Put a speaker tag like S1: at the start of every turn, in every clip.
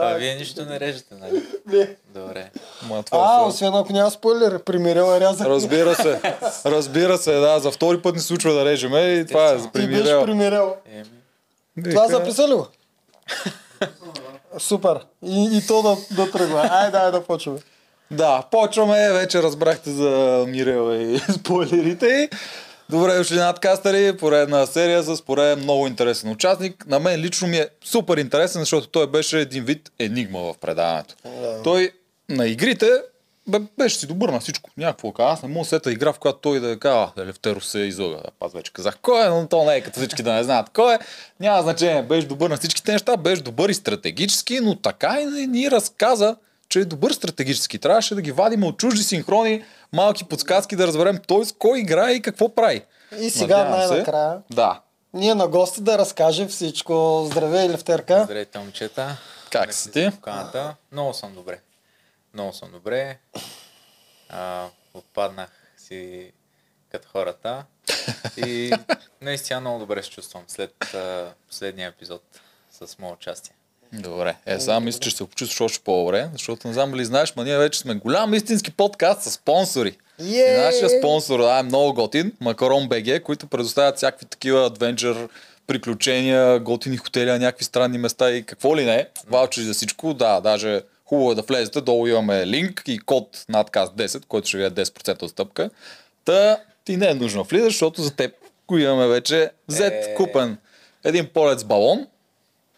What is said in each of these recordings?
S1: А, вие нищо не режете, нали?
S2: Не.
S1: Добре.
S3: Ма, това
S2: А, освен ако няма спойлер, примирела рязах.
S3: Разбира се. Разбира се, да. За втори път ни се случва да режеме и това е за
S2: Ти беше
S3: примирел.
S2: примирела.
S1: Еми,
S2: Това записа ли го? Супер. И, и то да, да тръгва. Айде, дай да почваме.
S3: Да, почваме. Вече разбрахте за Мирела и спойлерите. Добре дошли надкастъри, поредна серия с пореден много интересен участник. На мен лично ми е супер интересен, защото той беше един вид енигма в предаването. Той на игрите бе, беше си добър на всичко. Някакво каза. Аз не мога да сета игра, в която той да е казва, Левтеро се излага. Аз вече казах кой е, но то не е като всички да не знаят кой е. Няма значение. Беше добър на всичките неща, беше добър и стратегически, но така и ни разказа, че е добър стратегически. Трябваше да ги вадим от чужди синхрони, малки подсказки да разберем той с кой играе и какво прави.
S2: И сега
S3: Надявам се.
S2: най-накрая.
S3: Да.
S2: Ние на гости да разкаже всичко. Здравей, Левтерка.
S1: Здравейте, момчета.
S3: Как си ти?
S1: поканата. Много съм добре. Много съм добре. А, отпаднах си като хората. И наистина много добре се чувствам след а, последния епизод с моят участие.
S3: Добре. Е, сега мисля, че ще се почувстваш още по-добре, защото не знам дали знаеш, ма ние вече сме голям истински подкаст с спонсори. И
S2: Ей!
S3: нашия спонсор да, е много готин, Макарон БГ, които предоставят всякакви такива адвенчър, приключения, готини хотели някакви странни места и какво ли не. Ваучери за всичко, да, даже хубаво е да влезете, долу имаме линк и код надкаст 10, който ще ви е 10% отстъпка. Та ти не е нужно влизаш, защото за теб го имаме вече взет,
S1: Е.
S3: купен един полет с балон,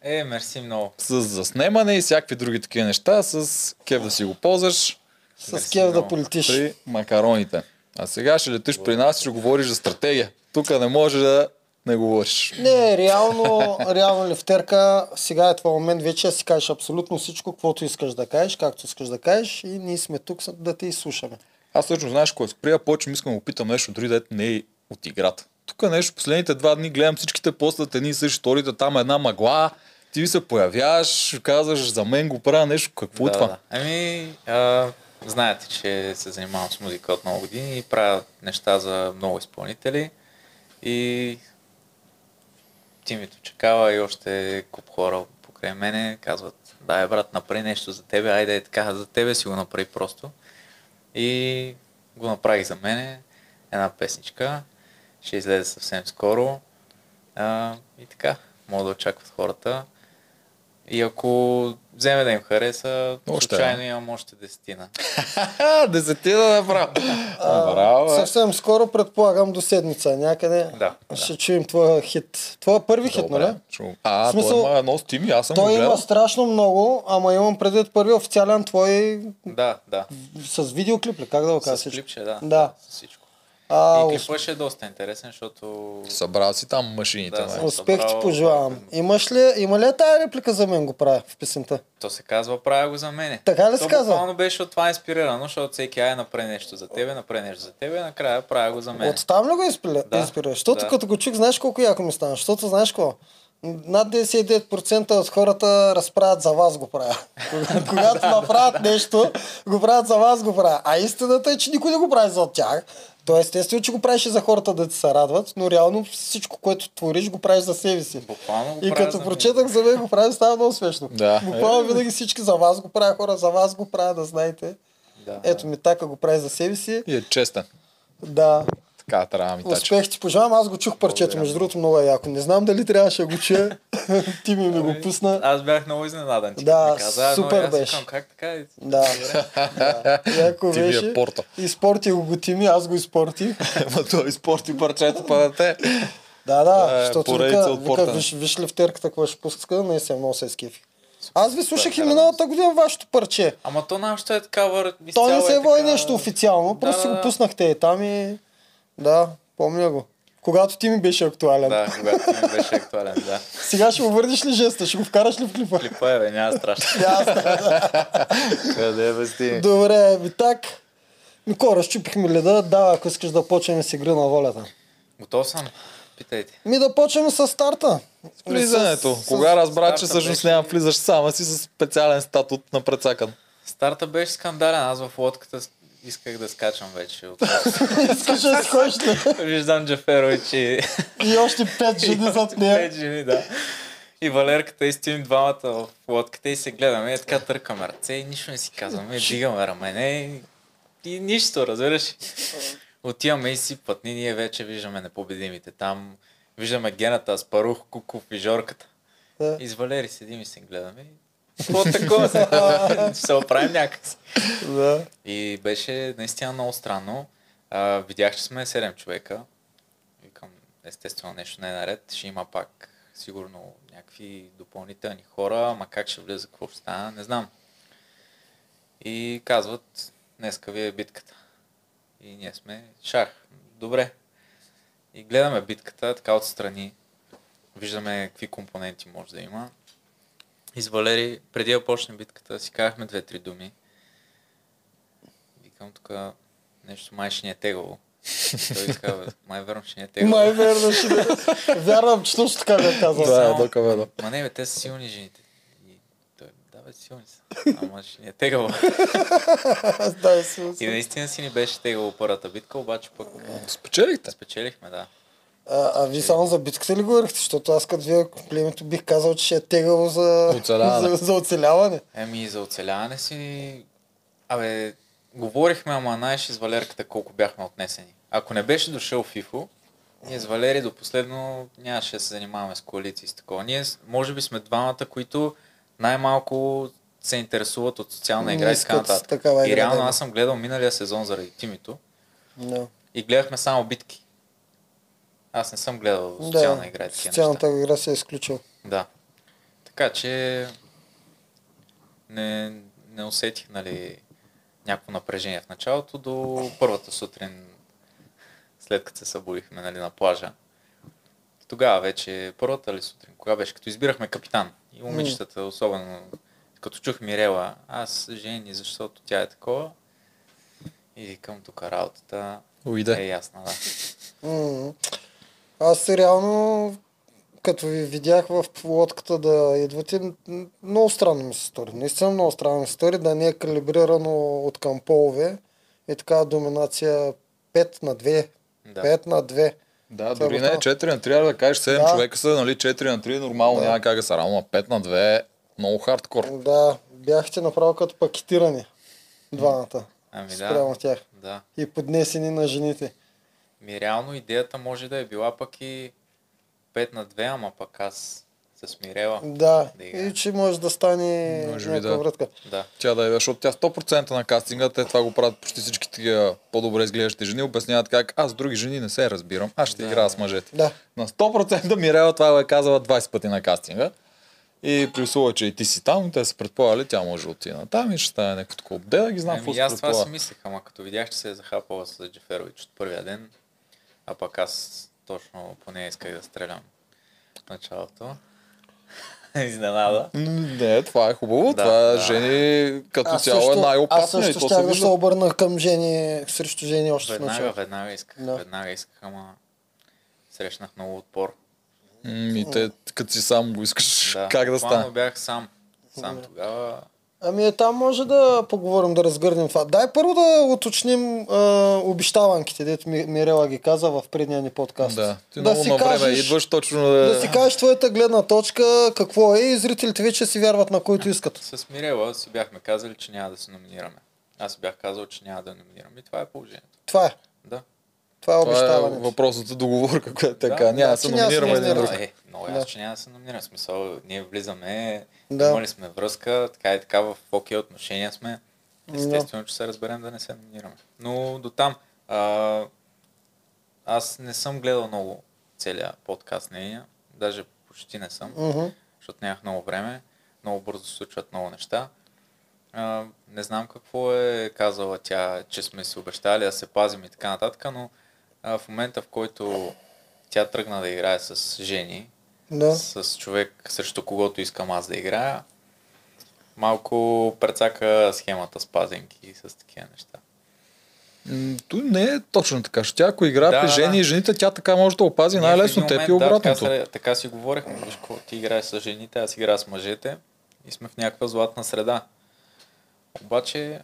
S1: Е, мерси много.
S3: с заснемане и всякакви други такива неща, с кев да си го ползваш
S2: С
S1: Мерси
S2: кев да полетиш.
S3: при макароните. А сега ще летиш при нас и ще говориш за стратегия. Тук не може да не говориш.
S2: Не, реално, реално Левтерка, сега е твой момент вече да си кажеш абсолютно всичко, каквото искаш да кажеш, както искаш да кажеш и ние сме тук за да те изслушаме.
S3: Аз точно знаеш кой сприя, почвам искам да го питам нещо, дори да ето не е от играта. Тук нещо, последните два дни гледам всичките постат едни и същи сторите, там е една мъгла, ти се появяваш, казваш за мен го правя нещо, какво е
S1: да,
S3: това?
S1: да. Ами, а, знаете, че се занимавам с музика от много години и правя неща за много изпълнители. И Тимито Чекава и още куп хора покрай мене казват, дай брат, направи нещо за тебе, айде е така, за тебе си го направи просто. И го направих за мене, една песничка, ще излезе съвсем скоро. А, и така, мога да очакват хората. И ако вземе да им хареса,
S3: Още,
S1: случайно имам още десетина.
S3: Десетина направо. Браво.
S2: Съвсем скоро, предполагам, до седмица някъде
S1: Да,
S2: ще чуем твоя хит. Твоя първи хит, нали?
S3: Чу- А,
S2: В смисъл,
S3: той има едно с Тими, аз съм
S2: Той има страшно много, ама имам предвид първи официален твой
S1: Да, да.
S2: с видеоклип ли? Как да го кажа?
S1: С клипче, да.
S2: Да.
S1: С всичко.
S2: А,
S1: и клипът ще е доста интересен, защото...
S3: Събрал си там машините.
S1: Да,
S3: Да,
S1: съм
S2: успех ти пожелавам. Имаш ли, има ли тая реплика за мен го правя в песента?
S1: То се казва, правя го за мене.
S2: Така ли се казва?
S1: буквално беше от това инспирирано, защото всеки ай направи нещо за тебе, направи нещо за тебе, накрая правя го за мен.
S2: От там ли го инспира-
S1: Да?
S2: Защото
S1: да.
S2: като го чух, знаеш колко яко ми стана? Защото знаеш какво? Над 99% от хората разправят за вас го правя. Кога- Когато направят нещо, го правят за вас го правя. А истината е, че никой не го прави за тях. То естествено, че го правиш и за хората да ти се радват, но реално всичко, което твориш, го правиш за себе си.
S1: Буквално го
S2: И като
S1: за
S2: прочетах за мен го правя, става много смешно.
S3: Да.
S2: Буквално винаги всички за вас го правя, хора за вас го правя, да знаете.
S1: Да.
S2: Ето ми така го прави за себе си.
S3: И е честен.
S2: Да.
S3: Така трябва ми тача.
S2: Успех ти пожелавам. Аз го чух парчето, между другото много е яко. Не знам дали трябваше да го чуя. Ти ми ми го пусна.
S1: Аз бях много изненадан, че
S2: Да,
S1: ми каза,
S2: супер
S1: но
S2: беше.
S1: как така? И-
S2: Да. да. Яко
S3: Ти е
S2: беше.
S3: порта.
S2: Изпорти го го Тими, аз го изпортих.
S3: Ма той изпорти парчето па да те.
S2: Да,
S3: е
S2: защото вика, вика виж, виж ли в терката какво ще пуска, наистина много се изкефи. Аз ви слушах и миналата година вашето парче.
S1: Ама то нашето е такава
S2: То не се
S1: е
S2: е води
S1: така-
S2: нещо официално, просто
S1: Да,
S2: си го пуснахте и там и... Да, помня го. Когато ти ми беше актуален.
S1: Да, когато ми беше актуален, да.
S2: Сега ще му върнеш ли жеста? Ще го вкараш ли в клипа?
S1: Клипа е, бе, няма страшно.
S2: Ясно.
S3: Къде бе сти?
S2: Добре, ми так. Ми разчупихме леда, да, ако искаш да почнем с игра на волята.
S1: Готов съм. Питайте.
S2: Ми да почнем с старта.
S3: Влизането.
S2: С- с-
S3: Кога разбра, че всъщност няма влизаш сама си с специален статут на предсакан?
S1: Старта беше скандален. Аз в лодката с- исках да скачам вече.
S2: Искаш да сходиш ли?
S1: Виждам Джаферович и
S2: И още пет жени зад нея.
S1: пет жени, да. И Валерката и стоим двамата в лодката и се гледаме, и така търкаме ръце и нищо не си казваме, дигаме рамене и, и нищо, разбираш. Отиваме и сипват ни, ние вече виждаме непобедимите. Там виждаме Гената, Аспарух, Куков и Жорката.
S2: Да.
S1: И с Валери седим и се гледаме. Какво такова? Ще се оправим някакси.
S2: Да.
S1: И беше наистина много странно. А, видях, че сме 7 човека. Викам, естествено нещо не е наред. Ще има пак сигурно някакви допълнителни хора, ама как ще влезе, какво ще стане, не знам. И казват, днеска ви е битката. И ние сме шах. Добре. И гледаме битката така отстрани. Виждаме какви компоненти може да има. И с Валери, преди да почне битката, си казахме две-три думи. Викам тук нещо май ще ни е тегаво. Той «Бе, май верно ще ни е тегаво.
S2: Май верно ще да... Вярвам, че точно така.
S3: Да,
S1: Само-
S3: е дока бе, да.
S1: Ма не, бе, те са силни жените. И той, да, бе, силни са. Ама ще ни е тегаво.
S2: да,
S1: И наистина си ни беше тегаво първата битка, обаче пък
S3: Спечелихте.
S1: спечелихме, да.
S2: А, а вие само за битката ли говорихте? Защото аз като вие племето бих казал, че ще е тегало за
S3: Оцеляване.
S2: за, за оцеляване.
S1: Еми, за оцеляване си... Абе, говорихме, ама знаеш и с Валерката колко бяхме отнесени. Ако не беше дошъл Фифо, ние с Валери до последно нямаше да се занимаваме с коалиции с такова. Ние, може би сме двамата, които най-малко се интересуват от социална игра и така нататък. И реално аз съм гледал миналия сезон заради Тимито
S2: Да.
S1: и гледахме само битки. Аз не съм гледал социална
S2: да,
S1: игра и такива
S2: социалната
S1: неща.
S2: игра се е изключил.
S1: Да. Така че не, не усетих, нали, някакво напрежение в началото до първата сутрин, след като се събудихме, нали, на плажа. Тогава вече, първата ли сутрин, кога беше, като избирахме капитан. И момичетата, особено, като чух Мирела, аз жени, защото тя е такова. И викам тук работата
S3: Уйде.
S1: е ясна, да.
S2: Аз реално, като ви видях в лодката да идвате, много странно ми се стори. Наистина много странно ми се стори да не е калибрирано от към полове и така доминация 5 на 2.
S1: Да.
S2: 5 на 2.
S3: Да,
S2: Това
S3: дори
S2: е
S3: не е
S2: готово.
S3: 4 на 3, а да кажеш 7
S2: Да.
S3: човека са, нали, 4 на 3, нормално,
S2: Да.
S3: няма как да са равно, а 5 на 2 е много хардкор.
S2: Да, бяхте направо като пакетирани. Двамата.
S1: Ами
S2: Спрямо
S1: да,
S2: тях.
S1: да.
S2: И поднесени на жените.
S1: Ми реално идеята може да е била пък и 5 на 2, ама пък аз се смирела.
S2: Да,
S1: Да
S2: и че може да стане
S3: Може би
S2: някаква
S3: да.
S2: вратка.
S1: Да.
S3: Тя да е, защото тя 100% на кастинга, те това го правят почти всички такива по-добре изглеждащи жени, обясняват как аз с други жени не се разбирам, аз ще
S1: Да.
S3: играя с мъжете.
S2: Да.
S3: На 100% Мирела това го е казала 20 пъти на кастинга. И при условие, че и ти си там, те са предполагали, тя може да отиде на там и ще стане някакво такова. Де да ги знам какво
S1: Ами
S3: се
S1: аз това си мислех, ама като видях, че се е захапала с Джеферович от първия ден, а пък аз точно по нея исках да стрелям в началото. Изненада.
S3: Не, това е хубаво.
S1: Да,
S3: това
S1: да.
S3: жени като
S2: Аз
S3: цяло е
S2: също, аз
S3: най-опасно и
S2: също щях
S3: се
S2: да се
S3: вижда.
S2: обърна към жени, срещу жени още в
S1: Веднага,
S2: началото.
S1: веднага исках.
S2: Да.
S1: Веднага исках, ама срещнах много отпор.
S3: М, И те, като си сам го искаш,
S1: Да.
S3: как да стане?
S1: бях сам. Сам
S2: Да.
S1: тогава.
S2: Ами е, там може да поговорим, да разгърнем това. Дай първо да уточним а, обещаванките, дето Ми- Мирела ги каза в предния ни подкаст.
S3: Да, ти
S2: да
S3: много на време идваш точно да...
S2: да си кажеш твоята гледна точка, какво е и зрителите вече си вярват на който искат.
S1: С Мирела си бяхме казали, че няма да се номинираме. Аз си бях казал, че няма да номинирам. И това е положението.
S2: Това е.
S1: Да.
S2: Това е
S3: Това е
S2: обещаването.
S3: въпросът договорка, която така.
S1: Да,
S3: няма
S2: да,
S3: да се
S2: че няма да се
S3: номинираме един друг.
S1: Е, много
S2: Да.
S1: ясно, че няма да се номинираме. Смисъл, ние влизаме,
S2: Да.
S1: имали сме връзка, така и така в окей отношения сме. Естествено, че се разберем да не се номинираме. Но до там. А, аз не съм гледал много целия подкаст нейния. Даже почти не съм,
S2: Мгм.
S1: защото нямах много време. Много бързо се случват много неща. А, не знам какво е казала тя, че сме си обещали да се пазим и така нататък, но а, в момента, в който тя тръгна да играе с жени,
S2: Да.
S1: с човек, срещу когото искам аз да играя, малко прецака схемата с пазенки и с такива неща.
S3: То не е точно така. Ще тя, ако играе
S1: Да,
S3: при
S1: да,
S3: жени и жените, тя така може да опази
S1: Ние
S3: най-лесно теб и
S1: момент, Да,
S3: обратното.
S1: така, така си говорихме. Какво, ти играеш с жените, аз играя с мъжете и сме в някаква златна среда. Обаче,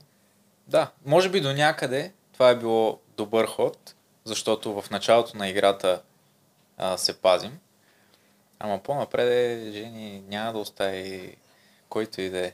S1: да, може би до някъде това е било добър ход, защото в началото на играта а, се пазим. Ама по-напред е, жени няма да остави който и да е.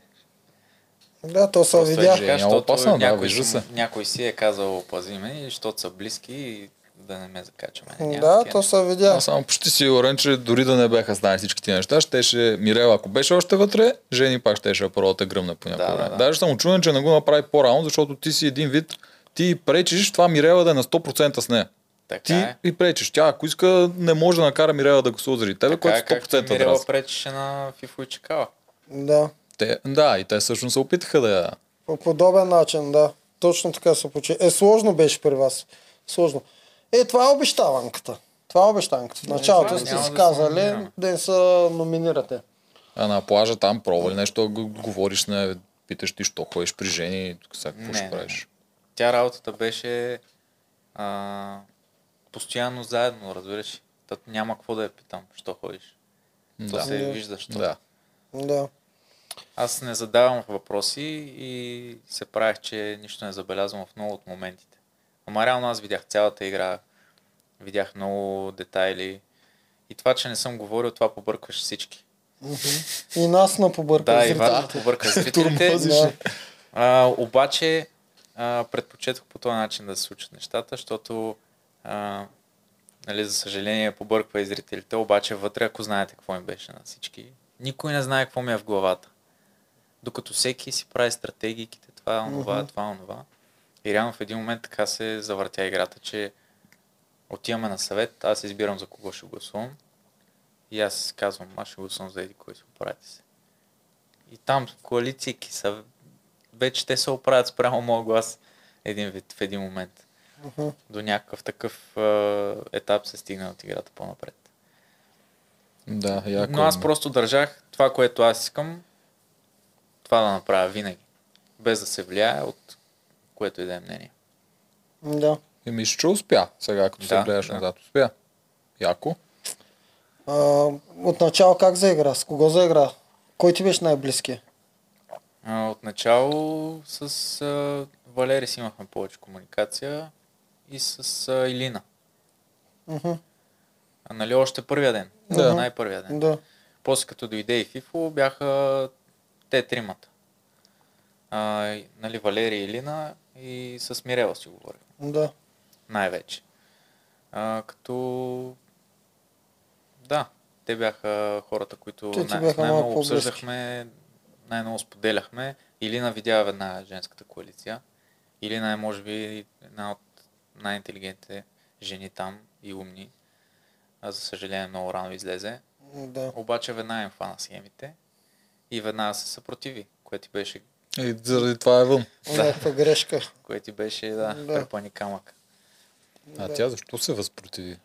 S2: Да, то се
S1: е
S2: видя.
S1: Защото
S3: опасно, да,
S1: някой,
S3: вижда
S1: си-
S3: се.
S1: някой си е казал пази ме, защото са близки и да не ме закачаме. Няма
S2: Да,
S1: такива
S2: то се видя.
S3: Аз съм почти сигурен, че дори да не беха знали всички тия неща, щеше Мирела, ако беше още вътре, Жени пак щеше да първо да те гръмне по някакво
S1: Да, да,
S3: време.
S1: да.
S3: Даже съм очуден, че не го направи по-рано, защото ти си един вид, ти пречиш това Мирела да е на 100% с нея.
S1: Така
S3: Ти
S1: е.
S3: и пречиш. Тя, ако иска, не може да накара Мирела да гласува заради тебе,
S1: Така
S3: което
S1: е,
S3: е
S1: както
S3: 100%
S1: Мирела
S3: раз.
S1: пречеше на Фифо и Чекала.
S2: Да.
S3: Те, да, и те всъщност се опитаха да я...
S2: По подобен начин, да. Точно така се получи. Е, сложно беше при вас. Сложно. Е, това е обещаванката. Това е обещаванката. В началото сте си
S1: да
S2: казали
S1: номинираме.
S2: да не се номинирате.
S3: А на плажа там пробва ли нещо, да го- говориш на питаш ти, що ходиш при жени сега какво ще
S1: не,
S3: правиш.
S1: Тя работата беше а, постоянно заедно, разбираш. ли? Та няма какво да я питам, що ходиш. То
S3: Да.
S1: се
S2: Да.
S1: вижда, що.
S3: Да.
S2: Да.
S1: Аз не задавам въпроси и се правих, че нищо не забелязвам в много от моментите. Ама реално аз видях цялата игра, видях много детайли и това, че не съм говорил, това побъркваше всички.
S2: И нас на побърка.
S1: Да, и
S2: зрителите.
S1: Ваня побърка зрителите. А, обаче а, предпочетох по този начин да се случат нещата, защото а, нали, за съжаление побърква и зрителите, обаче вътре, ако знаете какво им беше на всички, никой не знае какво ми е в главата. Докато всеки си прави стратегиите, това, онова,
S2: Мгм.
S1: това, онова. И реално в един момент така се завъртя играта, че отиваме на съвет, аз избирам за кого ще гласувам. И аз казвам, аз ще гласувам за еди кой се оправите се. И там коалиции са, вече те се оправят спрямо моят глас един вид, в един момент.
S2: Мгм.
S1: До някакъв такъв е, етап се стигна от играта по-напред.
S3: Да, яко.
S1: Но аз
S3: е.
S1: просто държах това, което аз искам, това да направя винаги. Без да се влияе от което и да е мнение.
S2: Да.
S3: И мисля, че успя. Сега, като се
S1: Да,
S3: гледаш
S1: да.
S3: назад, успя. Яко.
S2: А, отначало как заигра? С кого заигра? Кой ти беше най-близки?
S1: А, Отначало с а, Валери си имахме повече комуникация и с а, Илина.
S2: Мгм.
S1: А, нали още първия ден?
S3: Да.
S1: Най-първия ден.
S2: Да.
S1: После като дойде и Фифо, бяха те тримата. А, нали, Валери и Илина и с Мирела си говорих.
S2: Да.
S1: Най-вече. А, като... Да, те бяха хората, които най- най-много обсъждахме, най-много споделяхме. Илина видя веднага женската коалиция. Илина е, може би, една от най-интелигентните жени там и умни. А, за съжаление, много рано излезе.
S2: Да.
S1: Обаче веднага им фана схемите и веднага се съпротиви, което ти беше,
S3: И заради това е вън.
S2: Някаква грешка.
S1: което ти беше да,
S2: Да.
S1: препани камък.
S3: А
S2: Да.
S3: тя защо се възпротиви?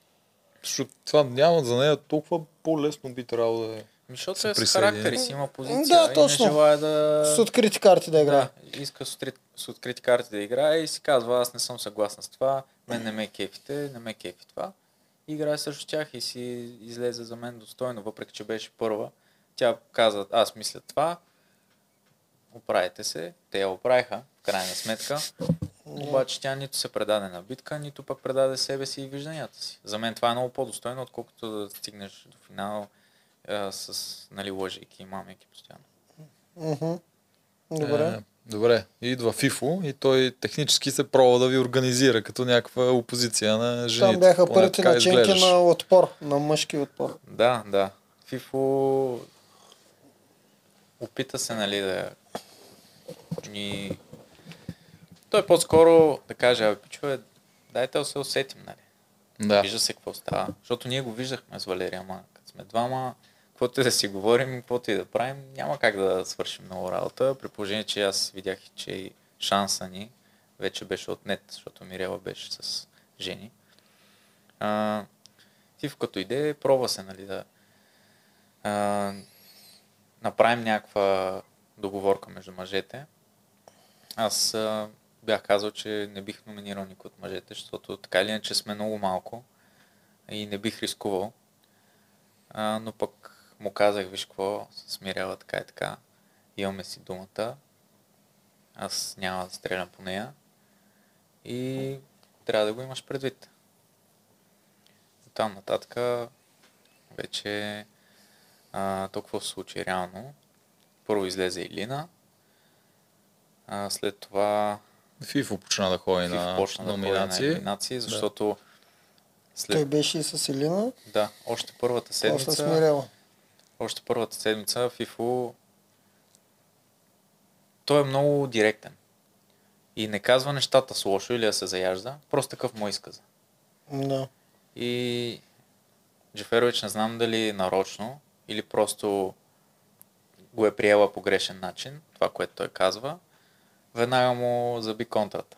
S3: Защото това няма за нея толкова по-лесно би трябвало да е.
S1: Защото
S3: се
S1: е с
S3: присъедини.
S1: характер и си има позиция
S2: Да,
S1: и
S2: точно.
S1: не желая да...
S2: С открити карти да играе.
S1: Да, иска с, открит, с открити карти да играе и си казва, аз не съм съгласна с това, мен не ме кефите, не ме кефи това. И играе срещу тях и си излезе за мен достойно, въпреки че беше първа. Тя каза, аз мисля това, оправите се, те я оправиха, в крайна сметка. Обаче тя нито се предаде на битка, нито пък предаде себе си и вижданията си. За мен това е много по-достойно, отколкото да стигнеш до финал а, с нали, лъжейки и мамейки постоянно.
S2: Мгм. Добре.
S3: Е, добре. И идва ФИФО и той технически се пробва да ви организира като някаква опозиция на жените.
S2: Там бяха първите
S3: така
S2: начинки
S3: изглеждаш.
S2: на отпор, на мъжки отпор.
S1: Да, да. Фифо опита се, нали, да ни... Той по-скоро да каже, абе, пичове, дайте да се усетим, нали.
S3: Да.
S1: Вижда се какво става. Защото ние го виждахме с Валерия, ама като сме двама, каквото и да си говорим, каквото и да правим, няма как да свършим много работа. При положение, че аз видях, че шанса ни вече беше отнет, защото Мирела беше с жени. А, Фифо като иде, пробва се, нали, да а, направим някаква договорка между мъжете. Аз а, бях казал, че не бих номинирал никой от мъжете, защото така или иначе сме много малко и не бих рискувал. А, но пък му казах, виж какво, смирява така и така. Имаме си думата. Аз няма да стрелям по нея. И трябва да го имаш предвид. От там нататък вече А, то какво се случи реално? Първо излезе Илина, а, след това
S3: Фифо почна да ходи на
S1: почна да ходи на
S3: номинации.
S1: номинации, защото след...
S2: Той беше и с Елина,
S1: Да, още първата
S2: с
S1: седмица,
S2: Мирела.
S1: Още първата седмица Фифо той е много директен. И не казва нещата с лошо или да се заяжда, просто такъв му изказа.
S2: Да.
S1: И Джеферович не знам дали нарочно или просто го е приела по грешен начин, това, което той казва, веднага му заби контрата.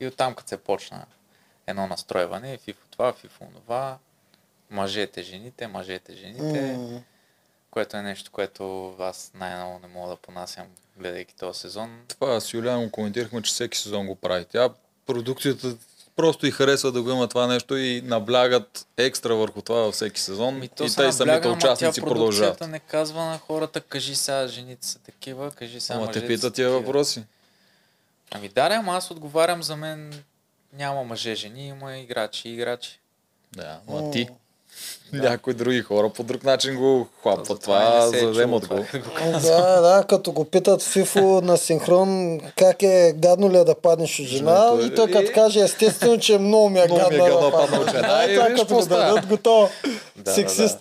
S1: И оттам, като се почна едно настройване, фифо това, фифо това, мъжете, жените, мъжете, жените,
S2: М,
S1: което е нещо, което аз най-много не мога да понасям, гледайки този сезон.
S3: Това с Юлиан го коментирахме, че всеки сезон го прави. Тя продукцията просто и харесва да го има това нещо и наблягат екстра върху това във всеки сезон.
S1: Ми,
S3: и
S1: то
S3: те
S1: се
S3: и самите
S1: набляга, ама
S3: участници продължават.
S1: продукцията не казва на хората, кажи сега жените са такива, кажи сега
S3: Ама
S1: мъжете
S3: те питат тия въпроси.
S1: Ами да, ама аз отговарям за мен няма мъже, жени, има играчи и играчи.
S3: Да,
S2: м.
S3: ама ти. Някои други хора по друг начин го хлапват това,
S1: е това.
S3: го.
S2: Да, да, като го питат Фифо на синхрон как е гадно ли е да паднеш от жена
S3: е-
S2: и той като
S3: и-
S2: каже естествено, че много ми е
S3: Много ми е
S2: гадно да
S3: да падна от жена
S2: Да,
S3: и
S2: това като дадат готово.
S1: Да, да,
S2: Сексист.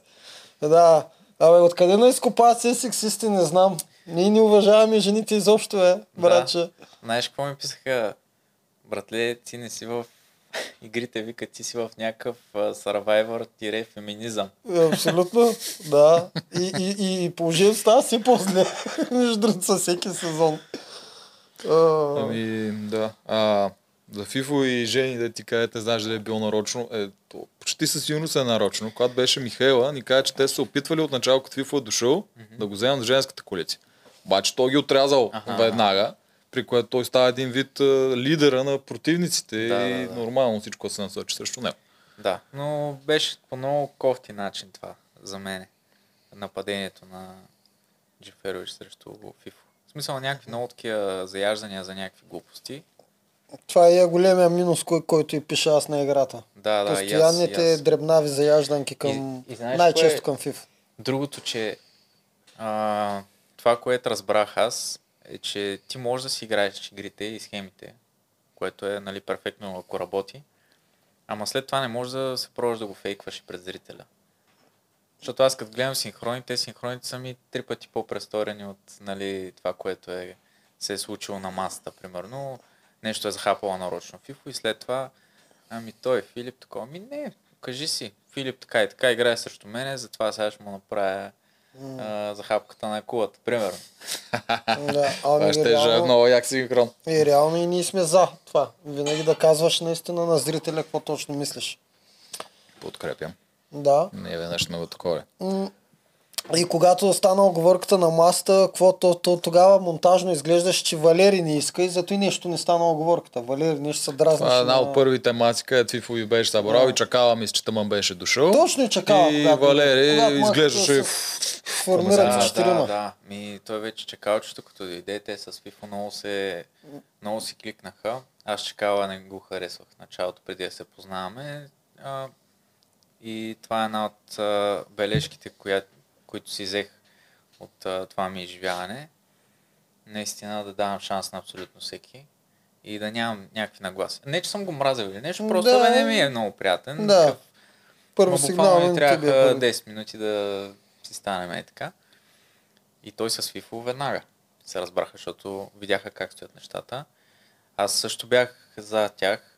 S2: Да. Абе, откъде на изкопават се сексисти, не знам. Ние не уважаваме жените изобщо, е, братче.
S1: Знаеш какво ми писаха? Братле, ти не си в игрите, вика, ти си в някакъв а, Survivor-феминизъм.
S2: Е, Абсолютно, да. И, и, и положението става все по-зле, между другото, със всеки сезон. А,
S3: Ами, да. А, за Фифо и Жени, да ти кажете, знаеш дали е било нарочно. Е, то, почти със сигурност е нарочно. Когато беше Михайла, ни каза, че те са се опитвали от начало, като Фифо е дошъл, да го вземат в женската коалиция. Обаче той ги отрязал
S1: Аха.
S3: веднага, при което той става един вид а, лидера на противниците
S1: Да,
S3: и
S1: да, да.
S3: нормално всичко се насочи срещу него.
S1: Да, но беше по много кофти начин това за мен. Нападението на Джеферович срещу Фифо. В смисъл някакви много такива заяждания за някакви глупости.
S2: Това е големия минус, кой, който и пиша аз на играта.
S1: Да, да, и аз,
S2: Постоянните
S1: и аз.
S2: дребнави заяжданки към...
S1: И- и знаеш
S2: най-често
S1: е?
S2: към ФИФ.
S1: Другото, че а, това, което разбрах аз, е, че ти можеш да си играеш игрите и схемите, което е нали, перфектно ако работи, ама след това не можеш да се пробваш да го фейкваш и пред зрителя. Защото аз като гледам синхроните, синхроните са ми три пъти по-престорени от нали, това, което е, се е случило на масата, примерно. Нещо е захапала нарочно Фифо и след това, ами той Филип такова. Ами не, кажи си, Филип така и така играе срещу мене, затова сега ще му направя а, захапката на кулата, примерно.
S2: Да,
S3: Това
S2: ами
S3: ще е
S2: реално,
S3: много як синхрон.
S2: и реално и ние сме за това. Винаги да казваш наистина на зрителя какво точно мислиш.
S3: Подкрепям.
S2: Да.
S3: Не веднъж сме го такова.
S2: И когато стана оговорката на масата, какво то, то, тогава монтажно изглеждаше, че Валери не иска и зато и нещо не стана оговорката. Валери нещо се дразнеше.
S3: Това е една
S2: на-
S3: от първите маци, където Фифо ви беше събрал
S2: Да.
S3: и чакала мисля, че тъмън беше дошъл.
S2: Точно и чакала.
S3: И
S2: когато-
S3: Валери
S2: когато
S3: изглеждаше...
S2: с- Формират
S3: Да,
S2: се четирима.
S1: да, да. Ми, той вече чекалчето, като дойде, те с FIFA много се, много си кликнаха. Аз чекала не го харесвах в началото, преди да се познаваме. А, и това е една от а, бележките, коя, които си взех от а, това ми изживяване. Наистина да давам шанс на абсолютно всеки и да нямам някакви нагласи. Не, че съм го мразил или нещо, просто
S2: Да.
S1: не ми е много приятен.
S2: Да.
S1: Такъв,
S2: Първо сигнал бе
S1: трябваха
S2: първи.
S1: 10 минути да си станем е така. И той с Фифо веднага се разбраха, защото видяха как стоят нещата. Аз също бях за тях,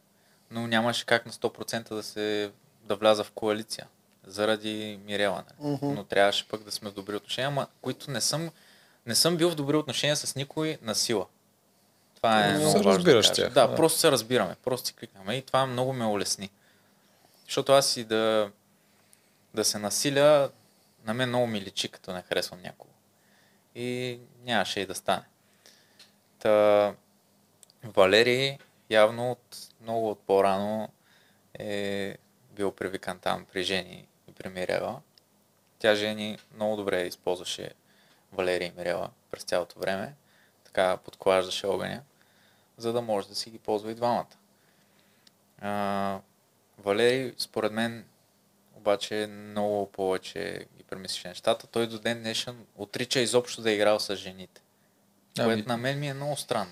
S1: но нямаше как на 100% да се да вляза в коалиция. Заради Мирела. Нали?
S2: Мгм.
S1: Но трябваше пък да сме в добри отношения, ама които не съм, не съм бил в добри отношения с никой на сила. Това е
S2: Се
S1: много важно
S3: разбираш
S1: да
S3: тях,
S1: Да,
S3: да.
S1: просто се разбираме, просто си кликнаме и това много ме улесни. Защото аз и да, да се насиля, на мен много ми личи, като не харесвам някого. И нямаше и да стане. Та, Валери явно от, много от по-рано е бил привикан там при Жени Мирела. Тя Жени много добре използваше Валерия и Мирела през цялото време. Така подклаждаше огъня, за да може да си ги ползва и двамата. А, Валери, според мен, обаче много повече ги премислиш нещата. Той до ден днешен отрича изобщо да е играл с жените.
S3: Ами-
S1: Което на мен ми е много странно.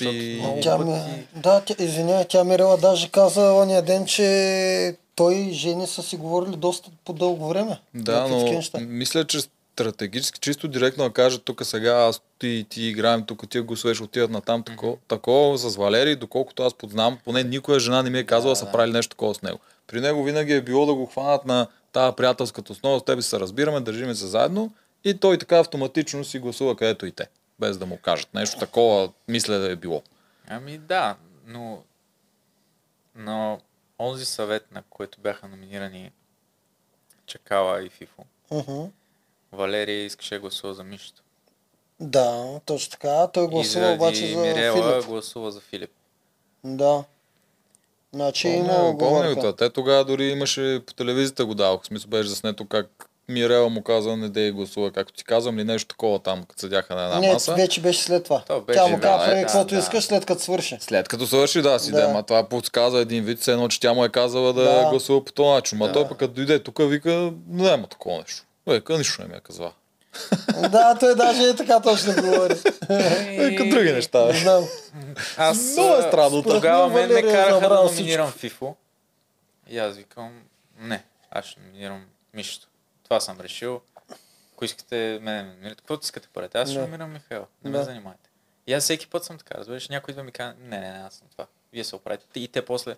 S3: И-
S1: много
S2: Тя
S1: пъти...
S2: ми, да, тя, извиняй, тя Мирела даже каза ония ден, че той и жени са си говорили доста по дълго време.
S3: Да, но
S2: неща.
S3: мисля, че стратегически, чисто директно да кажа тук сега, аз ти и ти играем, тук ти го свеш, отиват на там, тако, такова с Валери, доколкото аз познавам, поне никоя жена не ми е казала да, са правили нещо такова с него. При него винаги е било да го хванат на тази приятелската основа, с тебе се разбираме, държиме се заедно и той така автоматично си гласува където и те, без да му кажат. Нещо такова, мисля да е било.
S1: Ами да, но... Но онзи съвет, на който бяха номинирани Чакала и Фифо,
S2: Мгм.
S1: Валерия искаше да гласува за Мишето.
S2: Да, точно така. Той гласува обаче за
S1: Мирела
S2: Филип.
S1: гласува за Филип.
S2: Да. Значи има
S3: Помня, помня го. Те тогава дори имаше по телевизията го давах. В смисъл беше заснето как Мирела му каза не дей гласува, както ти казвам, или нещо такова там, като седяха на една
S2: Не,
S3: маса.
S2: вече беше след това.
S1: То беше,
S2: Тя му
S1: да,
S2: каза,
S1: е,
S2: прави
S1: да,
S2: каквото
S1: да.
S2: искаш, след като свърши.
S3: След като свърши, да, си
S2: Да.
S3: да. Ма това подсказа един вид, едно, че тя му е казала да,
S2: Да.
S3: гласува по този начин. Ма
S1: Да.
S3: той пък като дойде тук, вика, няма такова нещо. Вика, нищо не ми е казала.
S2: да, той даже е така точно говори.
S3: Вика, други неща.
S2: Не знам.
S1: Аз
S3: Много е странно.
S1: Тогава мен ме
S2: е
S1: караха да номинирам Фифо. И аз викам, не, аз ще номинирам Мишето. Това съм решил. Ако искате мене ме номинирате, каквото искате правете. Аз ще
S2: Да.
S1: номинирам Михаил. Не
S2: Да.
S1: ме занимайте. И аз всеки път съм така, разбираш, някой идва ми казва, не, не, не, аз съм това. Вие се оправите. И те после,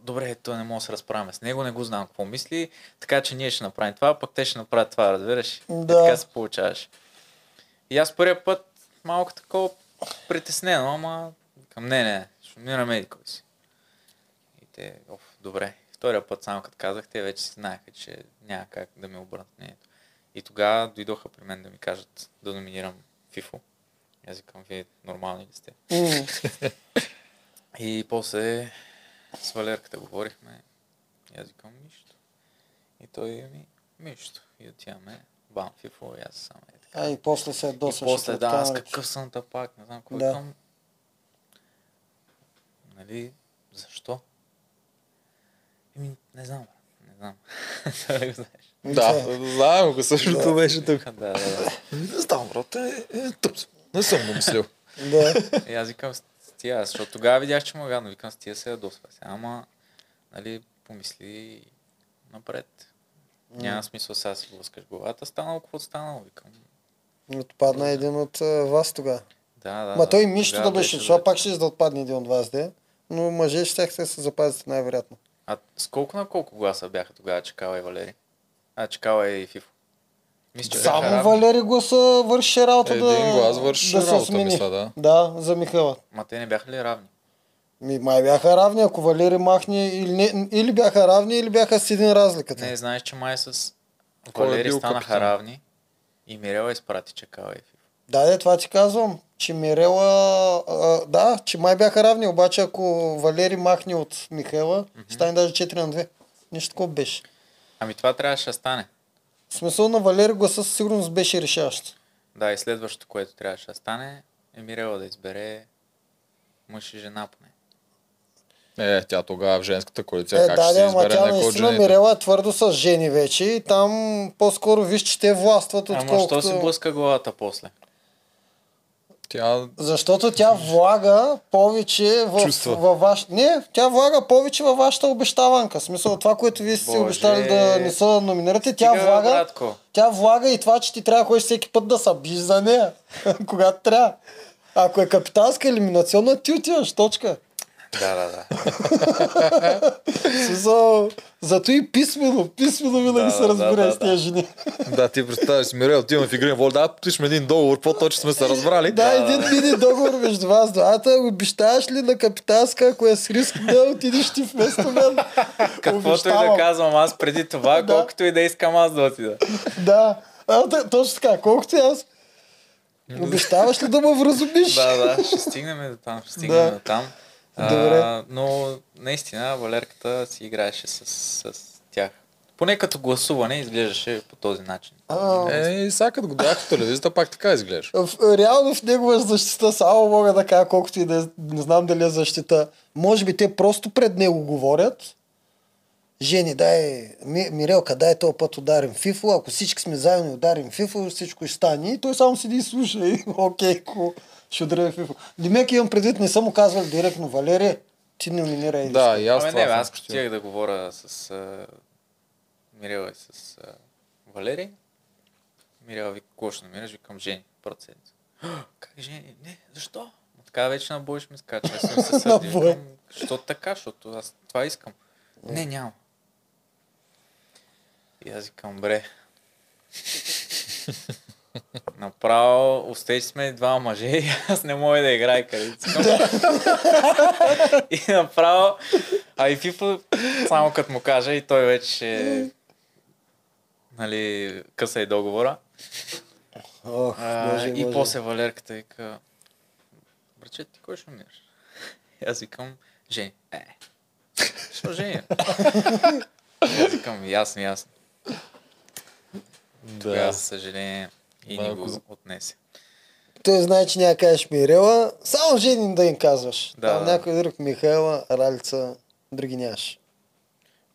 S1: добре, той не може да се разправяме с него, не го знам какво мисли, така че ние ще направим това, пък те ще направят това, разбираш.
S2: Да.
S1: И така се получаваш. И аз първия път малко такова притеснено, ама към не, не, ще кой си. И те, оф, добре. Втория път, само като казах, те вече си знаеха, че няма как да ми обърнат мнението. И тогава дойдоха при мен да ми кажат да номинирам. И Аз викам, вие нормални ли сте? И после с Валерката говорихме. И аз викам нищо. И той ми нищо. И отиваме. Бам, Фифо, и аз само е така.
S2: А и после се
S1: И
S2: досваше.
S1: после, да, аз какъв съм пак, не знам какво
S2: Да.
S1: да. Нали, защо? Еми, не знам, не знам. Не го знаеш.
S3: Да, знаем го, същото беше тук.
S1: Да, да, да.
S3: Не знам, брат, е, е, тъп. Не съм го мислил.
S2: Да.
S1: И аз викам с тия, защото тогава видях, че му е гадно. Викам с тия се ядосва. Сега, ама, нали, помисли напред. Няма смисъл сега да си блъскаш главата. Станало какво станало, викам.
S2: Отпадна един от вас тогава.
S1: Да, да.
S2: Ма той
S1: да,
S2: нищо да
S1: тогава
S2: беше, защото
S1: за-
S2: пак ще да отпадне един от вас, де. Но мъже ще се се запазите най-вероятно.
S1: А с колко на колко гласа бяха тогава Чекала и Валери? А, Чекала и Фифо. Мисля, че
S2: Само. Валери гласа върши работа да,
S3: Един глас върши
S2: да се
S3: работа,
S2: смени.
S3: мисля, да.
S2: Да, за Михайла.
S1: Ма те не бяха ли равни?
S2: Ми, май бяха равни, ако Валери махне, или, не, или бяха равни, или бяха с един разликата.
S1: Не, знаеш, че май с
S3: Кой е
S1: Валери
S3: бил
S1: станаха
S3: капитан?
S1: равни и Мирела изпрати Чекала и Фифо.
S2: Да, де, това ти казвам, че Мирела, а, да, че май бяха равни, обаче ако Валери махне от Михайла, ще стане даже 4 на 2. Нещо такова беше.
S1: Ами това трябваше да стане.
S2: В смисъл на Валери гласа със сигурност беше решаващ.
S1: Да, и следващото, което трябваше да стане, е Мирела да избере мъж и жена поне.
S3: Е, тя тогава в женската коалиция,
S2: Е,
S3: как
S2: да,
S3: ще
S2: да, ама
S3: избере
S2: тя
S3: от
S2: наистина
S3: жените?
S2: Мирела е твърдо с жени вече и там по-скоро виж, че те властват
S1: Ама
S2: отколкото...
S1: що си блъска главата после?
S3: Тя
S2: Защото тя влага повече в,
S3: Чувства.
S2: във ваш... Не, тя влага повече във вашата обещаванка. В Смисъл, това, което вие сте обещали да не са номинирате, тя влага,
S1: братко.
S2: тя влага и това, че ти трябва да ходиш всеки път да се биш за нея, когато трябва. Ако е капитанска елиминационна, ти отиваш, точка.
S1: Да, да, да.
S2: Смисъл, зато и писмено, писмено винаги
S1: Да,
S2: се
S1: да,
S2: разбира
S1: да,
S2: с тези жени.
S3: Да, ти представяш Мирел, отиваме в игрен вол, да, пишем един договор, по-точно сме се разбрали.
S2: Да, един мини договор между вас двата. Обещаваш ли на капитанска, ако е с риск да отидеш ти вместо мен?
S1: Каквото и да казвам аз преди това,
S2: Да.
S1: колкото и да искам аз да отида.
S2: Да. А, точно така, колкото и аз. Обещаваш ли да ме вразумиш?
S1: Да, да, ще стигнем до там, ще стигнем
S2: Да.
S1: до там.
S2: Добре.
S1: А, но наистина Валерката си играеше с, с тях. Поне като гласуване изглеждаше по този начин.
S2: А,
S3: Е, и сега като го гледах по телевизията, пак така изглежда.
S2: в, реално в негова защита само мога да кажа, колкото и да е, не знам дали е защита. Може би те просто пред него говорят, Жени, дай, Ми, Мирелка, дай този път ударим Фифо, ако всички сме заедно и ударим Фифо, всичко ще стане. И той само седи и слуша и окей, ко, ще ударим Фифо. Димек имам предвид, не съм му казвал директно, Валерия, ти номинирай. един
S3: Да,
S2: скоро.
S3: и аз
S1: Абе,
S3: това
S1: не, аз хотях да говоря с а, Мирела и с а, Валерий. Мирела вика, какво ще намираш? Викам, Жени, седмица. Как Жени? Не, защо? Ма така вече на бой ще ме скача. Аз съм се. Викам, Що така? Защото аз това искам. Не, няма. И аз викам, бре. Направо, усети сме два мъже и аз не мога да играя искам. и направо, а и Фифа, само като му кажа, и той вече нали, къса и договора.
S2: Ох,
S1: А,
S2: боже,
S1: и после Валерката вика, браче, ти кой ще умираш? И аз викам, Жени. Е, що Жени? И аз викам, ясно, ясно. Тогава,
S3: Да.
S1: за съжаление, и ни
S3: Малко
S1: го
S3: за-
S1: отнесе.
S2: Той знае, че няма кажеш Мирела, само жени да им казваш.
S1: Да,
S2: Там някой друг, Михайла, Ралица, други нямаш.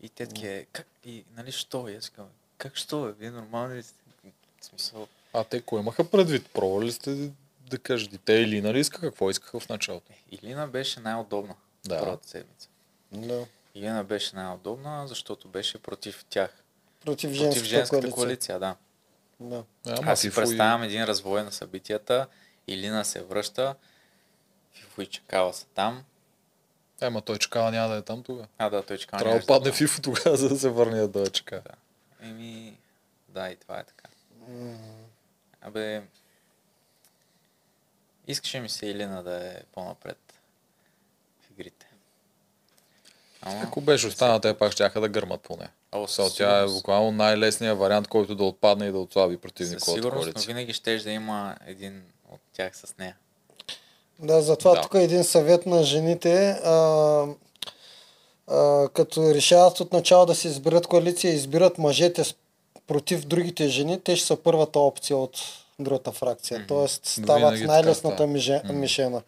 S1: И те таки, как, и, нали, що? И аз как що, бе? Вие нормални ли сте? В смисъл,
S3: А те кой имаха предвид? Пробвали ли сте да кажете? Те или нали иска какво искаха в началото?
S1: Илина беше най-удобна
S3: Да.
S1: първата седмица.
S2: Да.
S1: Илина беше най-удобна, защото беше против тях.
S2: Против
S1: Против
S2: женската коалиция.
S1: коалиция, да.
S2: Да.
S1: Аз си представям един развой на събитията. Илина се връща, Фифо и Чакала са там.
S3: Ема той чакава няма да е там тогава.
S1: А, да, той Чакала
S3: Трябва да
S1: да
S3: падне
S1: е там.
S3: Фифо тогава, за да се върне да чака.
S1: Еми, да, и това е така. Абе, искаше ми се Илина да е по-напред в игрите. Ама,
S3: Ако беше останал, те пак щяха да гърмат поне.
S1: О,
S3: Сега
S1: със
S3: тя е буквално най-лесният вариант, който да отпадне и да отслаби
S1: Със
S3: противника от
S1: сигурност, но винаги щеш да има един от тях с нея.
S2: Да, затова
S3: Да.
S2: тук е един съвет на жените. А, а, като решават от начало да се изберат коалиция и избират мъжете против другите жени, те ще са първата опция от другата фракция.
S1: Мгм.
S2: Тоест стават
S3: така
S2: най-лесната миже,
S3: Мгм.
S2: мишена.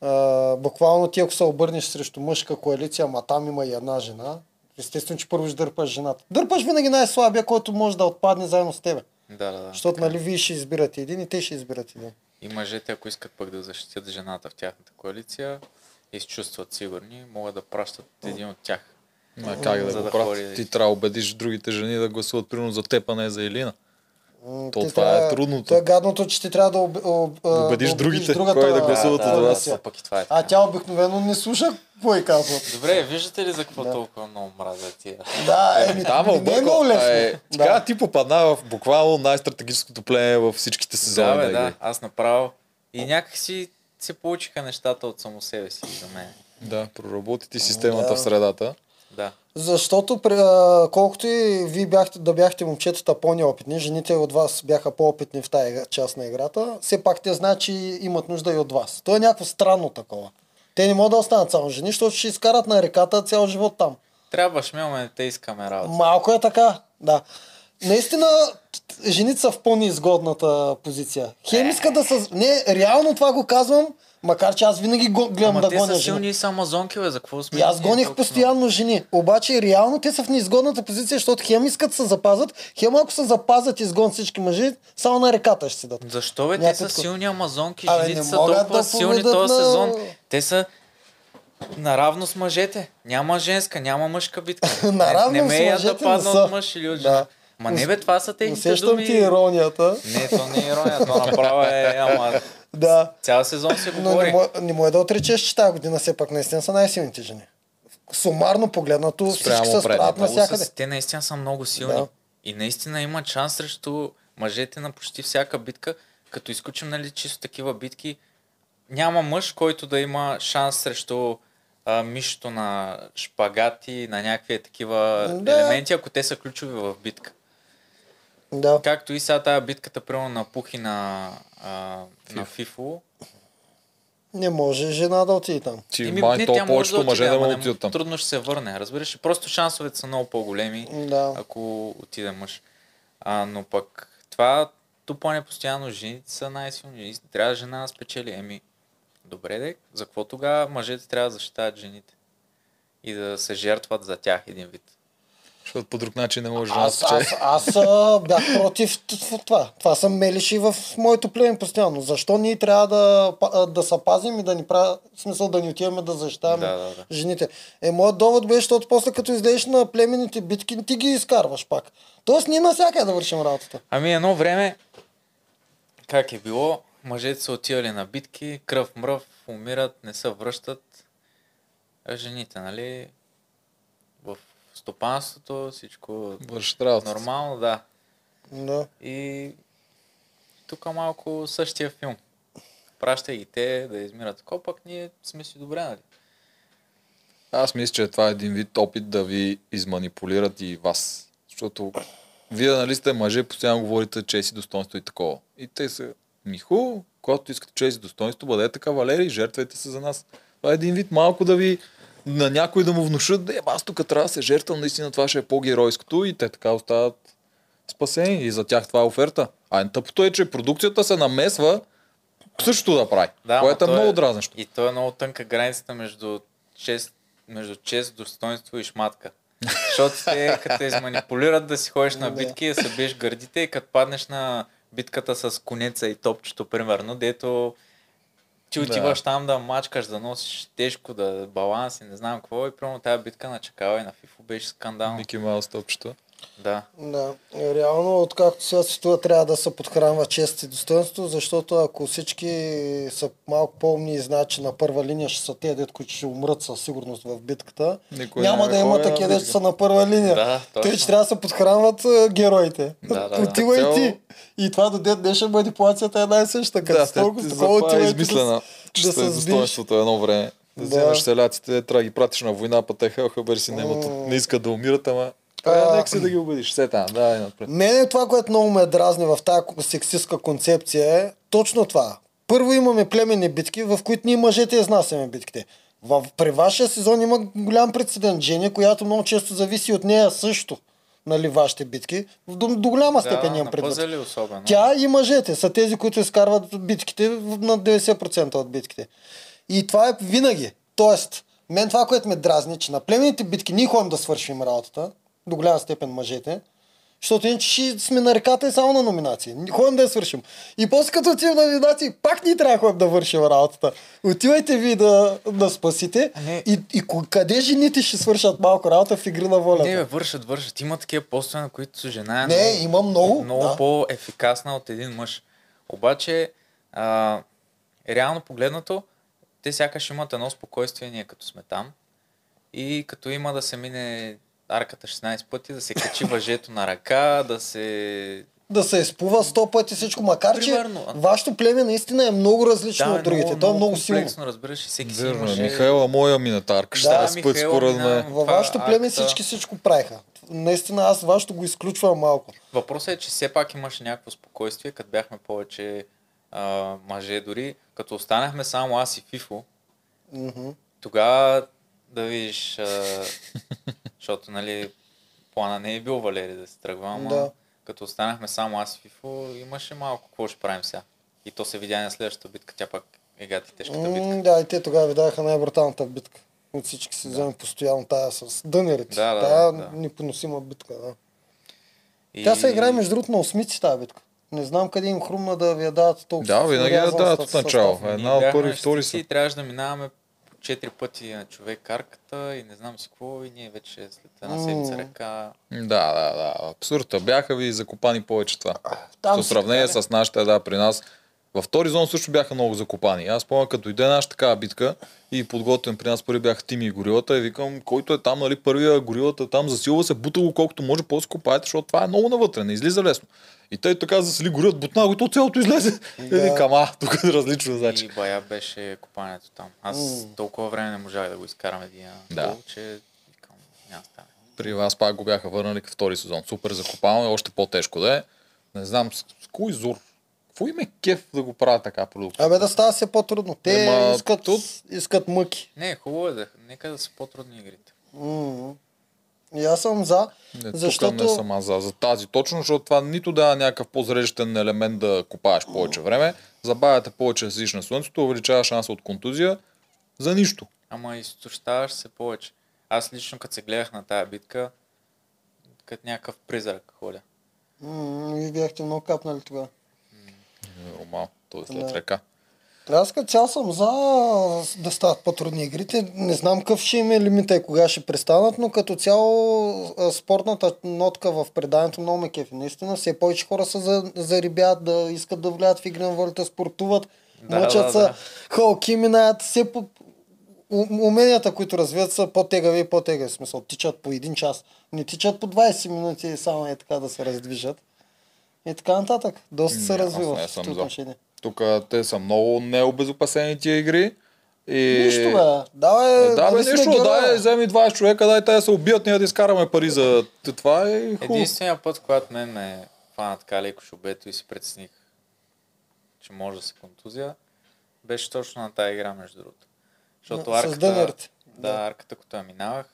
S2: А, буквално ти ако се обърнеш срещу мъжка коалиция, ма там има и една жена, естествено, че първо ще дърпаш жената. Дърпаш винаги най-слабия, който може да отпадне заедно с тебе.
S1: Да, да, да.
S2: Защото
S1: така е.
S2: нали вие ще избирате един и те ще избират един.
S1: И мъжете, ако искат пък да защитят жената в тяхната коалиция и се чувстват сигурни, могат да пращат един от тях.
S3: Ма как да
S1: За
S3: го
S1: да
S3: правят? Ти трябва да убедиш другите жени да гласуват примерно за теб, а не за Елина. То
S2: ти
S3: това е
S2: трябва-
S3: трудното.
S2: То е гадното, че ти трябва да, об, об, а,
S3: убедиш
S2: да
S3: другите,
S2: другата
S3: кой да гласуват
S1: да, да,
S3: вас.
S1: да, пък и това е
S2: А
S1: така.
S2: тя обикновено не слуша какво й казват.
S1: Добре, виждате ли за какво
S2: Да.
S1: толкова много мразя тия?
S2: Да, еми,
S3: Да, ама
S2: не е много лесно.
S3: Е, така
S2: да.
S3: ти попадна в буквално най-стратегическото племе във всичките сезони.
S1: Да, бе,
S3: на
S1: да, аз направо. И някак си се получиха нещата от само себе си за мен.
S3: Да, проработи ти системата
S2: Да.
S3: в средата.
S1: Да.
S2: Защото а, колкото и вие бяхте, да бяхте момчетата по-неопитни, жените от вас бяха по-опитни в тази част на играта, все пак те знаят, че имат нужда и от вас. То е някакво странно такова. Те не могат да останат само жени, защото ще изкарат на реката цял живот там.
S1: Трябва шмелме, не те искаме работа.
S2: Малко е така, да. Наистина, жените са в по-неизгодната позиция. Хем искат да са... Не, реално това го казвам, макар че аз винаги го, гледам
S1: Ама
S2: да
S1: те
S2: гоня
S1: са
S2: жени.
S1: силни и са амазонки, бе, за какво сме?
S2: И аз гоних
S1: толкова
S2: постоянно жени. Обаче реално те са в неизгодната позиция, защото хем искат да се запазят, хем ако се запазят и изгонят всички мъже, само на реката ще си дадат.
S1: много? Защо бе? Те
S2: Някакво
S1: са силни амазонки,
S2: Абе,
S1: жените са толкова
S2: да
S1: силни този
S2: на-
S1: сезон. Те са наравно с мъжете. Няма женска, няма мъжка битка.
S2: Наравно
S1: не, не
S2: с
S1: ме да
S2: мъжете
S1: падна
S2: не са.
S1: от мъж или от жена.
S2: Да.
S1: Ма не бе, това са техните
S2: Усещам
S1: думи.
S2: ти иронията.
S1: Не, то не е ирония, то направо е, ама
S2: Да.
S1: цял сезон се
S2: Но не,
S1: говори.
S2: мо- не може да отречеш, че тази година все пак наистина са най-силните жени. Сумарно погледнато всички
S3: Спрямо
S2: справят
S3: предните.
S1: Много
S2: навсякъде.
S1: са, те наистина са много силни.
S2: Да.
S1: И наистина има шанс срещу мъжете на почти всяка битка. Като изключим нали, чисто такива битки, няма мъж, който да има шанс срещу а, мишето на шпагати, на някакви такива
S2: Да.
S1: елементи, ако те са ключови в битка.
S2: Да.
S1: Както и сега тази битката, примерно на Пухи на, а, на Фифо.
S2: Не може жена да отиде там.
S3: Ти
S1: Еми,
S3: май
S1: не,
S3: то повечето мъже да му отидат там.
S1: Трудно ще се върне, разбираш. Просто шансовете са много по-големи,
S2: Да.
S1: ако отиде мъж. А, но пък това тупане постоянно, жените са най-силни. И Трябва жена да спечели. Еми, добре де, за какво тогава мъжете трябва да защитават жените? И да се жертват за тях един вид.
S3: Защото по друг начин не може да
S2: Аз, аз, аз а, бях против това. Това съм мелиши в моето племе постоянно. Защо ние трябва да, да се пазим и да ни правя, в смисъл да ни отиваме да защитаваме
S1: Да, да, да.
S2: жените? Е, моят довод беше, защото после като излезеш на племените битки, ти ги изкарваш пак. Тоест ние навсякъде да вършим работата.
S1: Ами едно време, как е било, мъжете са отивали на битки, кръв мръв, умират, не се връщат. А жените, нали, стопанството, всичко
S3: вършат работа.
S1: нормално, да.
S2: Да.
S1: И тук малко същия филм. Пращай ги те да измират такова, пък ние сме си добре, нали?
S3: Аз мисля, че това е един вид опит да ви изманипулират и вас. Защото вие, нали сте мъже, постоянно говорите чест и достоинство и такова. И те са, Михо, когато искате чест и достоинство, бъдете кавалери, жертвайте се за нас. Това е един вид малко да ви на някой да му внушат, да аз тук трябва да се жертвам, наистина това ще е по-геройското и те така остават спасени и за тях това е оферта. А тъпото е, че продукцията се намесва същото да прави,
S1: Да,
S3: което е много дразнещо.
S1: И то е много тънка границата между чест, между чест, достоинство и шматка. Защото те, като те изманипулират да си ходиш на битки, да се биеш гърдите и като паднеш на битката с конеца и топчето, примерно, дето ти
S3: Да.
S1: отиваш там да мачкаш, да носиш тежко, да баланс и не знам какво. И примерно тази битка на Чакала и на Фифо беше скандално.
S3: Мики Маус топчето.
S1: Да.
S2: Да, Е, реално, откакто сега светува, трябва да се подхранва чест и достоинство, защото ако всички са малко по-умни и знаят, че на първа линия ще са те, дет, които ще умрат със сигурност в битката,
S3: Никой
S2: няма да
S3: да
S2: има такива,
S3: битка.
S2: са на първа линия.
S1: Да,
S2: Те,
S1: точно.
S2: че трябва да се подхранват а, героите.
S1: Да, да, да.
S2: Отивай
S3: Цяло-
S2: ти. И това до ден днешен манипулацията е една и съща. Като
S3: Да,
S2: толкова,
S3: те-
S2: такова
S3: затова е измислена.
S2: да, да
S3: се
S2: се
S3: е
S2: сбиеш.
S3: достоинството едно време. Да,
S2: Да.
S3: вземаш селяците, трябва да ги пратиш на война, па те хел хабер си немат,
S2: М.
S3: не искат да умират, ама
S2: А,
S3: трябва нека си да ги убедиш. Все там, да, и напред.
S2: Мене това, което много ме дразни в тази сексистка концепция е точно това. Първо имаме племенни битки, в които ние мъжете изнасяме битките. В, при вашия сезон има голям прецедент. Жени, която много често зависи от нея също. Нали, вашите битки. До, до голяма степен
S1: Да,
S2: имам предвид.
S1: особено.
S2: Тя и мъжете са тези, които изкарват битките на 90% от битките. И това е винаги. Тоест, мен това, което ме дразни, че на племените битки ние ходим да свършим работата, до голяма степен мъжете, защото иначе ще сме на реката и само на номинации. Ходим да я свършим. И после като отидем на номинации, пак ни трябва да ходим да вършим работата. Отивайте ви да, да спасите.
S1: Не.
S2: И, и къде жените ще свършат малко работа в игри на волята?
S1: Не, бе, вършат, вършат. Има такива постове, на които жена е
S2: Не,
S1: много,
S2: има много,
S1: много
S2: да.
S1: по-ефикасна от един мъж. Обаче, а, реално погледнато, те сякаш имат едно спокойствие, ние като сме там. И като има да се мине арката 16 пъти, да се качи въжето на ръка, да се...
S2: да се изплува сто пъти всичко, макар
S1: Примерно.
S2: че вашето племе наистина е много различно
S1: Да,
S2: от другите. То е много силно.
S1: комплексно, разбираш, и всеки си имаше...
S3: Михайла, моя минатарка, ще
S2: Да,
S3: спът според мен.
S2: Във
S1: Това
S2: вашето племе
S1: акта-
S2: всички всичко правиха. Наистина аз вашето го изключвам малко.
S1: Въпросът е, че все пак имаше някакво спокойствие, като бяхме повече а, мъже дори. Като останахме само аз и Фифо,
S2: Мгм.
S1: тогава да видиш, а, защото нали, плана не е бил Валери да се тръгва, ама
S2: Да.
S1: като останахме само аз и Фифо, имаше малко какво ще правим сега. И то се видя на следващата битка, тя пак е гати тежката битка.
S2: М, Да, и те тогава ви даваха най-бруталната битка. От всички си вземем постоянно тая с дънерите.
S1: Да, да,
S2: тая
S1: да.
S2: непоносима битка, да.
S1: И...
S2: Тя се играе между другото на осмици тази битка. Не знам къде им хрумна да ви я дадат толкова.
S3: Да, винаги я дават от начало. Една от първи, втори са.
S1: трябваше да минаваме четири пъти на човек карката и не знам си какво и ние вече след една седмица река.
S3: Да, да, да. Абсурда. Бяха ви закопани повече това.
S2: Там
S3: В сравнение с нашите, да, при нас. Във втори зон също бяха много закопани. Аз помня, като иде нашата такава битка и подготвен при нас първи бяха Тими и горилата и викам, който е там, нали, първия горилата там засилва се, бута го колкото може по копаете, защото това е много навътре, не излиза лесно. И той така засили горилата, бутна и то цялото излезе.
S2: Да.
S3: И викам, а, тук е различно, значи.
S1: И бая беше копането там. Аз толкова време не можах да го изкарам един
S3: Да.
S1: гол, че викам, няма стане.
S3: При вас пак го бяха върнали към втори сезон. Супер закопано и още по-тежко да е. Не знам с, с кой зор. Какво им е кеф да го правят така продукция?
S2: Абе да става все по-трудно. Те
S3: Ема,
S2: искат,
S3: тут-
S2: искат мъки.
S1: Не, хубаво е да, нека да са по-трудни игрите.
S2: М. И аз съм за,
S3: Не,
S2: защото...
S3: Тук не съм аз за, за тази точно, защото това нито да е някакъв по-зрелищен елемент да копаеш повече време, забавяте повече да седиш на слънцето, увеличава шанса от контузия, за нищо.
S1: Ама изтощаваш се повече. Аз лично, като се гледах на тая битка, като някакъв призрак ходя.
S2: М, Вие бяхте много капнали тогава.
S3: Нормално, то е след
S2: Да.
S3: река.
S2: Аз като цял съм за да стават по-трудни игрите. Не знам какъв ще им е лимита и кога ще престанат, но като цяло спортната нотка в преданието много ме кефи. Наистина, все повече хора са за, зарибят, да искат да влияят в игри на волята, спортуват,
S1: Да,
S2: мъчат
S1: да,
S2: се,
S1: да.
S2: халки минаят, все по... Уменията, които развиват са по-тегави и по-тегави. В смисъл, тичат по един час. Не тичат по 20 минути само е така да се раздвижат. И така нататък. Доста
S3: Не,
S2: се
S3: аз
S2: развива
S3: не
S2: в това отношение.
S3: Тук те са много необезопасени тия игри. И...
S2: Нищо бе. Давай,
S3: Е, да, нищо, дай, вземи 20 човека, дай те се убият, ние да изкараме пари за това е хубаво.
S1: Единственият път, когато мен ме фана така леко шубето и си прецених, че може да се контузия, беше точно на тази игра, между другото. Защото
S2: На-
S1: арката, да,
S2: Да.
S1: арката, като я минавах,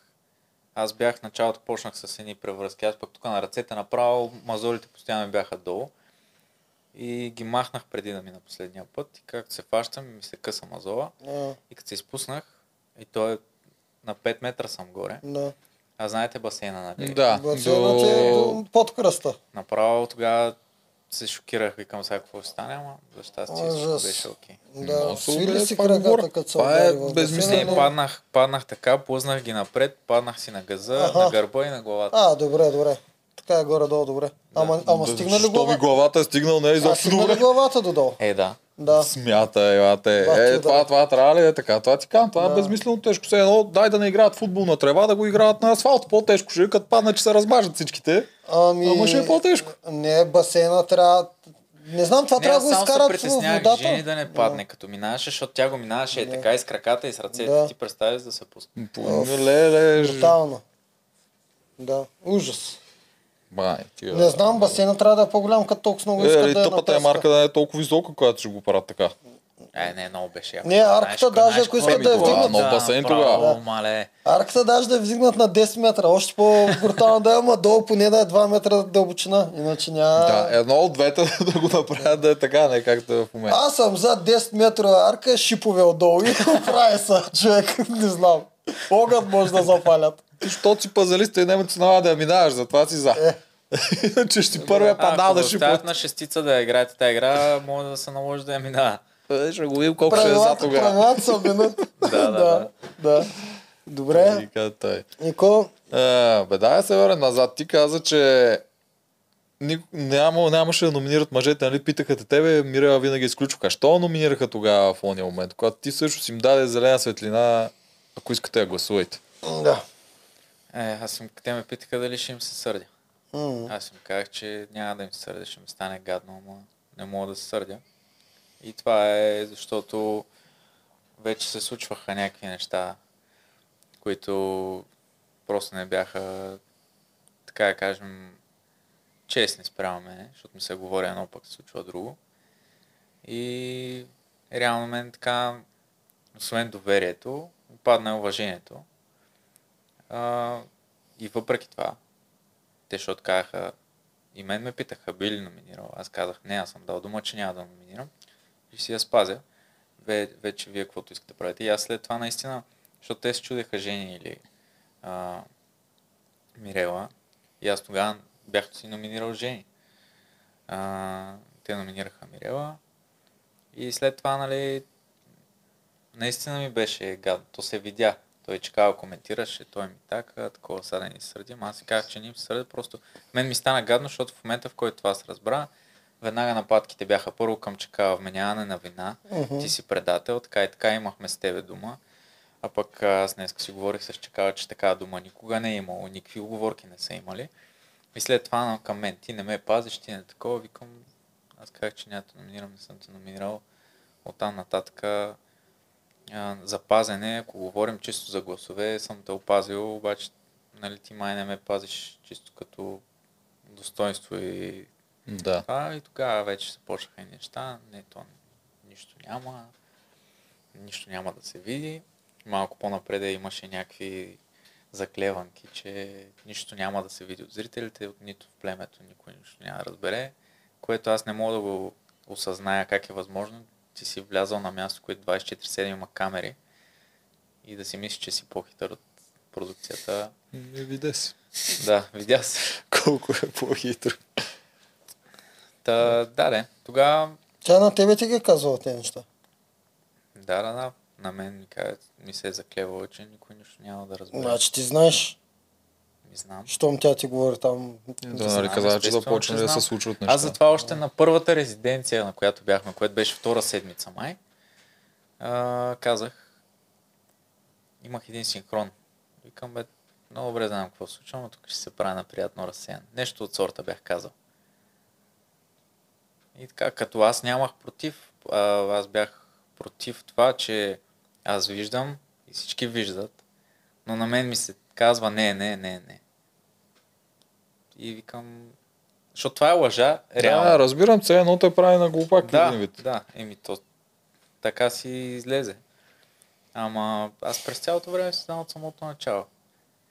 S1: аз бях в началото, почнах с едни превръзки. Аз пък тук на ръцете направо, мазолите постоянно ми бяха долу. И ги махнах преди да мина последния път. И както се фащам, ми се къса мазола.
S2: А,
S1: И като се изпуснах, и той е на 5 метра съм горе.
S2: да.
S1: А знаете басейна, нали?
S3: Да,
S2: Басейнът е до под кръста.
S1: Направо тогава се шокирах, викам сега какво ще стане, ама за щастие всичко
S2: Ужас.
S1: беше окей.
S2: Да, свили
S3: удари,
S2: си краката, като се
S3: Това е безмислено.
S1: паднах, паднах така, плъзнах ги напред, паднах си на газа,
S2: Аха.
S1: на гърба и на главата.
S2: А, добре, добре. Така е горе-долу, добре. Ама, ама
S3: Да,
S2: стигна ли
S3: Защо ви
S2: главата?
S3: главата е стигнал, не е
S2: А,
S3: изобщо
S2: стигна ли
S3: добре.
S2: главата додолу?
S1: Е, да.
S2: Да.
S3: Смята, елате. Е,
S2: удар.
S3: това, това трябва ли е така? Това ти казвам, това
S2: Да.
S3: е безмислено тежко. Все едно, дай да не играят футбол на трева, да го играят на асфалт. По-тежко ще е, като падна, че се размажат всичките.
S2: Ами...
S3: Ама ще е по-тежко.
S2: Не, басейна трябва... Не знам, това
S1: Не,
S2: трябва да го
S1: се
S2: изкарат в водата.
S1: жени да не падне, като минаваше, защото тя го минаваше е така и с краката и с ръцете.
S2: Да.
S1: Ти представяш да се пуска.
S3: Леле,
S2: Брутално. Да, ужас.
S3: Май, тия.
S2: Не знам, басейна трябва да е по-голям, като толкова много
S3: Е,
S2: искат
S3: нали,
S2: да я
S3: тъпата е марка да не е толкова висока, която ще го правят така.
S1: Е, не, много беше яко.
S2: Не, арката даже, ако искат
S1: ми
S2: да я вдигнат-
S3: нов басейн тогава.
S1: мале.
S2: Арката даже да я вдигнат на 10 метра, още по-брутално да е, ама долу поне да е 2 метра дълбочина, иначе няма...
S3: Да, едно от двете да го направят да е така, не както е в момента.
S2: Аз съм за 10 метра арка, шипове отдолу и го прави са, човек, не знам. Огън може да запалят.
S3: Ти, що си пазалиста и няма се налага да я минаваш, затова си за.
S2: Е.
S3: Иначе ще първия падал да ще
S1: оставят на шестица да играете тази игра, може да се наложи да я минава.
S3: Е, Ще го видим колко ще е за тогава.
S2: правилата са минут.
S1: Да, да, да.
S2: Добре. Нико,
S3: Е, бе, дай да се върнем назад. Ти каза, че няма, нямаше да номинират мъжете, нали? Питаха те тебе, Мира винаги изключваха. А Що номинираха тогава в ония момент, когато ти също си им даде зелена светлина, ако искате да гласувайте.
S2: да.
S1: Е, аз им, те ме питаха дали ще им се сърдя.
S2: М.
S1: Аз им казах, че няма да им се сърдя, ще ми стане гадно, ама не мога да се сърдя. И това е защото вече се случваха някакви неща, които просто не бяха, така да кажем, честни спрямо мене, защото ми се говори едно, пък се случва друго. И реално мен така, освен доверието, падна уважението. А, и въпреки това, те защото казаха, и мен ме питаха, би ли номинирал. Аз казах, не, аз съм дал дума, че няма да номинирам. И си я спазя. Ве, вече вие каквото искате да правите. И аз след това наистина, защото те се чудеха Жени или а, Мирела. И аз тогава бях си номинирал Жени. А, те номинираха Мирела. И след това, нали, наистина ми беше гадно. То се видя. Той чекава, коментираше, той ми така, такова сега да ни сърдим. Аз си казах, че не им се сърдя, просто мен ми стана гадно, защото в момента, в който това се разбра, веднага нападките бяха първо към чекава вменяване на вина,
S2: Мгм.
S1: ти си предател, така и така имахме с тебе дума. А пък аз днес си говорих с Чекава, че такава дума никога не е имало, никакви оговорки не са имали. И след това към мен, ти не ме пазиш, ти не такова, викам, аз казах, че няма номинирам, не съм те номинирал. Оттам нататък а, за пазене, ако говорим чисто за гласове, съм те опазил, обаче нали, ти май не ме пазиш чисто като достоинство и
S3: Да.
S1: това и тогава вече се почнаха и неща. Не, то нищо няма. Нищо няма да се види. Малко по-напред имаше някакви заклеванки, че нищо няма да се види от зрителите, от нито в племето, никой нищо няма да разбере, което аз не мога да го осъзная как е възможно. Ти си влязал на място, което 24-7 има камери и да си мислиш, че си по-хитър от продукцията.
S3: Не виде си.
S1: Да, видя се.
S3: Колко е по-хитро.
S1: Та, да, да. Тогава,
S2: Тя на тебе ти ги е казала тези неща.
S1: да, да, да. На мен ми, ми се е заклевала, че никой нищо няма да разбере.
S2: Значи ти знаеш,
S1: Не знам.
S2: щом тя ти говори там.
S3: Да,
S1: знам,
S3: нали каза, че започне да се случват неща.
S1: Аз затова още на първата резиденция, на която бяхме, което беше втора седмица май, а, казах, имах един синхрон. Викам, бе, много добре знам какво се случва, но тук ще се правя на приятно разсеян. Нещо от сорта бях казал. И така, като аз нямах против, а, аз бях против това, че аз виждам и всички виждат, но на мен ми се казва не, не, не, не. И викам, защото това е лъжа, реално.
S3: Да, разбирам, все едно те прави на глупак
S1: Да,
S3: вид.
S1: да, еми то така си излезе. Ама аз през цялото време си знам от самото начало.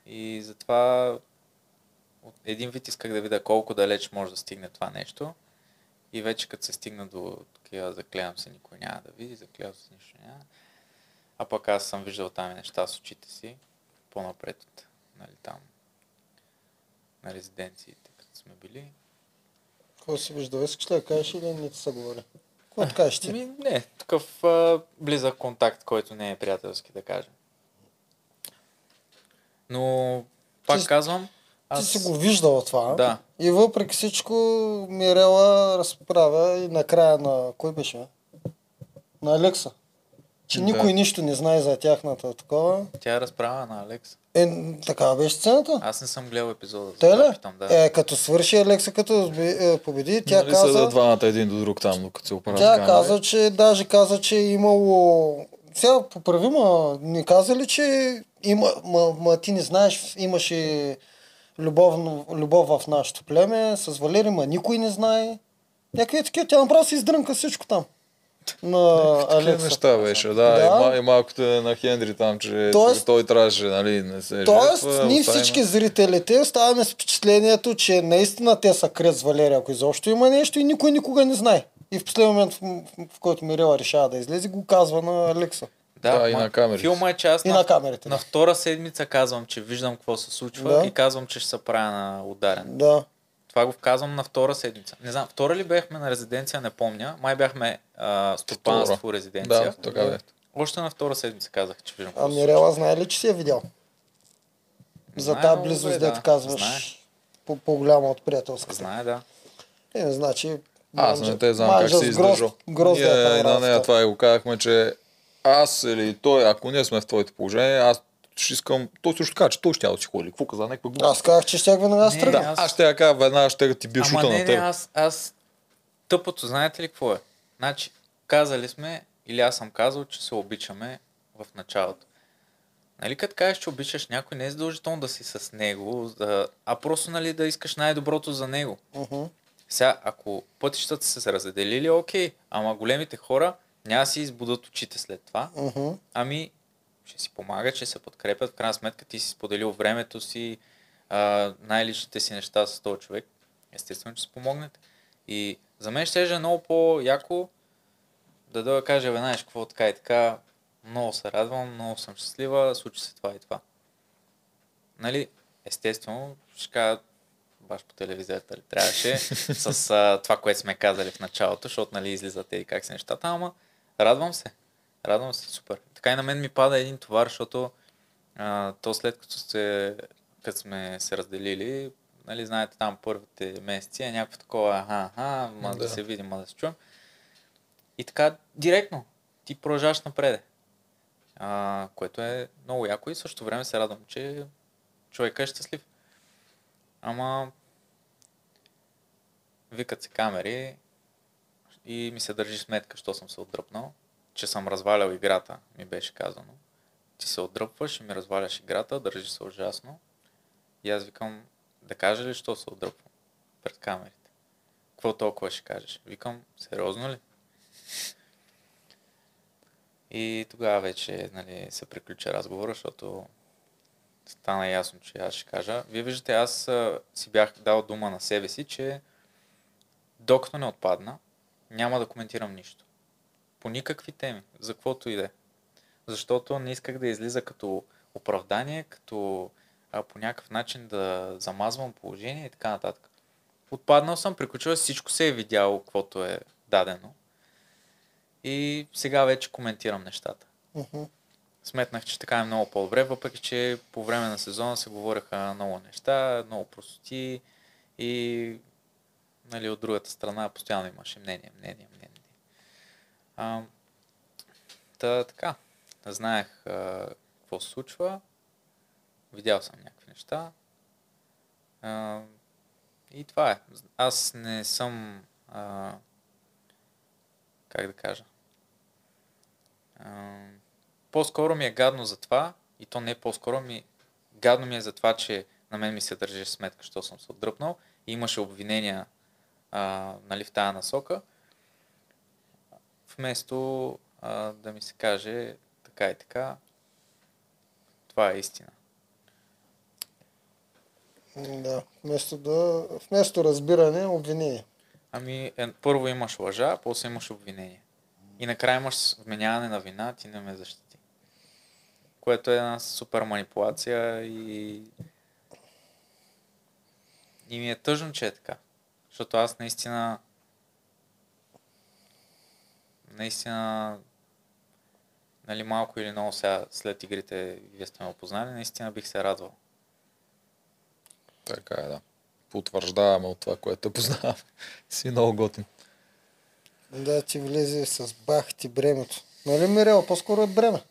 S1: И затова от един вид исках да видя колко далеч може да стигне това нещо. И вече като се стигна до такива, заклевам се, никой няма да види, заклевам се, нищо няма. А пък аз съм виждал там неща с очите си, по-напред нали, там, на резиденциите, като сме били.
S2: Какво си виждал? Искаш ли да кажеш или не ти се говори? Какво кажеш ти?
S1: Ми, не, такъв а, близък контакт, който не е приятелски, да кажем. Но, пак
S2: Ти-
S1: казвам,
S2: Ти
S1: аз...
S2: си го виждал това.
S1: Да.
S2: И въпреки всичко Мирела разправя и накрая на... Кой беше? бе? На Алекса. Че
S3: Да.
S2: никой нищо не знае за тяхната такова.
S1: Тя е разправа на Алекс.
S2: Е, такава беше сцената.
S1: Аз не съм гледал епизода.
S2: Те ли?
S1: питам, да.
S2: Е, като свърши Алекса, като е, победи, тя
S3: нали са
S2: каза...
S3: да двамата един до друг там, докато се оправят
S2: Тя
S3: камери?
S2: каза, че даже каза, че е имало... Сега поправи, ма не каза ли, че има... Ма, ма ти не знаеш, имаше любовно, любов в нашето племе с Валери, ма никой не знае. Някакви такива, тя направо си издрънка всичко там. На Алекса.
S3: неща беше, да.
S2: Да.
S3: И, и малкото е на Хендри там, че
S2: Тоест-
S3: той трябваше, нали, не се
S2: Тоест,
S3: жертва,
S2: ние
S3: оставим-
S2: всички зрителите оставаме с впечатлението, че наистина те са с Валерия, ако изобщо има нещо и никой никога не знае. И в последния момент, в, в, който Мирела решава да излезе, го казва на Алекса.
S3: Да, и
S1: ма
S3: на камерите.
S1: Филма е,
S2: И
S1: на,
S2: на камерите.
S1: на
S2: Да.
S1: втора седмица казвам, че виждам какво се случва
S2: Да.
S1: и казвам, че ще се правя на ударен.
S2: да.
S1: Това го казвам на втора седмица. Не знам, втора ли бяхме на резиденция, не помня. Май бяхме а, стопанство резиденция.
S3: Да, така бе.
S1: Още на втора седмица казах, че виждам
S2: А Мирела знае ли, че си я видял? За тази близост, дето
S1: да.
S2: казваш,
S1: Знае.
S2: по- по-голяма от приятелската.
S1: Знае, да.
S2: Е, значи...
S3: Аз не те знам как си издържал. Ние
S2: да е
S3: на нея това и го казахме, че аз или той, ако ние сме в твоите положение, аз ще искам, той също така, че той ще да си ходи. Какво каза? Някаква глупост.
S2: Аз казах, че щях веднага
S1: Не,
S2: тръгна.
S3: Да,
S1: аз-
S3: аз ще я кажа веднага, ще ти бия
S1: Ама
S3: шута
S1: не,
S3: на
S1: не,
S3: теб.
S1: аз, аз тъпото, знаете ли какво е? Значи, казали сме, или аз съм казал, че се обичаме в началото. Нали като кажеш, че обичаш някой, не е задължително да си с него, да, а просто нали, да искаш най-доброто за него.
S2: Мгм.
S1: Сега, ако пътищата са се разделили, окей, ама големите хора няма да си избудат очите след това,
S2: Мгм.
S1: ами ще си помагат, ще се подкрепят. В крайна сметка ти си споделил времето си, а, най-личните си неща с този човек. Естествено, че си помогнете. И за мен ще е много по-яко да да кажа, бе, знаеш какво така и така, много се радвам, много съм щастлива, случи се това и това. Нали, естествено, ще кажа, баш по телевизията ли трябваше, с а, това, което сме казали в началото, защото нали излизате и как са нещата, ама радвам се. Радвам се, супер. Така и на мен ми пада един товар, защото а, то след като, се, като сме се разделили, нали, знаете, там първите месеци е някакво такова, аха, аха, ма да.
S3: Да.
S1: се видим, ма да се чуем. И така, директно, ти продължаваш напред. А, което е много яко и в същото време се радвам, че човека е щастлив. Ама, викат се камери и ми се държи сметка, що съм се отдръпнал, че съм развалял играта, ми беше казано. Ти се отдръпваш и ми разваляш играта, държи се ужасно. И аз викам, да кажа ли, що се отдръпвам пред камерите? Какво толкова ще кажеш? Викам, сериозно ли? И тогава вече нали, се приключи разговора, защото стана ясно, че аз ще кажа. Вие виждате, аз си бях дал дума на себе си, че докато не отпадна, няма да коментирам нищо. По никакви теми, за каквото и да е. Защото не исках да излиза като оправдание, като а по някакъв начин да замазвам положение и така нататък. Отпаднал съм, приключил всичко се е видяло, каквото е дадено. И сега вече коментирам нещата.
S2: Мгм.
S1: Сметнах, че така е много по-добре, въпреки че по време на сезона се говореха много неща, много простоти и нали, от другата страна постоянно имаше мнение, мнение, мнение. А, та, така, знаех а, какво се случва, видял съм някакви неща. А, и това е. Аз не съм, а, как да кажа, а, по-скоро ми е гадно за това, и то не по-скоро ми, гадно ми е за това, че на мен ми се държи сметка, що съм се отдръпнал. И имаше обвинения а, нали, в тази насока, вместо а, да ми се каже така и така, това е истина.
S2: Да, вместо, да, вместо разбиране, обвинение.
S1: Ами, е, първо имаш лъжа, после имаш обвинение. И накрая имаш вменяване на вина, ти не ме защити. Което е една супер манипулация и... И ми е тъжно, че е така. Защото аз наистина... Наистина... Нали, малко или много сега след игрите вие сте ме опознали, наистина бих се радвал.
S3: Така е, да. Потвърждаваме от това, което познаваме. Си много готин.
S2: Да, ти влезе с бах ти бремето. Нали, Мирел, по-скоро е бреме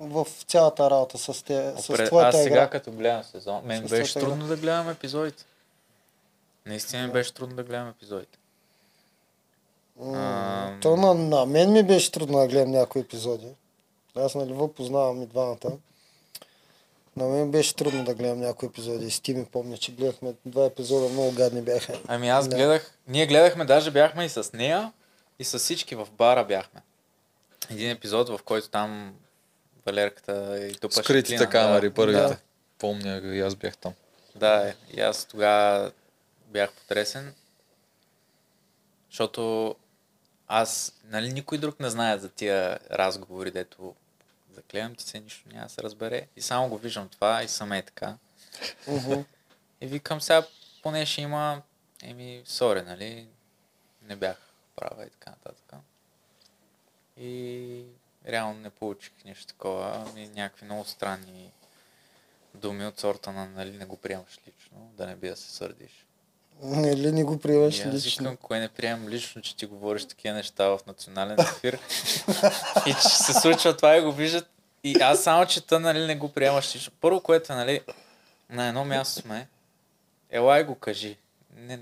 S2: в цялата работа с, те, с
S1: Опре...
S2: твоята
S1: Аз сега
S2: игра.
S1: като гледам сезон, мен
S2: С
S1: беше трудно да гледам епизодите. Наистина ми беше трудно да гледам епизодите. Ам.
S2: То на, на мен ми беше трудно да гледам някои епизоди. Аз на Лива познавам и двамата. На мен беше трудно да гледам някои епизоди. И с ти ми помня, че гледахме два епизода, много гадни бяха.
S1: Ами аз
S2: Да.
S1: гледах, ние гледахме, даже бяхме и с нея, и с всички в бара бяхме. Един епизод, в който там Валерката и тупаше
S3: Скритите
S1: клина,
S3: камери,
S1: да.
S3: първите.
S2: Да.
S3: Помня, и аз бях там.
S1: Да, е. и аз тогава бях потресен, защото аз, нали, никой друг не знае за тия разговори, дето заклевам ти се, нищо няма да се разбере. И само го виждам това и съм е така. И викам сега, поне ще има, еми, сори, нали, не бях права и така нататък. И реално не получих нищо такова, ами някакви много странни думи от сорта на, нали, не го приемаш лично, да не би да се сърдиш.
S2: Нали не го приемаш
S1: И аз
S2: лично.
S1: викам, кое не приемам лично, че ти говориш такива неща в национален ефир. и че се случва това и го виждат. И аз само чета, нали, не го приемаш лично. Първо, което нали, на едно място сме, ела и го кажи. Не,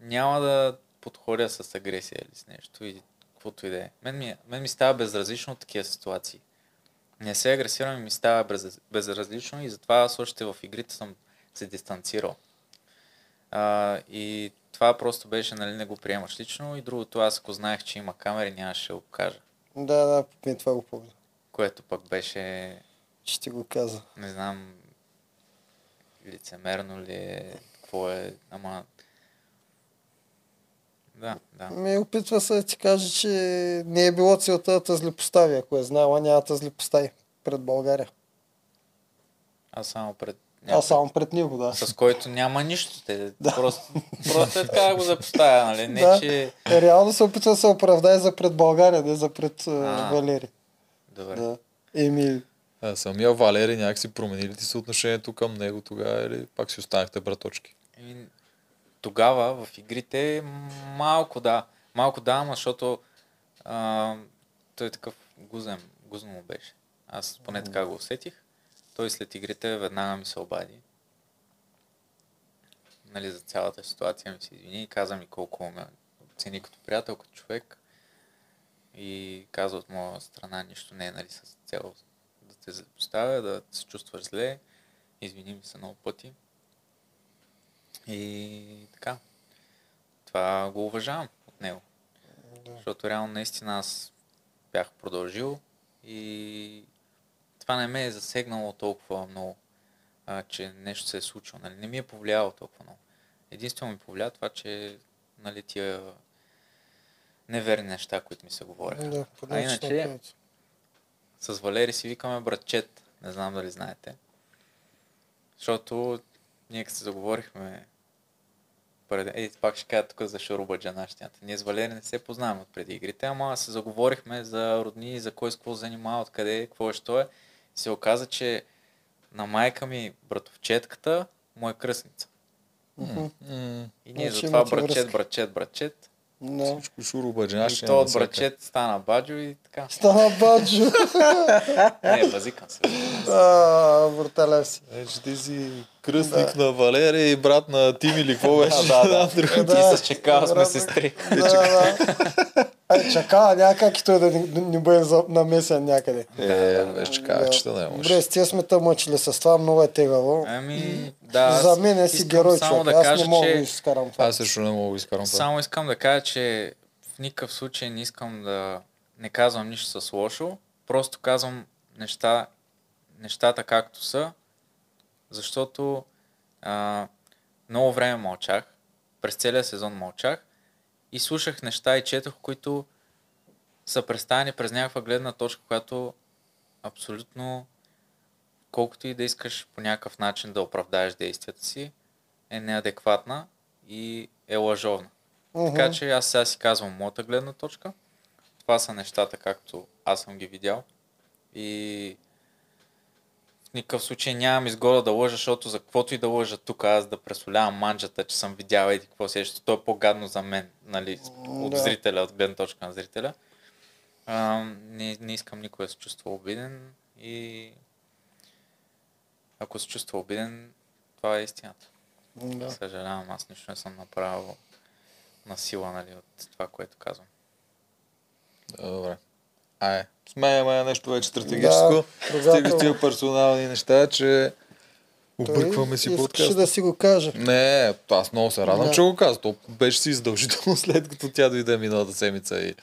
S1: няма да подходя с агресия или с нещо и каквото и да е. Мен ми, мен ми става безразлично от такива ситуации. Не се агресирам и ми става без, безразлично и затова аз още в игрите съм се дистанцирал. А, и това просто беше, нали, не го приемаш лично. И другото, аз ако знаех, че има камери, нямаше да го кажа.
S2: Да, да, ми това го помня.
S1: Което пък беше,
S2: Ще ти го каза.
S1: не знам, лицемерно ли е, какво е, ама... Да, да.
S2: Ми опитва се да ти каже, че не е било целта да те злепостави. Ако е знаела, няма да те злепостави пред България.
S1: Аз само пред...
S2: А само пред него, да.
S1: С който няма нищо. Те,
S2: Да.
S1: просто, просто е така да го запоставя, нали? Не,
S2: Да.
S1: че...
S2: Е, Реално се опитва да се оправдае за пред България, не за пред а,
S1: А.
S2: Валери.
S1: Добре.
S2: Да. Еми,
S3: А самия Валери някакси промени ли ти се отношението към него тогава или пак си останахте браточки?
S1: Еми, тогава в игрите малко да. Малко да, ама защото а, той е такъв гузен, гузно му беше. Аз поне така го усетих. Той след игрите веднага ми се обади. Нали, за цялата ситуация ми се извини и каза ми колко ме цени като приятел, като човек. И каза от моя страна нищо не е нали, с цел да те злепоставя, да се чувстваш зле. Извини ми се много пъти. И така. Това го уважавам от него.
S2: да.
S1: Защото реално наистина аз бях продължил и това не ме е засегнало толкова много, а, че нещо се е случило. Нали? Не ми е повлияло толкова много. Единствено ми повлия това, че нали, тия неверни неща, които ми се говорят.
S2: Да,
S1: А иначе-. С Валери си викаме братчет. Не знам дали знаете. Защото ние като се заговорихме преди... Ей, пак ще кажа тук за Шуруба Джанащията. Ние с Валери не се познаваме от преди игрите, ама се заговорихме за родни, за кой с какво занимава, откъде, какво е, що е. Се оказа, че на майка ми братовчетката му е кръстница.
S2: Мгм.
S3: М,
S1: И ние
S2: Значи
S1: затова
S2: имате
S1: братчет,
S2: връзка.
S1: братчет, братчет.
S2: Да.
S3: Всичко шурубаджанащина.
S1: и то от братчет стана баджо и така.
S2: Стана баджо.
S1: Не, базикам се.
S2: А, Бруталев си.
S3: Значи ти си кръстник на Валерия и брат на Тим или какво беше?
S1: Да, да, да.
S3: Друго.
S2: Да.
S1: И с чекава сме
S2: Брат,
S1: сестри.
S2: Да, да. Ай, чака, някак и той да не, не бъде намесен някъде.
S3: Е, вече казах, че да не
S2: Добре,
S3: може.
S2: с тия сме мъчили с това, много е тегаво.
S1: Ами, да. аз
S2: За мен е си герой,
S1: само
S2: човек.
S1: да
S2: Аз
S1: кажа,
S2: не мога да
S1: че
S2: изкарам това.
S3: Аз също не мога да изкарам това.
S1: Само искам да кажа, че в никакъв случай не искам да не казвам нищо с лошо, просто казвам неща, нещата както са, защото а, много време мълчах, през целия сезон мълчах и слушах неща и четох, които са представени през някаква гледна точка, която абсолютно колкото и да искаш по някакъв начин да оправдаеш действията си, е неадекватна и е лъжовна.
S2: Мгм.
S1: Така че аз сега си казвам моята гледна точка. Това са нещата, както аз съм ги видял. И никакъв случай нямам изгода да лъжа, защото за каквото и да лъжа тук, аз да пресолявам манджата, че съм видял еди какво си, е, защото то е по-гадно за мен, нали, от
S2: Да.
S1: зрителя, от гледна точка на зрителя. А, не, не искам никой да се чувства обиден и ако се чувства обиден, това е истината.
S2: Да.
S1: Съжалявам, аз нищо не съм направил на сила, нали, от това, което казвам.
S3: Добре. Ай, сменяме нещо вече стратегическо.
S2: Да,
S3: Стига с тия персонални неща, че объркваме си
S2: Той искаше
S3: подкаст.
S2: да си го каже.
S3: Не, аз много се радвам,
S2: Да.
S3: че го каза. То беше си задължително след като тя дойде миналата седмица и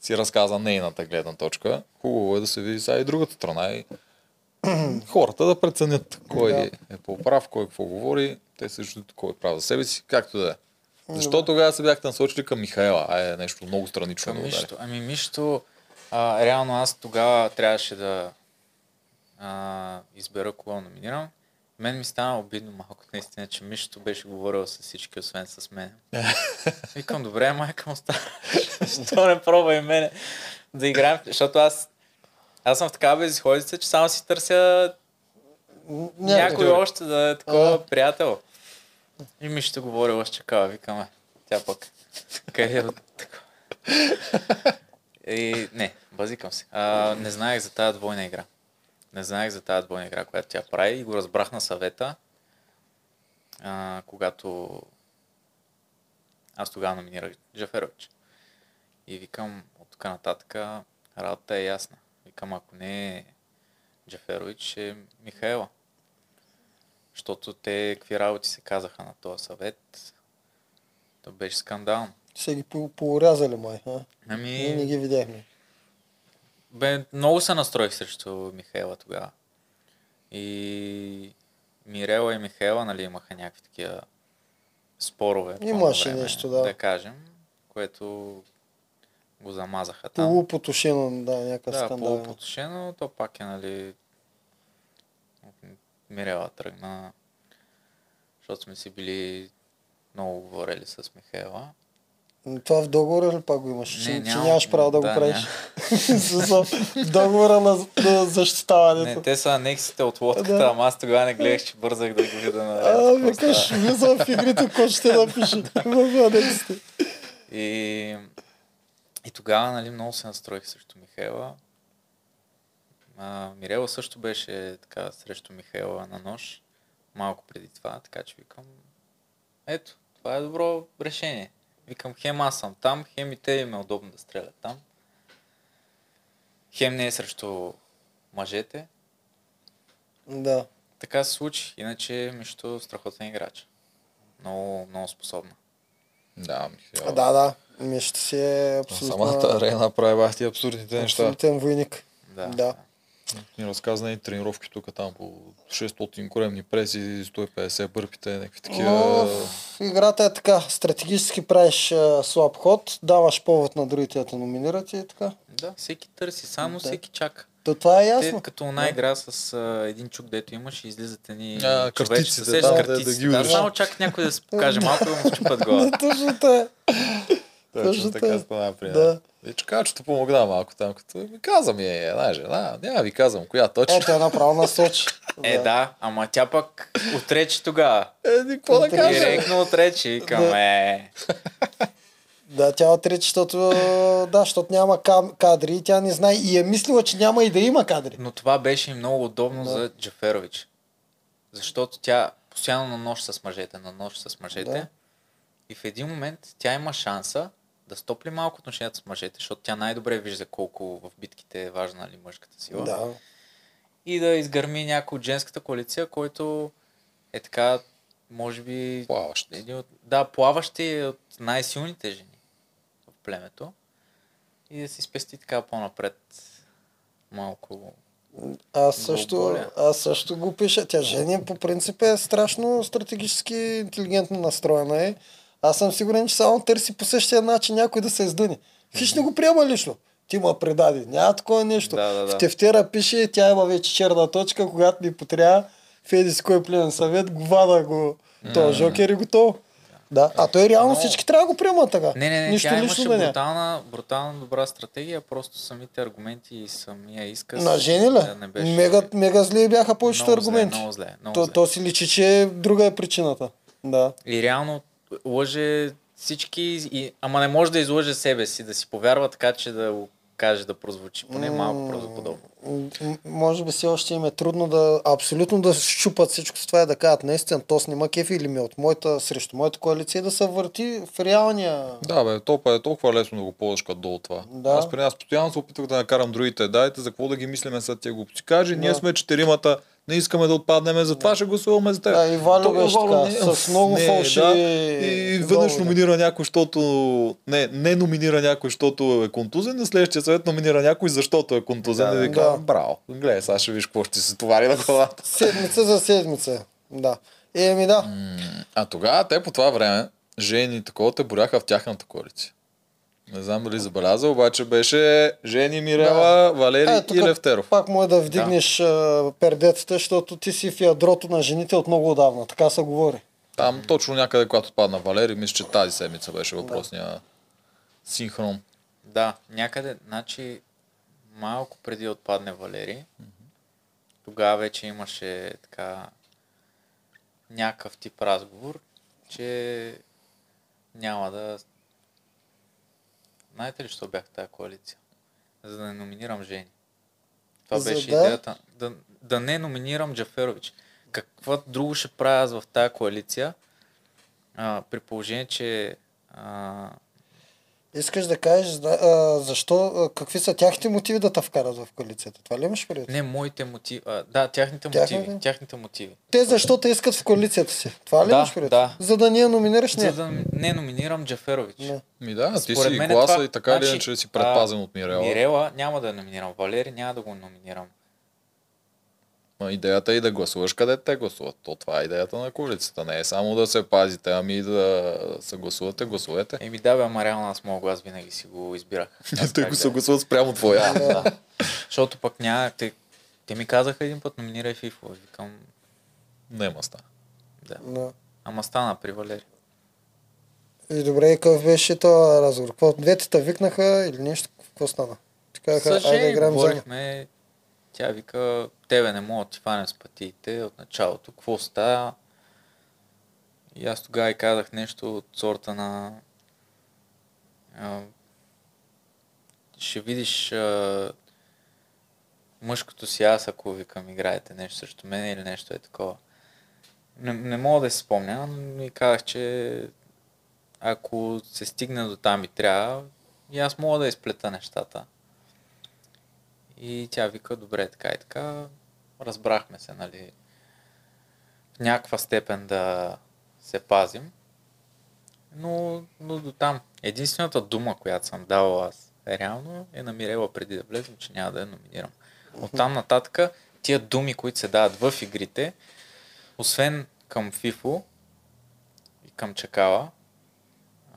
S3: си разказа нейната гледна точка. Хубаво е да се види сега и другата страна и хората да преценят кой
S2: Да.
S3: е по-прав, кой какво говори. Те също кой е прав за себе си, както да е. Защо тогава се бяхте насочили към Михаела? А е нещо много странично
S1: Към
S3: удари.
S1: Мишто. Ами Мишто, а, реално аз тогава трябваше да а, избера кого номинирам. Мен ми стана обидно малко, наистина, че Мишто беше говорил с всички, освен с мен. Викам, добре, майка му става. Що не пробва и мене да играем, защото аз аз съм в такава безисходица, че само си търся някой още да е такова
S2: А.
S1: приятел. И ми ще говори още чакава, викаме. Тя пък. Къде е от такова? И не, базикам се. А, не знаех за тази двойна игра. Не знаех за тази двойна игра, която тя прави и го разбрах на съвета, а, когато аз тогава номинирах Джаферович. И викам, от тук нататък работата е ясна. Викам, ако не е Джаферович, е Михаела. Защото те какви работи се казаха на този съвет. То беше скандално.
S2: Се ги по- поорязали, май. А? Ние не
S1: Ами,
S2: ги видяхме.
S1: бе, много се настроих срещу Михаела тогава. И Мирела и Михаела, нали, имаха някакви такива спорове. по
S2: Имаше
S1: време,
S2: нещо, да.
S1: Да кажем, което го замазаха там.
S2: Полупотушено, да, някакъв
S1: Да,
S2: скандал.
S1: полупотушено, то пак е, нали, Мирела тръгна, защото сме си били много говорили с Михаела.
S2: М, Това в договора ли пак го имаш? че, че
S1: нямам-
S2: нямаш право да,
S1: да,
S2: го правиш. Договора на, на защитаването.
S1: Не, те са анексите от лодката,
S2: Да.
S1: ама аз тогава не гледах, че бързах да го видя на
S2: А, викаш, влизам в игрите, кой ще напише в анексите.
S1: И, и тогава, нали, много се настроих срещу Михаела. А, Мирела също беше така срещу Михаела на нож, малко преди това, така че викам, ето, това е добро решение. Викам, хем аз съм там, хем и те им е удобно да стрелят там. Хем не е срещу мъжете.
S2: Да.
S1: Така се случи. Иначе Мишто страхотен играч. Много, много способна.
S3: Да, Михаела.
S2: А, да, да. Мишто си е абсолютно...
S3: самата арена прави бахти абсурдните неща.
S2: Абсолютен войник.
S1: Да.
S2: Да.
S3: Ни разказа и тренировки тук там по 600 коремни преси, 150 бърпите, някакви такива.
S2: Но, в играта е така. Стратегически правиш а, слаб ход, даваш повод на другите да те номинират и така.
S1: Да, всеки търси, само
S2: Да.
S1: всеки чака.
S2: То това е
S1: Те
S2: ясно.
S1: като една игра с а, един чук, дето имаш и излизат едни
S3: А,
S1: човечета,
S3: картиците,
S1: се
S3: да, да, да ги
S1: Да, само чак някой да се покаже малко да му щупат глава.
S2: Да, точно така.
S3: Точно
S2: Точно
S3: така стана при
S2: Да.
S3: да. И чукачето помогна малко там, като ми каза ми е една жена, няма ви казвам коя точно.
S2: Ето е направо насочи.
S1: Е, да, ама тя пък отрече тогава.
S3: Е, какво да
S2: Отрече.
S3: кажа?
S1: Директно отрече и към
S2: Да.
S1: е.
S2: Да, тя отрича, защото, да, защото няма кадри и тя не знае и е мислила, че няма и да има кадри.
S1: Но това беше и много удобно
S2: Да.
S1: за Джаферович. Защото тя постоянно на нощ с мъжете, на нощ с мъжете.
S2: Да.
S1: И в един момент тя има шанса да стопли малко отношенията с мъжете, защото тя най-добре вижда колко в битките е важна ли мъжката сила.
S2: Да.
S1: И да изгърми някой от женската коалиция, който е така, може би,
S3: Плаващ.
S1: един от, да, плаващи е от най-силните жени в племето. И да си спести така по-напред малко.
S2: Аз също, аз също го пиша. Тя Жени по принцип е страшно стратегически интелигентно настроена. Е. Аз съм сигурен, че само търси по същия начин някой да се издъни. Хищ не го приема лично. Ти ма предади. Няма такова нещо.
S1: Да, да, да.
S2: В тефтера пише, тя има вече черна точка, когато ми потрябва в еди си кой плен съвет, го вада го. То жокер и готово. Да. А той реално
S1: Но-
S2: всички трябва да го приемат така.
S1: Не, не, не,
S2: Нищо
S1: тя имаше
S2: да няма.
S1: брутална, брутална добра стратегия, просто самите аргументи и самия изказ.
S2: На жени ли?
S1: не беше...
S2: Мега, мега зли бяха повечето
S1: много зле,
S2: аргументи.
S1: Много зле, много
S2: То,
S1: зле.
S2: то си личи, че друга е причината. Да.
S1: И реално лъже всички, и... ама не може да излъже себе си, да си повярва така, че да го каже да прозвучи. Поне малко правдоподобно.
S2: М- може би все още им е трудно да абсолютно да щупат всичко с това и да кажат наистина, то снима кефи или ми е от моята срещу моята коалиция да се върти в реалния...
S3: Да, бе, то е толкова лесно да го ползваш като долу това.
S2: Да.
S3: Аз при нас постоянно се опитвах да накарам другите. Дайте, за какво да ги мислиме след тия глупости. Каже, ние
S2: Да.
S3: сме четиримата, не искаме да отпаднем, затова ще гласуваме за теб.
S2: Да, и Валю беше
S3: Валю
S2: така, с много фалши-
S3: Да. И веднъж
S2: да.
S3: номинира някой, защото... Не, не номинира някой, защото е контузен, на следващия съвет номинира някой, защото е контузен.
S1: Да,
S3: и
S1: да.
S3: вика,
S2: Да.
S3: браво, гледай, сега ще виж какво ще се товари на колата.
S2: Седмица за седмица. Да. Еми да.
S3: А тогава те по това време, Жени и такова, те боряха в тяхната коалиция. Не знам дали забеляза, обаче беше Жени, Мирела, Валери
S2: Е,
S3: и Левтеров.
S2: Пак може да вдигнеш да. пердетата, защото ти си в ядрото на жените от много отдавна. Така се говори.
S3: Там точно някъде, когато падна Валери, мисля, че тази седмица беше въпросния синхрон.
S1: Да, някъде, значи малко преди да отпадне Валери, тогава вече имаше така някакъв тип разговор, че няма да... Знаете ли, що бях в тази коалиция? За да не номинирам Жени. Това
S2: За
S1: беше
S2: да?
S1: идеята. Да, да не номинирам Джаферович. Какво друго ще правя аз в тази коалиция, а, при положение, че а,
S2: Искаш да кажеш да, а, защо, а, какви са тяхните мотиви да те вкарат в коалицията? Това ли имаш предвид?
S1: Не, моите мотиви. А, да, тяхните
S2: Тяхните?
S1: мотиви. Тяхните мотиви.
S2: Те защо те искат в коалицията си? Това ли
S1: Да,
S2: имаш предвид?
S1: да.
S2: За да ни я номинираш? Не.
S1: За да не номинирам Джаферович.
S2: Не.
S3: Ми да, ти
S1: Според
S3: си
S1: мен е
S3: гласа
S1: това-
S3: и така или
S1: значи,
S3: иначе си предпазен от Мирела.
S1: Мирела няма да я номинирам. Валери няма да го номинирам.
S3: Ма идеята е и да гласуваш къде те гласуват. То това е идеята на коалицията. Не е само да се пазите, ами и да се гласувате, гласувате.
S1: Еми да, бе, ама реално аз моят глас винаги си го избирах. Аз
S3: Те го
S1: да-
S3: се гласуват спрямо твоя.
S1: Да. Защото пък няма... Те, те ми казаха един път, номинирай Фифо. Викам,
S3: Нема ста.
S1: да.
S2: Да.
S1: Ама стана при Валери.
S2: И добре, и какъв беше този разговор? Какво, двете те викнаха или нещо? Какво стана? Ти казаха, айде играем заедно.
S1: Тя вика, тебе не мога да ти фанем с пътиите от началото. Какво става? И аз тогава и казах нещо от сорта на... Ще видиш а, мъжкото си аз, ако викам играете нещо срещу мен или нещо е такова. Не, не мога да си спомня, но и казах, че ако се стигне до там и трябва, и аз мога да изплета нещата. И тя вика, добре, така и така. Разбрахме се, нали, в някаква степен да се пазим. Но, но до там. Единствената дума, която съм дал аз реално е намирела преди да влезем, че няма да я номинирам. От там нататък тия думи, които се дават в игрите, освен към Фифо и към Чакала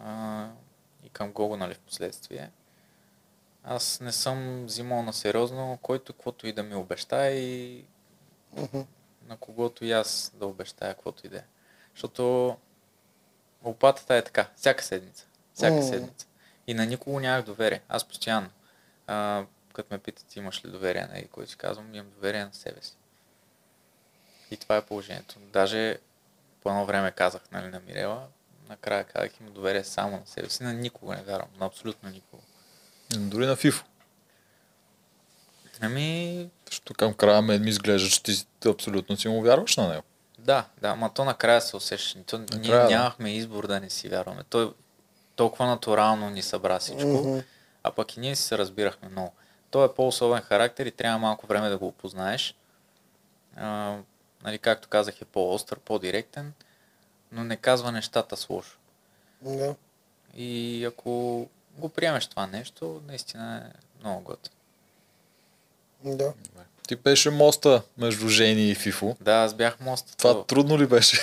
S1: а, и към Гого, нали, в последствие, Аз не съм взимал на сериозно, който каквото и да ми обещае и на когото и аз да обещая каквото и да е. Защото лопатата е така, всяка седмица. Всяка седмица. И на никого нямах доверие. Аз постоянно. А, като ме питат, имаш ли доверие на който си казвам, имам доверие на себе си. И това е положението. Даже по едно време казах нали, на Мирела, накрая казах, има доверие само на себе си. На никого не вярвам. На абсолютно никого.
S3: Дори на FIFA.
S1: Ами,
S3: Защото към края мен ми изглежда, че ти абсолютно си му вярваш на него.
S1: Да, да, ма то накрая се усеща. То, ние
S3: Накрая, да.
S1: нямахме избор да не си вярваме. Той толкова натурално ни събра всичко,
S2: Мгм.
S1: а пък и ние си се разбирахме много. Той е по-особен характер и трябва малко време да го опознаеш. А, нали, както казах, е по-остър, по-директен, но не казва нещата с лошо.
S2: Да.
S1: И ако го приемеш това нещо, наистина е много готин.
S2: Да.
S3: Ти беше моста между Жени и Фифо.
S1: Да, аз бях мост.
S3: Това трудно ли беше?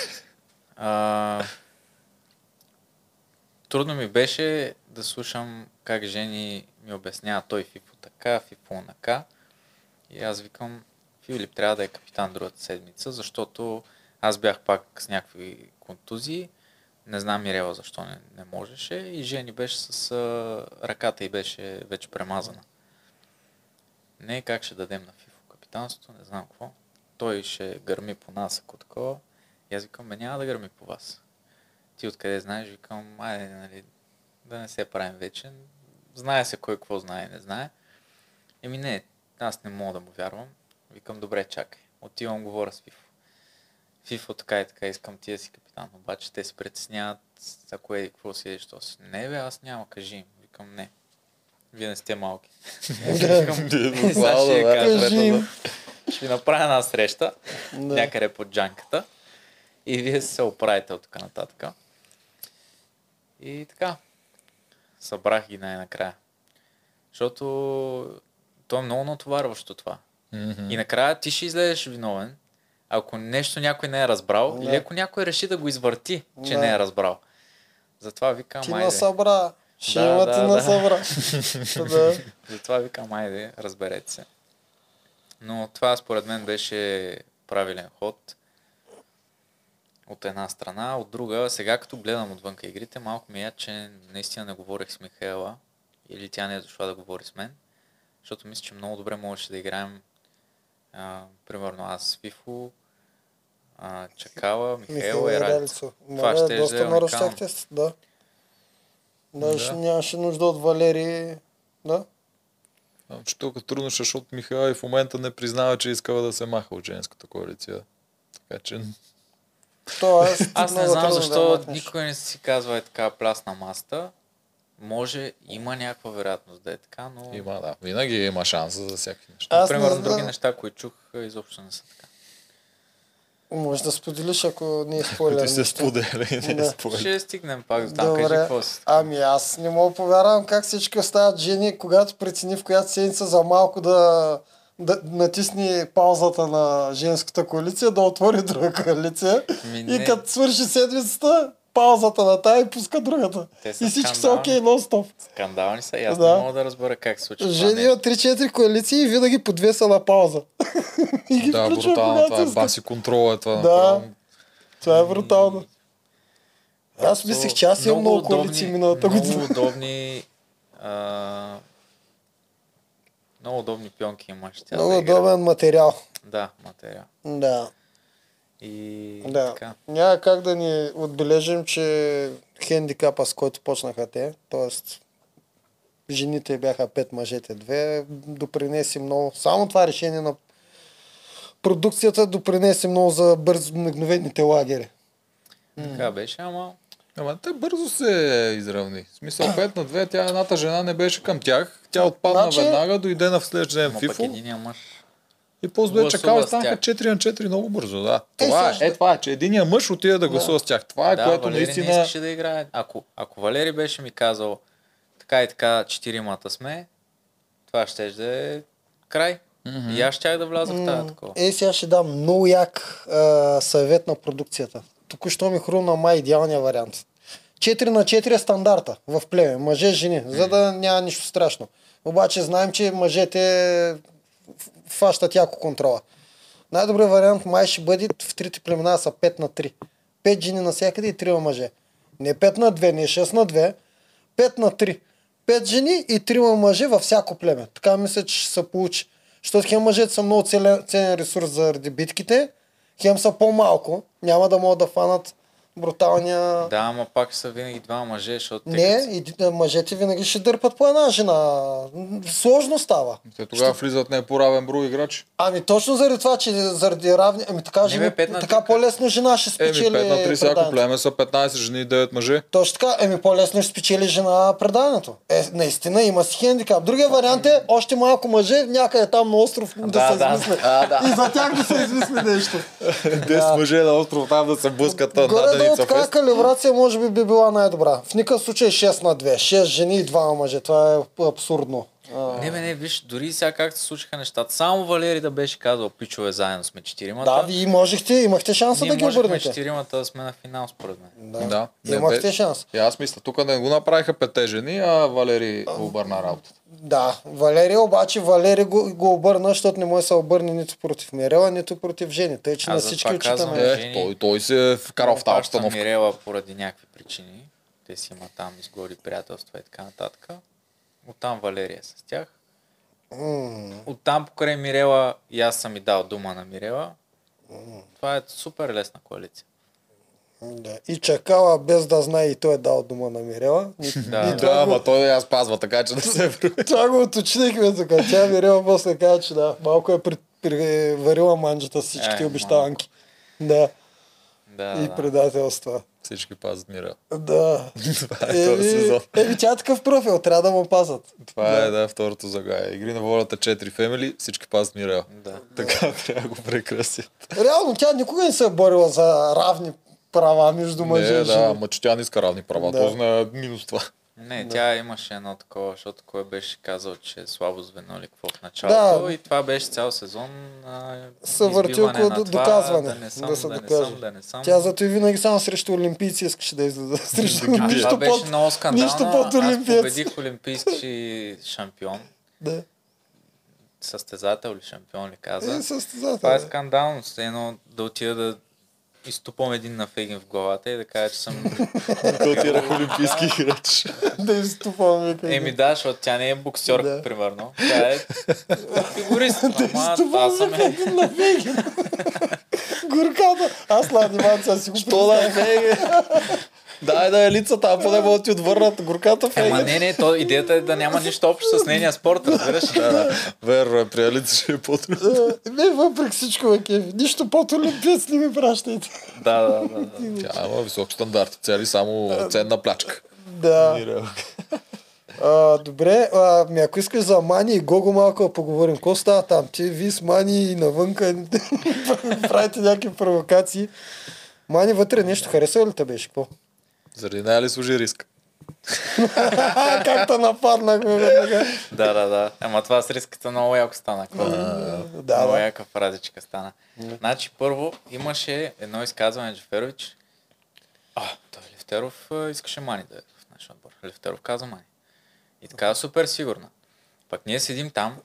S1: А, трудно ми беше да слушам как жени ми обяснява той Фифо така, Фифо нака. И аз викам, Филип трябва да е капитан другата седмица, защото аз бях пак с някакви контузии. Не знам Мирела защо не, не можеше. И Жени беше с а, ръката и беше вече премазана. Не, как ще дадем на Фифо капитанството, не знам какво. Той ще гърми по нас, ако такова. И аз викам, няма да гърми по вас. Ти откъде знаеш? Викам, айде, нали, да не се правим вече. Знае се кой какво знае не знае. Еми не, аз не мога да му вярвам. Викам, добре, чакай. Отивам, говоря с Фифо. Фифо така и така, искам ти да си капитан. Обаче те се притесняват, ако е какво си, що си. Не бе, аз няма, кажи им. Викам, не. Вие не сте малки. Викам, сега ще ви кажа, ще направя една среща някъде под джанката и вие се оправите от тук нататък. И така, събрах ги най-накрая. Защото то е много натоварващо това.
S3: Мгм.
S1: И накрая ти ще излезеш виновен, ако нещо някой не е разбрал
S2: Да.
S1: или ако някой реши да го извърти, че
S2: Да.
S1: не е разбрал. Затова викам,
S2: Ти
S1: айде.
S2: насъбра. Ще
S1: Да,
S2: има
S1: да,
S2: ти
S1: да.
S2: насъбра. да.
S1: Затова викам, айде, разберете се. Но това според мен беше правилен ход. От една страна, от друга, сега като гледам отвънка игрите, малко ми е, че наистина не говорих с Михаела или тя не е дошла да говори с мен, защото мисля, че много добре можеше да играем а, примерно аз с Фифо, а, Чакала,
S2: Михаил
S1: и. Радица. Това ще
S2: доста
S1: е
S2: щяхте с- да. Даже
S3: Да.
S2: нямаше нужда от Валери. Да.
S3: Е трудно, защото Михаил и в момента не признава, че искава да се маха от женската коалиция. Така че
S2: Тоест,
S1: Аз не знам
S2: да
S1: защо
S2: махнеш.
S1: никой не си казва е така пляс на маста. Може, има някаква вероятност да е така, но...
S3: има, да. Винаги има шанс за всякакви неща.
S2: Аз не
S1: Примерно
S2: знам.
S1: други неща, които чух, изобщо не са така.
S2: Може да споделиш, ако не е спойлер.
S3: Ти се споделя и не
S2: Да.
S3: е споделя.
S1: Ще стигнем пак до там. Кажи
S2: Добре.
S1: какво си.
S2: Ами аз не мога повярвам как всички остават жени, когато прецени в която седмица за малко да, да натисне паузата на женската коалиция, да отвори друга коалиция.
S1: Ми,
S2: И като свърши седмицата, паузата на тая и пуска другата.
S1: Те са
S2: И всички са окей, нон-стоп.
S1: Скандални са и аз
S2: Да.
S1: не мога да разбера как се случва
S2: Жени има 3-4 коалиции и винаги по две са на пауза. и ги
S3: Да, брутално това е. Баси контрола е това.
S2: Да.
S3: направо.
S2: Това е брутално. Аз мислех, че аз имам много коалиции миналата
S1: много
S2: година.
S1: удобни... А... Много удобни пионки имаш.
S2: Много
S1: да игра.
S2: удобен материал.
S1: Да, материал.
S2: Да.
S1: И
S2: Да.
S1: така.
S2: Няма как да ни отбележим, че хендикапа, с който почнаха те, т.е. жените бяха 5, мъжете 2, допринеси много. Само това решение на продукцията допринесе много за бързо мигновените лагери.
S1: Така беше, ама
S3: Ама те бързо се изравни. В смисъл 5 на 2, тя едната жена не беше към тях. Тя отпадна
S2: Значи-
S3: веднага, дойде на следващия ден
S1: ама
S3: в
S1: пък
S3: Фифо.
S1: единия мъж.
S3: И после чакал станаха
S1: тях.
S3: 4 на 4 много бързо, да.
S2: Е,
S3: Това е,
S2: също.
S3: е, това е, че единия мъж отиде да гласува с тях. Това е,
S1: да,
S3: което
S1: Валери не
S3: наистина...
S1: искаше да играе. Ако, ако Валери беше ми казал така и така, четиримата сме, това ще да е край. И аз щях да вляза в тази такова.
S2: Е, сега ще дам много як а, съвет на продукцията. Току-що ми хрумна май идеалния вариант. 4 на 4 е стандарта в племе. Мъже, жени, за да няма нищо страшно. Обаче знаем, че мъжете фащат яко контрола. Най-добрият вариант май ще бъде в трите племена са 5 на 3. 5 жени навсякъде и 3 мъже. Не 5 на 2, не 6 на 2, 5 на 3. 5 жени и 3 мъже във всяко племе. Така мисля, че ще се получи. Защото хем мъжете са много ценен ресурс заради битките, хем са по-малко, няма да могат да фанат бруталния...
S1: Да, ама пак са винаги два мъже, защото...
S2: Не, и мъжете винаги ще дърпат по една жена. Сложно става.
S3: Те тогава влизат не по равен брой играчи.
S2: Ами точно заради това, че заради равни... Ами така,
S1: Не,
S2: жени,
S1: бе, на
S2: така по-лесно жена ще
S3: Еми,
S2: спечели
S3: 5 на 3 всяко племе са 15 жени и 9 мъже.
S2: Точно така, еми по-лесно ще спечели жена преданието. Е, наистина има си хендикап. Другия вариант е още малко мъже някъде там на остров да,
S1: Да,
S2: се
S1: да.
S2: измисли.
S1: А, да.
S2: И за тях да се измисли нещо.
S3: 10 мъже на остров там да се блъскат на Деница
S2: така калибрация може би би била най-добра. В никакъв случай 6 на 2. 6 жени и 2 мъже. Това е абсурдно. А,
S1: Не, бе, не, виж, дори сега как се случиха нещата. Само Валери да беше казал, пичове, заедно сме четиримата.
S2: да, вие можехте, имахте шанса
S1: Ние
S2: да ги обърнете.
S1: четиримата да сме на финал, според мен.
S2: Да.
S3: Да. Не,
S2: Имахте
S3: бе-
S2: шанс.
S3: И аз мисля, тук не го направиха пете жени, а Валери обърна работата.
S2: Да, Валерия обаче Валерия го, го обърна, защото не може да се обърне нито против Мирела, нито против Жени. Тъй, че на всички отчитаме.
S3: Е,
S1: жени.
S3: той, той се е вкарал в тази обстановка.
S1: Мирела поради някакви причини. Те си има там изгоди приятелства и така нататък. Оттам Валерия с тях. Оттам покрай Мирела и аз съм и дал дума на Мирела. Това е супер лесна коалиция.
S2: Да. И чакала без да знае и той е дал дума на Мирела. И,
S1: Да.
S2: и
S3: Да, ама
S2: го,
S3: той я спазва, така че да се
S2: това го уточнихме тук. Тя Мирела после каза, че да, малко е при, приварила манджата с всичките
S1: Е,
S2: обещанки. Да,
S1: Да,
S2: и
S1: да.
S2: предателства.
S3: Всички пазят мира.
S2: Да.
S3: Това е този сезон.
S2: еми, тя е такъв профил, трябва да му пазят.
S3: Това е, да, второто заглавие. Игри на волята 4 фемили, всички пазят мира.
S1: да.
S3: Така трябва да го прекрасят.
S2: Реално тя никога не се е борила за равни права между мъже
S3: Не,
S2: и жени.
S3: да, ама че тя не иска равни права.
S2: Да.
S3: Да. Този на минус това.
S1: Не, тя имаше едно такова, защото кой беше казал, че е слабо звено или какво в началото.
S2: Да.
S1: И това беше цял сезон.
S2: Се върти
S1: избиване
S2: около
S1: на
S2: до- доказване,
S1: Да не съм,
S2: да се
S1: да, не съм, да не съм.
S2: Тя зато и винаги само срещу олимпийци искаше да излезе. Срещу
S1: А,
S2: нищо
S1: това беше
S2: под...
S1: много скандално.
S2: нищо под
S1: Аз
S2: олимпиец.
S1: победих олимпийски шампион.
S2: Да.
S1: Състезател или шампион ли каза.
S2: Е, състезател.
S1: Това е
S2: да.
S1: скандално. Едно да отида да изтупам един на Фегин в главата и да кажа, че съм...
S3: Култирах олимпийски играч.
S2: да изтупам, вика.
S1: Еми да, защото тя не е боксерка,
S2: Да.
S1: примерно. Тя е фигурист. Ама
S2: изтупам,
S1: аз
S2: един на Вегин. Горката. Аз на анимация си го
S3: Що да е феге? Дай да е лица там, поне могат да ти отвърнат горката
S1: Ама
S3: феге.
S1: не, не, то, идеята е да няма нищо общо с нейния спорт, разбираш?
S3: Да, да. Верно е, при Алица ще е по-трудно.
S2: Е, Не, въпреки всичко, кеф. Нищо под олимпиец не ми пращайте.
S1: Да, да, да. да.
S3: Тя има високи стандарти, цели само ценна плячка.
S2: Да. А, добре, а, ми ако искаш за Мани и Гого малко да поговорим. Какво става там? Ти ви с Мани и навънка правите някакви провокации. Мани вътре нещо харесва ли те беше? Какво?
S3: Заради нея ли служи риск?
S2: как те нападнахме веднага?
S1: Да, да, да. Ама това с риската много яко стана.
S2: Да,
S1: много
S2: да.
S1: яка фразичка стана. Значи първо имаше едно изказване на Джаферович. А, той Левтеров искаше Мани да е в нашия отбор. Левтеров каза Мани. И така супер сигурна. Пък ние седим там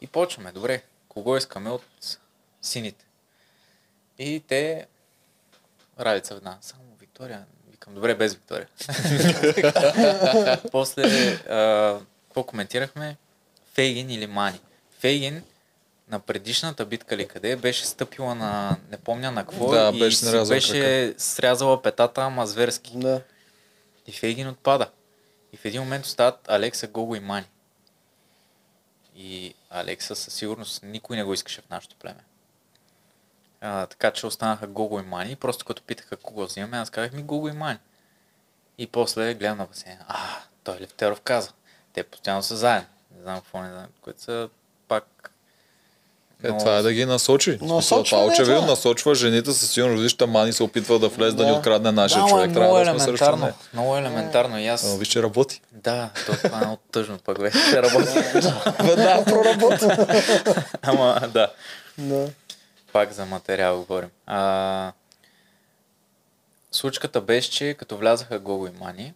S1: и почваме. Добре, кого искаме от сините? И те... Ралица веднага. Само Виктория. Викам, добре, без Виктория. После, а, какво коментирахме? Фейгин или Мани. Фейгин на предишната битка ли къде беше стъпила на, не помня на какво,
S3: Да,
S1: и
S3: беше
S1: си беше срязала петата, ама зверски.
S2: Да.
S1: И Фейгин отпада. И в един момент остават Алекса, Гого и Мани. И Алекса със сигурност никой не го искаше в нашото племе. А, така че останаха Гого и Мани. Просто като питаха кого взимаме, аз казах ми Гого и Мани. И после гледам на басейна. А, той Левтеров каза. Те постоянно са заедно. Не знам какво не знам. Които са пак...
S3: Е,
S1: много-
S3: това е да ги насочи.
S2: Насочва,
S3: Насочва, това
S2: не,
S3: очевидно
S2: това.
S3: насочва жените със сигурно вижте, Мани се опитва да влезе да,
S2: Да.
S3: ни открадне нашия
S1: Да, ама
S3: човек.
S1: е
S3: Трябва да сме срещу нея.
S1: Много елементарно. И аз...
S3: Ама виж, че работи.
S1: Да, то това е много тъжно пък вече. Ще работи.
S2: Веднага проработа.
S1: Ама, да.
S2: да.
S1: Пак за материал говорим. А, случката беше, че като влязаха Гого и Мани,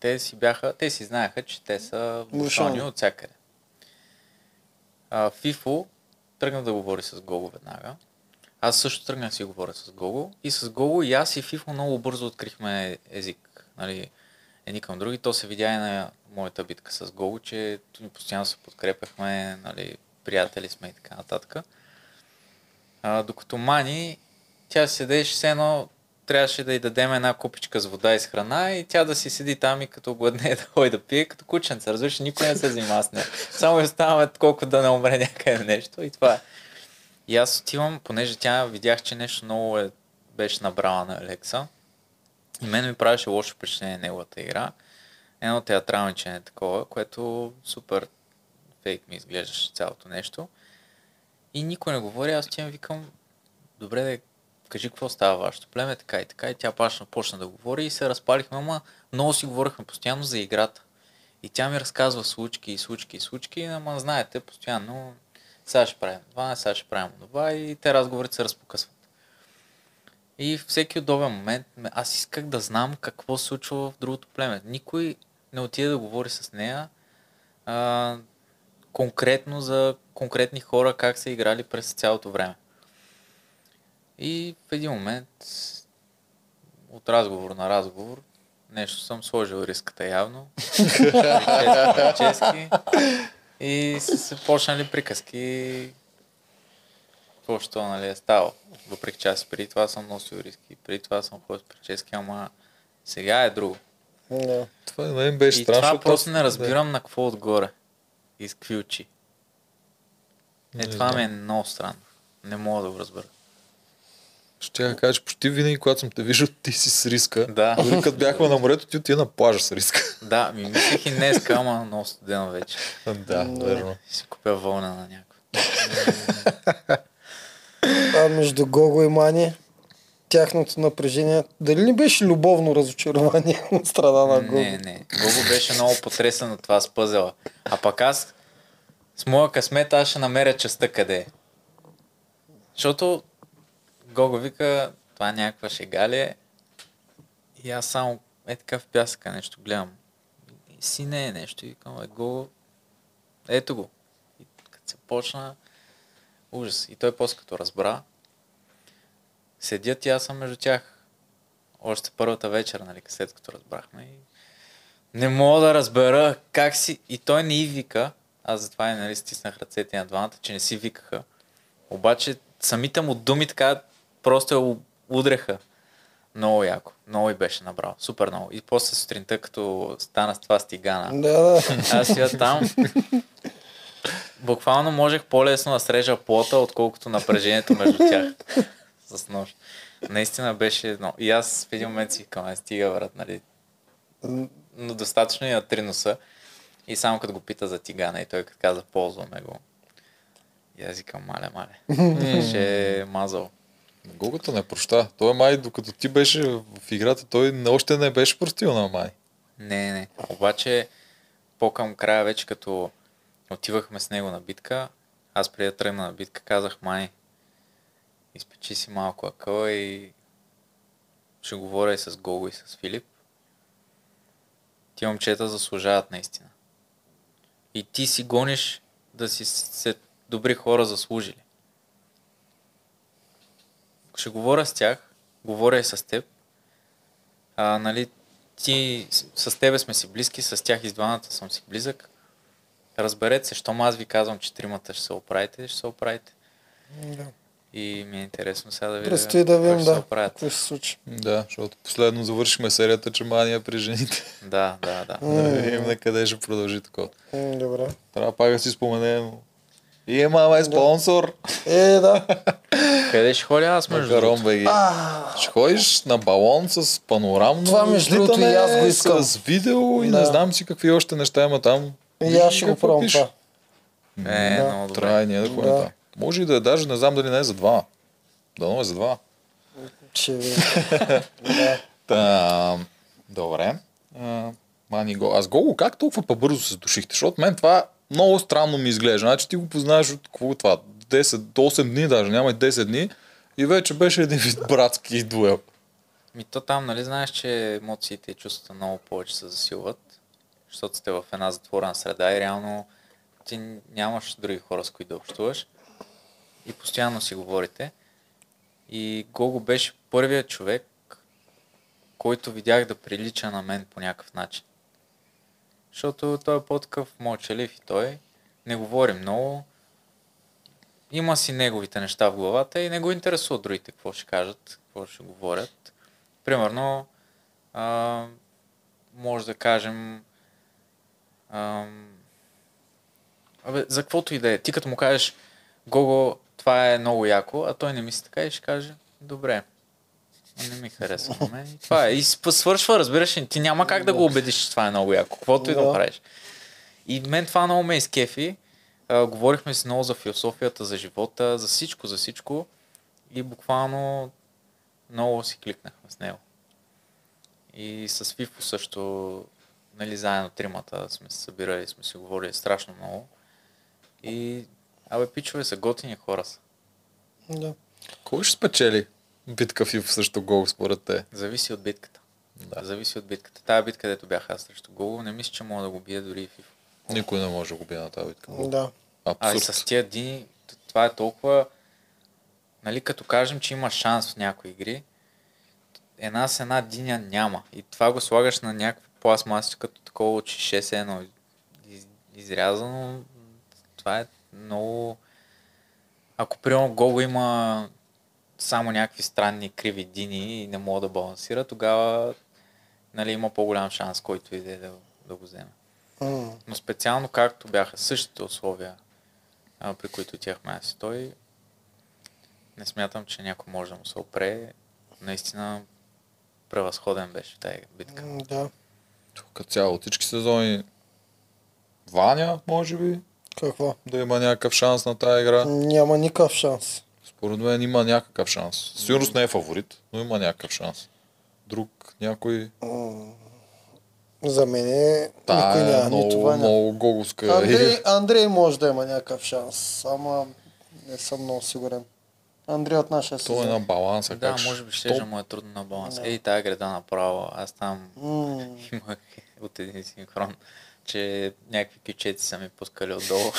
S1: те си бяха, те си знаеха, че те са
S2: Бушони.
S1: от всякъде. А, Фифо тръгна да говори с Гого веднага. Аз също тръгнах да си говоря с Гого. И с Гого и аз и Фифо много бързо открихме език. Нали, едни към други. То се видя и на моята битка с Гого, че ние постоянно се подкрепяхме, нали, приятели сме и така нататък. А, докато Мани, тя седеше все едно, трябваше да й дадем една купичка с вода и с храна и тя да си седи там и като гладне да ходи да пие, като кученце. Разбираш, никой не се занимава с нея. Само я оставаме колко да не умре някъде нещо и това е. И аз отивам, понеже тя видях, че нещо много е, беше набрала на Алекса. И мен ми правеше лошо впечатление неговата игра. Едно театралничене такова, което супер фейк ми изглеждаше цялото нещо. И никой не говори, аз отивам викам, добре да кажи какво става вашето племе, така и така. И тя почна, почна да говори и се разпалихме, ама много си говорихме постоянно за играта. И тя ми разказва случки и случки и случки, ама знаете, постоянно сега ще правим това, сега ще правим това и те разговорите се разпокъсват. И всеки удобен момент ме- аз исках да знам какво се случва в другото племе. Никой не отиде да говори с нея а, конкретно за конкретни хора, как са играли през цялото време. И в един момент от разговор на разговор нещо съм сложил риската явно. чески. И са се почнали приказки. Какво що, нали, е ставало. Въпреки че аз преди това съм носил риски, преди това съм ходил с прически, ама сега е друго.
S2: Да.
S3: Това на мен беше
S1: И
S3: страшно.
S1: това просто не разбирам на какво отгоре. И с какви очи. Е,
S3: Не
S1: това
S3: знам.
S1: ми е много странно. Не мога да го разбера.
S3: Ще я кажа, че почти винаги, когато съм те виждал, ти си с риска.
S1: Да.
S3: Дори като бяхме на морето, ти отида на плажа с риска.
S1: Да, ми мислех и днес, ама много студено вече.
S3: да, верно.
S1: Ще си купя вълна на някой.
S2: А между Гого и Мани, тяхното напрежение, дали не беше любовно разочарование от страна на Гого?
S1: Не, не. Гого беше много потресен от това с пъзела. А пък аз с моя късмет аз ще намеря частта къде е. Защото Гого вика, това някаква шега ли е? И аз само е така в пясъка нещо гледам. И си не е нещо. И викам, е Гого, ето го. И като се почна, ужас. И той после като разбра, седят и аз съм между тях. Още първата вечер, нали, след като разбрахме. И не мога да разбера как си... И той не и вика. Аз затова и нали, стиснах ръцете на двамата, че не си викаха. Обаче самите му думи така просто я удреха. Много яко. Много и беше набрал. Супер много. И после сутринта, като стана с това стигана.
S2: Да, да.
S1: Аз стоя там. Буквално можех по-лесно да срежа плота, отколкото напрежението между тях. С нож. Наистина беше едно. И аз в един момент си викам, «Е, стига, брат, нали? Но достатъчно и на три носа. И само като го пита за тигана и той като каза, ползваме го. И аз викам, мале, мале. ще е мазал.
S3: Гогата не проща. Той май, докато ти беше в играта, той още не беше простил на май.
S1: Не, не. Обаче, по-към края вече, като отивахме с него на битка, аз преди да тръгна на битка, казах, май, изпечи си малко акъла и ще говоря и с Гого и с Филип. Ти момчета заслужават наистина. И ти си гониш да си се добри хора заслужили. Ще говоря с тях, говоря и с теб. А, нали, ти с, с тебе сме си близки, с тях и с двамата съм си близък. Разберете се, щом аз ви казвам, че тримата ще се оправите, ще се оправите.
S2: Да.
S1: И ми е интересно сега да видя
S2: Предстои да видим, да, какво ще се случи.
S3: Да, защото последно завършихме серията, че мания при жените.
S1: Да, да, да.
S3: Да видим на къде ще продължи такова.
S2: М, Добре.
S3: Трябва пак да си споменем. И имаме спонсор.
S2: Е, да.
S1: Къде ще ходя аз между другото?
S3: Ще ходиш на балон с панорамно
S2: Това, между другото, и аз го искам.
S3: С видео и
S2: Да.
S3: не знам си какви още неща има там.
S2: И аз ще го пробвам това.
S1: Е,
S2: Да.
S1: много добре.
S3: Трябва ние да ходим
S2: Да.
S3: там. Може и да е даже, не знам дали не е за два. Дано е за два.
S2: Ще да.
S3: Та, добре. А, мани го. Аз Гого, как толкова по-бързо се душихте? Защото мен това много странно ми изглежда. Значи ти го познаваш от какво е това? 10, до 8 дни даже, няма и 10 дни. И вече беше един вид братски дуел.
S1: Ми то там, нали знаеш, че емоциите и чувствата много повече се засилват, защото сте в една затворена среда и реално ти нямаш други хора, с които да общуваш и постоянно си говорите. И Гого беше първият човек, който видях да прилича на мен по някакъв начин. Защото той е по-такъв мълчалив и той не говори много, има си неговите неща в главата и не го интересува другите какво ще кажат, какво ще говорят. Примерно, а, може да кажем, а, абе, за каквото и да е. Ти като му кажеш, Гого, това е много яко, а той не мисли така и ще каже, добре, не ми харесва на мен. И това е. И свършва, разбираш ли, ти няма как да го убедиш, че това е много яко, каквото и да правиш. И мен това много ме изкефи. А, говорихме си много за философията, за живота, за всичко, за всичко. И буквално много си кликнахме с него. И с Фифо също, нали, заедно тримата сме се събирали, сме си говорили страшно много. И, абе, пичове са готини хора са.
S2: Да.
S3: Кой ще спечели битка в срещу гол според те?
S1: Зависи от битката.
S3: Да.
S1: Зависи от битката. Тая битка, където бях аз срещу Гол, не мисля, че мога да го бие дори и Фифо.
S3: Никой не може да го бие на тази битка.
S2: Да.
S1: А и
S3: Абсурд.
S1: с тия дни, т- това е толкова... Нали, като кажем, че има шанс в някои игри, една с една диня няма. И това го слагаш на някаква пластмаса, като такова от 6 едно из, изрязано. Това е много... Ако примерно Гого има само някакви странни криви дини и не мога да балансира, тогава нали, има по-голям шанс, който и да, да, го вземе. Но специално както бяха същите условия, а, при които отивахме аз и той, не смятам, че някой може да му се опре. Наистина превъзходен беше тази битка.
S2: Да.
S3: Като цяло, всички сезони Ваня, може би,
S2: Какво?
S3: да има някакъв шанс на тази игра.
S2: Няма никакъв шанс.
S3: Според мен има някакъв шанс. Сигурност не е фаворит, но има някакъв шанс. Друг, някой...
S2: За мен е...
S3: Та
S2: никой
S3: е
S2: няма.
S3: много,
S2: Нито Ваня.
S3: много гоговска.
S2: Андрей, Андрей може да има някакъв шанс, ама не съм много сигурен. Андрей от нашия
S3: То е на
S2: сезон.
S3: баланса.
S1: Да,
S3: как ще-
S1: може би ще
S3: То-
S1: му е трудно на баланс.
S2: Да.
S1: Ей, тази града направо, аз там
S2: М.
S1: имах от един синхрон, че някакви кючеци са ми пускали отдолу.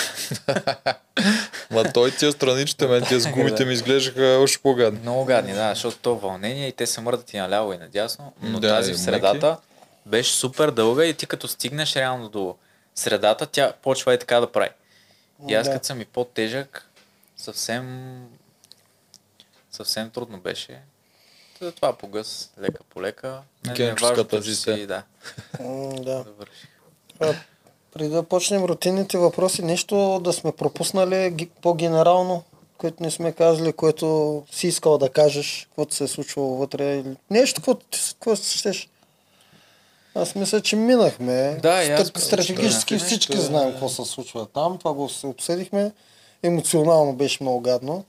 S3: Ма той тия страничите, мен тия с гумите ми изглеждаха още по-гадни.
S1: Много гадни, да, защото то вълнение и те се мърдат и наляво и надясно, но
S3: Да,
S1: тази в средата беше супер дълга и ти като стигнеш реално до средата, тя почва и така да прави. И аз
S2: Да.
S1: като съм и по-тежък, съвсем съвсем трудно беше. Затова погъс лека по лека. Е
S3: Генческата си
S1: да,
S2: Да.
S1: завърших.
S2: А, преди да почнем рутинните въпроси, нещо да сме пропуснали по-генерално, което не сме казали, което си искал да кажеш, каквото се е случвало вътре. Или... Нещо, каквото какво се. Аз мисля, че минахме.
S1: Да, и аз
S2: Стратегически
S1: минахме.
S2: всички
S3: Да.
S2: знаем какво се случва там. Това го се обсъдихме. Емоционално беше много гадно.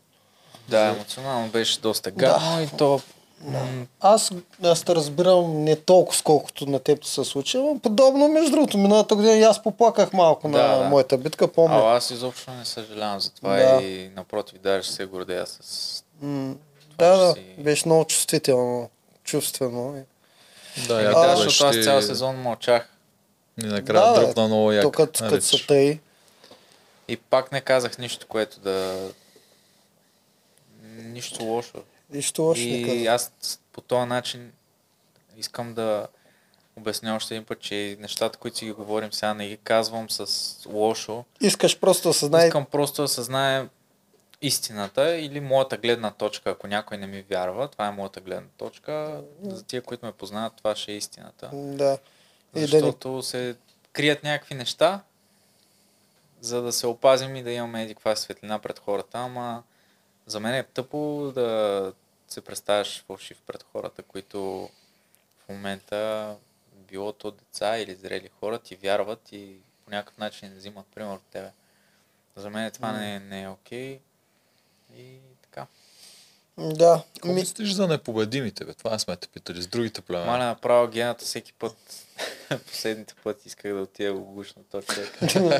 S1: Да, емоционално беше доста гадно и то... м,
S2: Аз, аз те разбирам не толкова сколкото на теб се случи, но подобно между другото. Миналата година и аз поплаках малко
S1: Да,
S2: на
S1: да.
S2: моята битка, помня.
S1: А аз изобщо не съжалявам за това
S2: Да.
S1: и напротив, даже ще се гордея с...
S2: М,
S1: Това
S2: Да, да,
S1: си-
S2: беше много чувствително, чувствено.
S3: Да,
S1: Ами
S3: яко
S1: да,
S3: беше
S1: защото аз цял сезон мълчах.
S3: И накрая
S2: Да,
S3: дръпна много як.
S2: То като,
S3: Нали,
S2: са тъй.
S1: И пак не казах нищо, което да... Нищо лошо.
S2: Нищо лошо
S1: И аз по този начин искам да обясня още един път, че нещата, които си ги говорим сега, не ги казвам с лошо.
S2: Искаш просто да съзнай...
S1: Искам просто да съзнаем истината или моята гледна точка. Ако някой не ми вярва, това е моята гледна точка. За тия, които ме познават, това ще е истината.
S2: Да. И да ни...
S1: Защото се крият някакви неща, за да се опазим и да имаме еди каква светлина пред хората, ама за мен е тъпо да се представяш фалшив пред хората, които в момента било то деца или зрели хора ти вярват и по някакъв начин взимат пример от тебе. За мен това не, е- не е окей. И така.
S2: Да.
S3: Какво
S2: Ми...
S3: мислиш за непобедимите, бе? Това сме те питали с другите племена.
S1: Маля направо гената всеки път. Последните пъти исках да отида в гушна точка.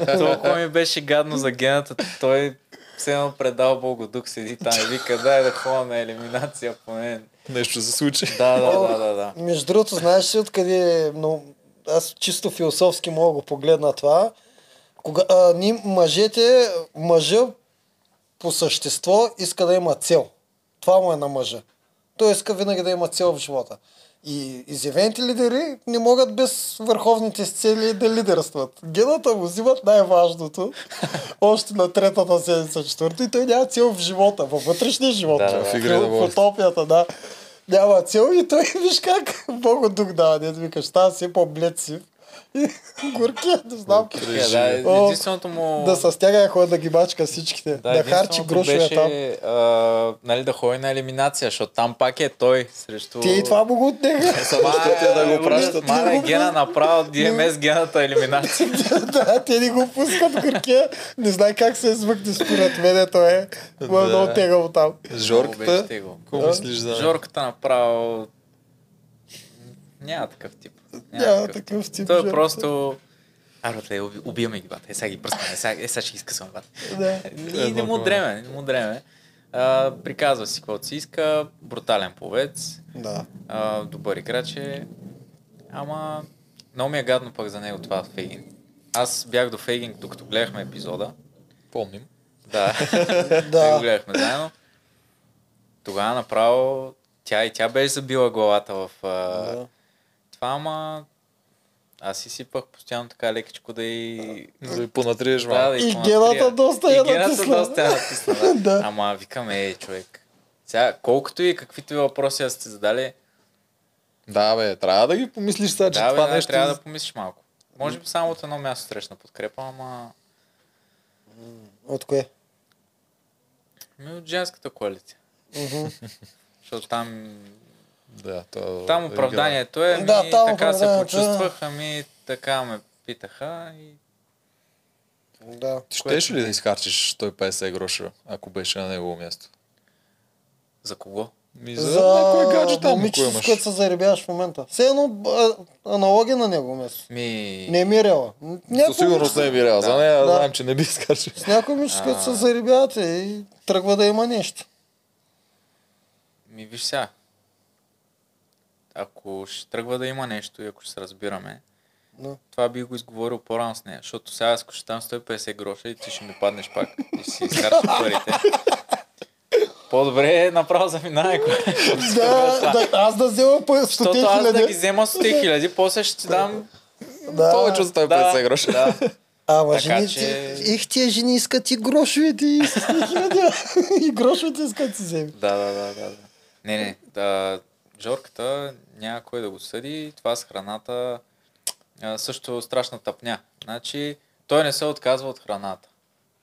S1: Толкова ми беше гадно за гената. Той все едно предал Бого дух седи там и вика, дай да ходя на елиминация поне.
S3: Нещо се случи.
S1: Да, да, да, да, да.
S2: Между другото, знаеш ли откъде, но аз чисто философски мога да го погледна това. Кога, а, ние мъжете, мъжа по същество иска да има цел. Това му е на мъжа. Той иска винаги да има цел в живота. И изявените лидери не могат без върховните си цели да лидерстват. Гената му взимат най-важното, още на третата седмица, четвърта, и той няма цел в живота, във вътрешния живот.
S1: Да.
S3: В игра на
S2: в
S3: волята.
S2: утопията, да. Няма цел и той, виж как, Бого дух дава, не викаш, става все по-блед си. Горкия, не знам.
S1: Е, да,
S2: О,
S1: единственото му...
S2: Да се стяга и ходи да ги бачка всичките. Да, харчи
S1: единственото
S2: грошове
S1: беше,
S2: там.
S1: А, нали, да ходи на елиминация, защото там пак е той срещу...
S2: Те и това му го отнеха.
S3: те да го пращат.
S1: Мале, гена направо DMS гената елиминация.
S2: да, те не го пускат горкия. Не знае как се измъкне според мен, той е. Му е
S3: Да.
S2: много тегаво там.
S3: Жорката, какво мислиш за...
S1: Жорката направо... Няма такъв тип.
S2: Няма такъв тип
S1: Той е просто... Уби- убиваме ги, бата. Е, сега ги пръскаме. Е, сега, е, сега ще ги скъсваме, бата.
S2: Да.
S1: И не му дреме, не му дреме. А, приказва си каквото си иска, брутален повец,
S2: Да.
S1: а, добър играч е, ама много ми е гадно пък за него това Фейгин. Аз бях до Фейгин, докато гледахме епизода.
S3: Помним.
S1: Да,
S2: Да.
S1: да. го гледахме заедно. Тогава направо тя и тя беше забила главата в а,
S2: Да.
S1: Това, ама аз си сипах постоянно така лекичко да и...
S3: За да понатриеш
S1: Да, да
S2: И
S1: понатрия.
S2: гената доста я
S1: И гената
S2: натисна.
S1: доста я натисна, да.
S2: Да.
S1: Ама викаме, ей, човек. Сега, колкото и каквито и въпроси да сте задали,
S3: Да, бе, трябва да ги помислиш сега, че
S1: да, бе,
S3: това
S1: да,
S3: нещо...
S1: трябва да помислиш малко. Може би само от едно място срещна подкрепа, ама
S2: От кое?
S1: ми от женската коалиция. Защото там,
S3: Да, то...
S1: там оправданието е, ами,
S2: Да, там
S1: така се
S2: е.
S1: почувствах, ами така ме питаха и
S2: Да.
S3: Щеш ли да изхарчиш 150 гроша, ако беше на негово място?
S1: за кого?
S3: Ми за, за някой гадже там, ако
S2: момичето, с което се заребяваш в момента. Все едно аналогия на него место.
S1: Ми...
S2: Не е мирела.
S3: Със сигурност не е мирал. За нея
S2: Да.
S3: знаем, че не би изхарчил.
S2: С някой момиче, с което се заребявате и тръгва да има нещо.
S1: Ми виж сега. Ако ще тръгва да има нещо и ако ще се разбираме,
S2: Да.
S1: това би го изговорил по-рано с нея. Защото сега ако ще дам 150 гроша и ти ще ми паднеш пак и ще си изхарчиш парите. По-добре е направо заминай.
S2: Да, да, аз да взема по 100
S1: Защото аз да ги
S2: хиляди.
S1: взема 100 хиляди, после ще ти дам...
S2: Да.
S3: Повече от 150 гроша.
S1: Да.
S2: Ама жените,
S1: че-
S2: их тия жени искат и грошовете и 100 хиляди. И грошовете искат да си вземи.
S1: Да, да, да, да. да. Не, не. Да, Жорката няма кой да го съди. Това с храната а, също страшна тъпня. Значи, той не се отказва от храната.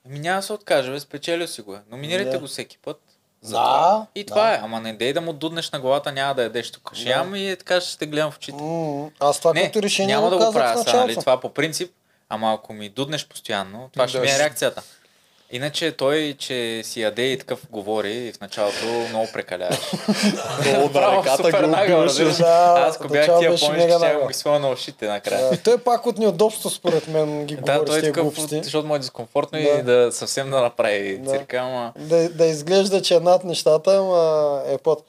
S1: Ами няма да се откаже, бе, спечелил си го е. Номинирайте
S2: Да.
S1: го всеки път. За
S2: Да,
S1: това. И това
S2: да.
S1: е. Ама не дей да му дуднеш на главата, няма да ядеш тук. Ще
S2: Да.
S1: ям и е така ще те гледам в очите.
S2: Аз това
S1: не,
S2: като решение
S1: няма да го правя сега, нали? Това по принцип. Ама ако ми дуднеш постоянно, това ще
S3: Да,
S1: ми е
S3: ще-
S1: реакцията. Иначе той, че си яде и такъв говори в началото, много прекаляваш.
S3: Много на
S1: Право,
S3: ръката
S1: супер
S3: го убиваш.
S2: Да,
S1: Аз ако бях тия помниш,
S2: мега
S1: ще го своя на ушите накрая.
S2: Да, той пак от неудобство, според мен, ги
S1: Да,
S2: говори
S1: той
S2: с
S1: е такъв,
S2: глупости.
S1: защото му е дискомфортно
S2: Да.
S1: и да съвсем да направи
S2: Да.
S1: цирка, ама...
S2: Да, да изглежда, че е над нещата, ама е под.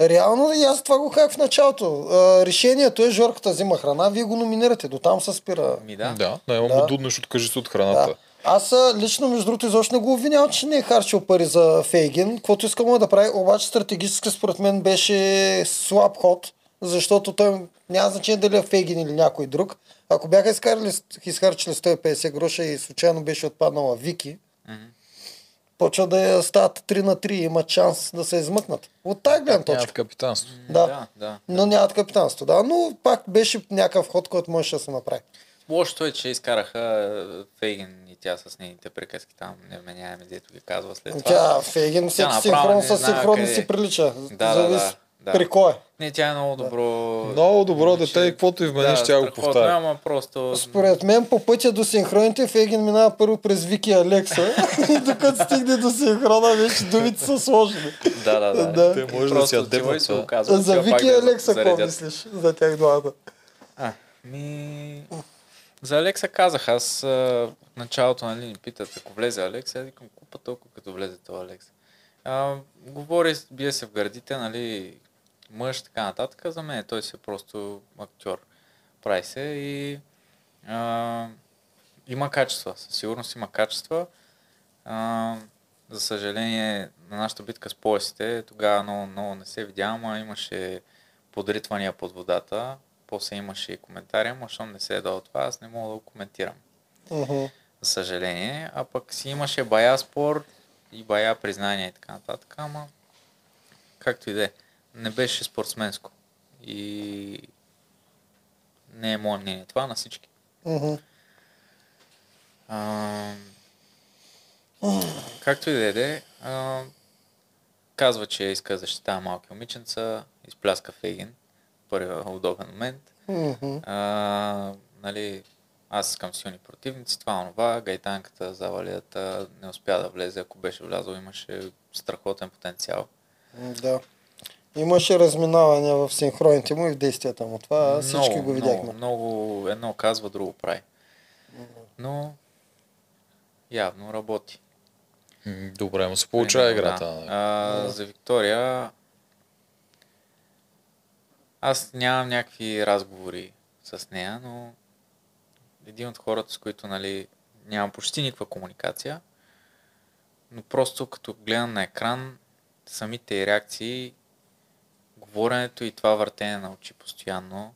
S2: Реално и аз това го казах в началото. А, решението е Жорката взима храна, вие го номинирате. До там се спира.
S1: Ми да.
S3: Да, няма
S2: Да.
S3: му дуднеш, откажи се от храната.
S2: Да. Аз лично, между другото, изобщо не го обвинявам, че не е харчил пари за Фейгин. Каквото иска му е да прави, обаче стратегически според мен беше слаб ход, защото той няма значение дали е Фейгин или някой друг. Ако бяха изкарали, изхарчили 150 гроша и случайно беше отпаднала Вики,
S1: Мгм.
S2: почва да я стават 3 на 3 и има шанс да се измъкнат. От тази гледна точка.
S3: капитанство.
S2: Да.
S1: да, да.
S2: Но нямат капитанство, да. Но пак беше някакъв ход, който можеше да се направи.
S1: Лошото е, че изкараха Фейгин тя с нейните приказки там, невменяеми, дето ги казва след това.
S2: Тя Фейгин всеки синхрон
S1: не
S2: с синхрон
S1: къде.
S2: си прилича.
S1: Да, да,
S2: Зависи
S1: да, да.
S2: При кой?
S1: Не, тя е много добро...
S3: Много добро дете и каквото и вмениш, тя го повтаря.
S1: Ама просто...
S2: Според мен по пътя до синхроните Фейгин минава първо през Вики и Алекса и докато стигне до синхрона вече думите са сложени.
S1: Да, да, да.
S2: Да.
S3: Те може да си
S1: оказва.
S2: За Вики и
S1: да
S2: Алекса какво мислиш за тях двамата?
S1: А, ми... За Алекса казах, аз в началото нали, ни питат, ако влезе Алекса, аз викам, път толкова, като влезе това Алекс. А, говори, бие се в гърдите, нали, мъж, така нататък. За мен той си е просто актьор. Прави се и а, има качества. Със сигурност има качества. А, за съжаление, на нашата битка с поясите, тогава много, много не се видя, ама имаше подритвания под водата. После имаше и коментари, ама щом не се е дал това, аз не мога да го коментирам.
S2: Мгм.
S1: За съжаление. А пък си имаше бая спор и бая признания и така нататък, ама както и да е. Не беше спортсменско. И не е мое мнение. Това на всички.
S2: Мгм.
S1: А, както и да е, де, а, казва, че иска да защитава малки момиченца, изпляска Фейгин, първия удобен момент.
S2: Мгм.
S1: А, нали, аз искам силни противници, това онова, гайтанката, завалията не успя да влезе, ако беше влязъл, имаше страхотен потенциал.
S2: Да. Имаше разминаване в синхроните му и в действията му. Това всички
S1: много,
S2: го видяхме.
S1: Много, много едно казва, друго прави. Но явно работи.
S3: Добре, му се получава играта.
S1: Да. А, за Виктория аз нямам някакви разговори с нея, но един от хората, с които нали, нямам почти никаква комуникация, но просто като гледам на екран, самите й реакции, говоренето и това въртене на очи постоянно,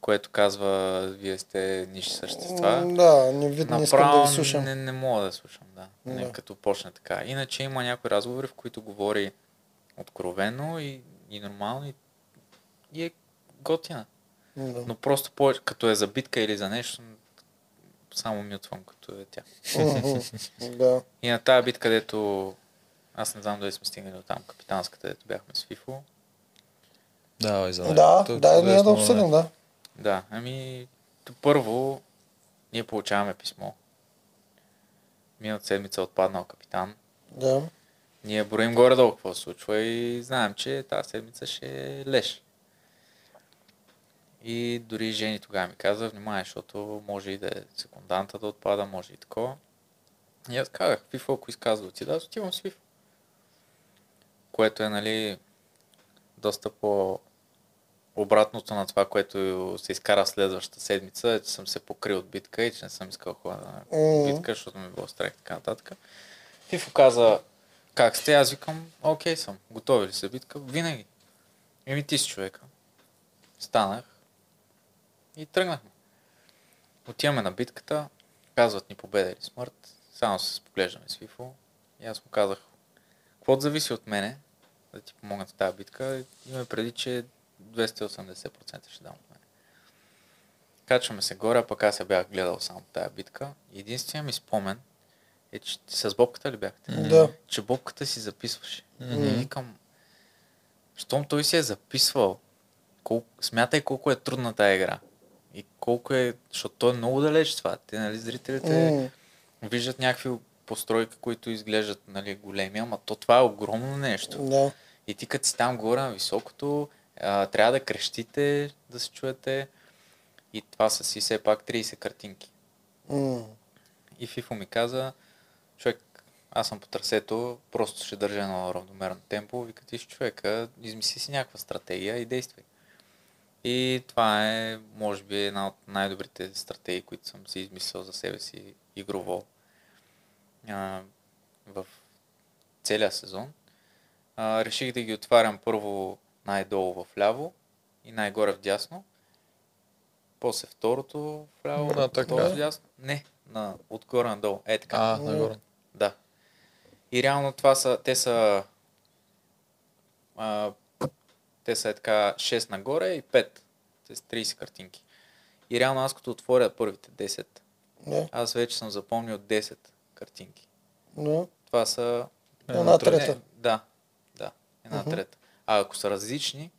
S1: което казва, вие сте ниши същества.
S2: Да, не, вид, не искам да ви слушам.
S1: не, не мога да слушам, да. Не,
S2: Да.
S1: като почне така. Иначе има някои разговори, в които говори откровено и, и нормално и, и е готина.
S2: Да.
S1: Но просто повече, като е за битка или за нещо, само мютвам, като е тя.
S2: Да.
S1: И на тази битка, където аз не знам дали сме стигнали до там, капитанската, където бяхме с Фифо.
S3: Давай за
S2: Да,
S3: Тук
S2: да, ние да обсъдим, да.
S1: Да, ами, то първо, ние получаваме писмо. Миналата седмица е отпаднал капитан.
S2: Да.
S1: Ние броим горе-долу какво се случва и знаем, че тази седмица ще е леш. И дори жени тогава ми каза, внимай, защото може и да е секунданта да отпада, може и такова. И аз казах, FIFA, ако изказва да отида, аз отивам с FIFA. Което е, нали, доста по обратното на това, което се изкара следващата седмица, е, че съм се покрил от битка и че не съм искал ходя на битка, защото ми е било страх и така нататък. Фифо каза, как сте? Аз викам, окей съм, готови ли са битка? Винаги. Еми ти си човека. Станах и тръгнахме. Отиваме на битката, казват ни победа или смърт, само се споглеждаме с Фифо. И аз му казах, какво зависи от мене, да ти помогна в тази битка, има преди, че 280% ще дам от мене. Качваме се горе, а пък аз я бях гледал само тази битка. Единственият ми спомен е, че с бобката ли бяхте?
S2: Да.
S1: че бобката си записваше.
S3: Мгм.
S1: И викам, щом той си е записвал, колко, смятай колко е трудна тази игра. И колко е, защото той е много далеч това. Те, нали, зрителите
S2: М,
S1: виждат някакви постройки, които изглеждат нали, големи, ама то това е огромно нещо.
S2: Да.
S1: И ти като си там горе на високото, а, трябва да крещите, да се чуете. И това са си все пак 30 картинки.
S2: М,
S1: И Фифо ми каза, човек, аз съм по трасето, просто ще държа на равномерно темпо, вика ти си човека, измисли си някаква стратегия и действай. И това е, може би, една от най-добрите стратегии, които съм си измислил за себе си игрово а, в целия сезон. А, реших да ги отварям първо най-долу в ляво и най-горе в дясно. После второто в ляво,
S3: На така?
S1: в дясно. Не, на, отгоре надолу. Е така.
S3: А, нагоре.
S1: Да. И реално това са, те са, а, те са е така 6 нагоре и 5. Те са 30 картинки. И реално аз като отворя първите 10,
S2: Да.
S1: аз вече съм запомнил 10 картинки.
S2: Да.
S1: Това са...
S2: Една трета.
S1: Не, да, да, една
S2: Мгм.
S1: трета. А ако са различни,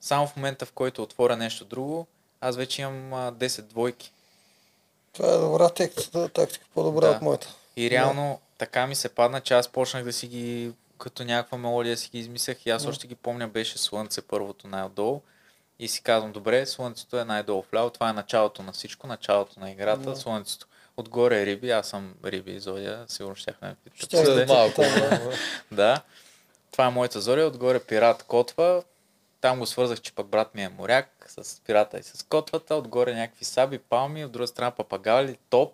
S1: само в момента в който отворя нещо друго, аз вече имам а, 10 двойки.
S2: Това е добра тактика, тактика по-добра
S1: Да.
S2: от моята.
S1: И реално така ми се падна, че аз почнах да си ги, като някаква мелодия си ги измислях и аз
S2: Мгм.
S1: още ги помня, беше Слънце първото най-отдолу. И си казвам, добре, Слънцето е най-долу вляво, това е началото на всичко, началото на играта,
S2: Да.
S1: Слънцето. отгоре риби, аз съм риби, Зодия, сигурно щяхме
S2: Ще.
S3: След малко.
S1: Да. Това е моята Зория, отгоре пират Котва. Там го свързах, че пък брат ми е моряк с пирата и с котвата. Отгоре някакви саби, палми, от друга страна папагали, топ.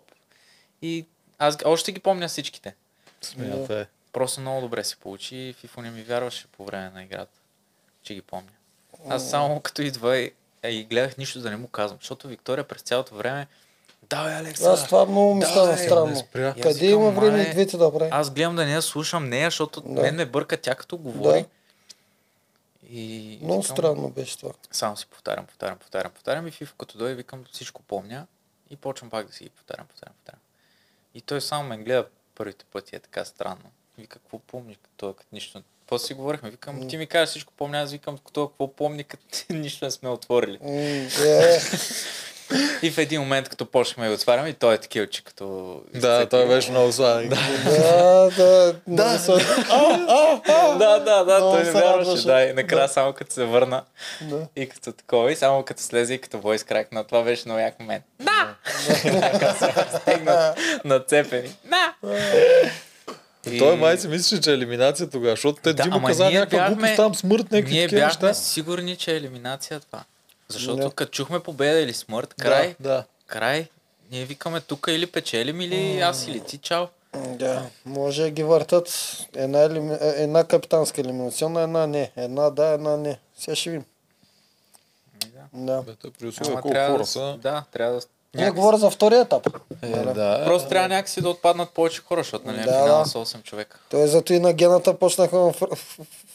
S1: И аз още ги помня всичките.
S3: Смятай.
S1: Просто много добре се получи и Фифо не ми вярваше по време на играта, че ги помня. Аз само като идва и, е, и гледах нищо да не му казвам, защото Виктория през цялото време Давай, Алекса!
S2: Аз това много ми
S1: Да,
S2: стана
S1: е,
S2: странно.
S1: аз
S2: Къде има време
S1: «Мае,
S2: и двете да прави?
S1: Аз гледам да не я слушам нея, защото
S2: Да.
S1: мен ме бърка тя като говори.
S2: Да.
S1: И
S2: Много
S1: викам,
S2: странно беше това.
S1: Само си повтарям, повтарям, повтарям, повтарям и Фифо като дойде викам всичко помня и почвам пак да си ги повтарям, повтарям, повтарям. И той само ме гледа първите пъти е така странно. Вика, какво помни като, като нищо. После си говорихме, викам, ти ми кажеш всичко помня, аз викам, като какво помни, като нищо не сме отворили.
S2: Е,
S1: И в един момент, като почнахме да отваряме, и той е такива, че като...
S3: Да, той беше много сладък.
S2: да, да,
S1: Да, да, да,
S2: Много
S1: той не вярваше. Да, и накрая
S2: Да.
S1: само като се върна
S2: да.
S1: и като такова, и само като слезе и като войс кракна, това беше много як момент. Да! Стегнат, нацепени. Да!
S3: И... Той май си мислеше, че е елиминация тогава, защото те
S1: Да,
S3: Димо каза някаква
S1: бяхме-
S3: глупост там, смърт, някакви
S1: Ние
S3: такива
S1: бяхме
S3: неща.
S1: сигурни, че е елиминация това. Защото
S2: Да.
S1: като чухме победа или смърт, край,
S3: Да, да.
S1: край, ние викаме тук или печелим, или аз или ти, чао.
S2: Да, може да ги въртат една, елими... е, една капитанска елиминационна, една не. Една да, една не. Сега ще видим. Да.
S3: Бе, те при условие
S1: Ама
S3: колко хора
S1: да,
S3: са.
S1: да, трябва да...
S2: Ние говоря за втория етап.
S3: Е,
S2: Нали?
S3: да.
S1: Просто трябва някакси да отпаднат повече хора, защото нали,
S2: Да,
S1: да, финала
S2: да.
S1: са 8 човека.
S2: Той зато и на гената почнаха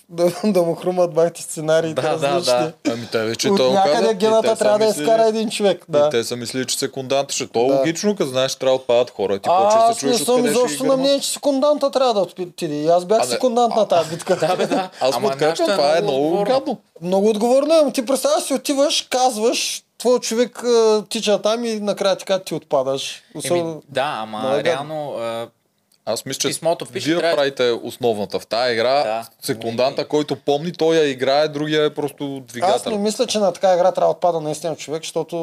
S2: да, да му хрумат бахти сценариите
S1: Да, да, да.
S3: Ами те вече
S2: От
S3: той
S2: някъде
S3: каза, и
S2: гената трябва да изкара един човек.
S3: И
S2: Да.
S3: те са мислили, че секундант ще. То е
S2: Да.
S3: логично, като знаеш, че трябва да отпадат хора. и Ти
S2: А,
S3: да
S2: аз не съм изобщо на мнение, че секунданта трябва да отиде. И Аз бях секундант на тази битка.
S1: Да, бе, да.
S3: Аз подкрепям,
S1: нашето
S3: това е много гадно.
S2: Много отговорно е, ти представяш си, отиваш, казваш, твой човек а, тича там и накрая така ти отпадаш.
S1: Еми,
S2: Особено...
S1: да, ама
S2: Много е
S1: реално а,
S3: Аз мисля, че
S1: Писмото пише,
S3: вие
S1: трябва-
S3: правите основната в тази игра.
S1: Да.
S3: Секунданта, който помни, той я играе, другия е просто
S2: Аз
S3: двигател.
S2: не мисля, че на така игра трябва да отпада наистина човек, защото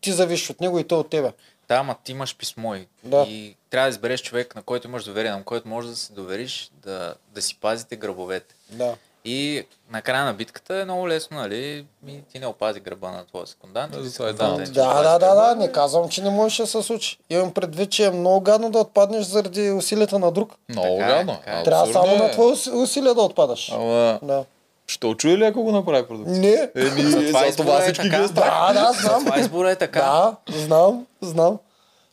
S2: ти зависиш от него и той от тебе.
S1: да, ама ти имаш писмо и,
S2: Да.
S1: и трябва да избереш човек, на който имаш доверие, на който можеш да се довериш, да, да си пазите гръбовете.
S2: Да.
S1: И на края на битката е много лесно, нали? И ти не опази гръба на твоя секундант.
S3: Да, това е да.
S2: Да, да, да, да, не казвам, че не можеше да се случи. Имам предвид, че е много гадно да отпаднеш заради усилията на друг.
S3: Много
S1: Така е,
S3: гадно.
S1: така е.
S2: Трябва само на твое уси- усилие да отпадаш.
S3: Ама,
S2: Да.
S3: ще очуе ли ако го направи продукция?
S2: Не.
S3: Еми, за това
S1: е
S3: всички ги е.
S2: Да, да, знам.
S1: Това избора е така.
S2: Да, знам, знам.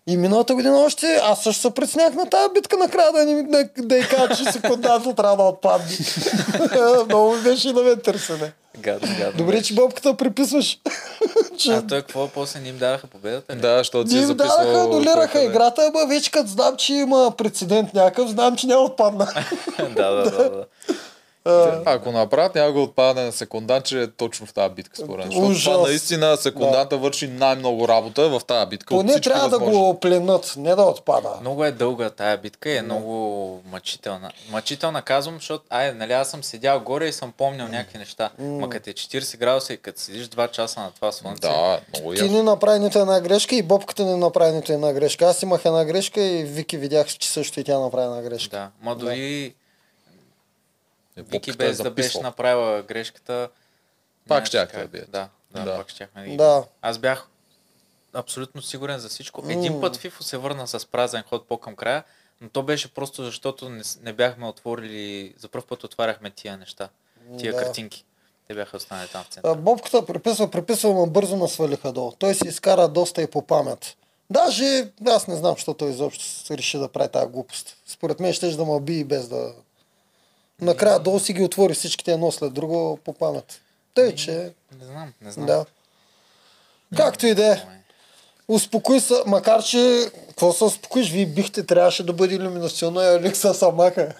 S2: И миналата година още, аз също се притеснях на тази битка накрая да, ни, да, да й кажа, че секунданта трябва да отпадне. Много ми беше и на мен търсене.
S1: Гадно, гадно.
S2: Добре, че бобката приписваш. че
S1: А той какво после не им даваха победата ли?
S3: Да, защото си
S2: ни
S3: е
S2: им
S3: записал...
S2: анулираха
S3: кой къде.
S2: играта, ама вече като знам, че има прецедент някакъв, знам, че няма отпадна.
S1: да, да, да, да.
S2: А,
S3: Ако направят, няма го отпадне на секундант, че е точно в тази битка, според мен. Защото това наистина секунданта върши най-много работа в тази битка.
S2: Поне трябва да
S3: възможни.
S2: го пленат, не да отпада.
S1: Много е дълга тая битка и е много мъчителна. Мъчителна казвам, защото ай, нали, аз съм седял горе и съм помнял някакви неща. Ма като е 40 градуса и като седиш 2 часа на това слънце.
S3: Да, много
S2: Ти не направи нито една грешка и бобката не направи нито една грешка. Аз имах една грешка и Вики видях, че също и тя направи една грешка.
S1: Да, ма дори
S3: Е,
S1: Вики
S3: е
S1: без да беше направила грешката.
S3: Пак
S1: как.
S3: да бият.
S1: Да, да,
S3: Да.
S1: пак щяхме да ги
S2: Да.
S1: Аз бях абсолютно сигурен за всичко. Един
S2: М.
S1: път Фифо се върна с празен ход по-към края, но то беше просто защото не, не бяхме отворили, за първ път отваряхме тия неща, тия
S2: Да.
S1: картинки. Те бяха останали там в центъра.
S2: Бобката приписва, приписва, но бързо ме свалиха долу. Той си изкара доста и по памет. Даже аз не знам, защо той изобщо се реши да прави тази глупост. Според мен ще да ме би и без да... Накрая долу си ги отвори всичките едно след друго по памет. Тъй, че...
S1: Не знам, не знам.
S2: Да. Както и да е. Успокой се, макар че, какво се успокоиш, вие бихте, трябваше да бъде иллюминационна и Алекса Самака.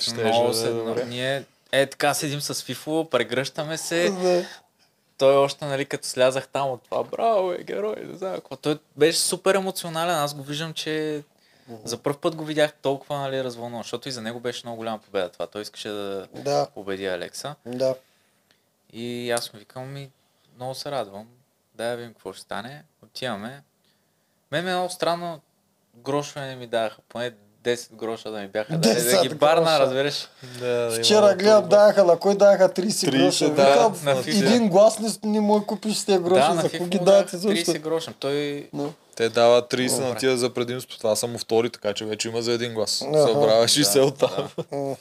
S3: Щеше
S1: много се, ние е така седим с Фифо, прегръщаме се.
S2: Да.
S1: Той още, нали, като слязах там от това, браво, е герой, не знам какво. Той беше супер емоционален, аз го виждам, че за първ път го видях толкова, нали, развълнуван, защото и за него беше много голяма победа това. Той искаше да
S2: Да,
S1: победи Алекса.
S2: да.
S1: И аз му викам, ми, много се радвам. Да я видим какво ще стане. Отиваме. Мен ми е много странно, грошове не ми даха. Поне 10 гроша да ми бяха. Да, да
S2: 10
S1: ги барна, разбираш.
S3: Да,
S2: Вчера гледам, даха, на кой даха 30,
S3: 30,
S2: гроша.
S3: да,
S2: Викам,
S1: на FIFA.
S2: един глас не, не му купиш с тези гроши,
S1: да,
S2: за
S1: на
S2: какво
S1: FIFA
S2: ги защо?
S1: 30 гроша. Той
S2: Но.
S3: Те дават 30 на
S1: Добре.
S3: тия за предимство. Това са му втори, така че вече има за един глас.
S2: Аха.
S3: Събраваш и
S1: Да,
S3: се оттам.
S1: да.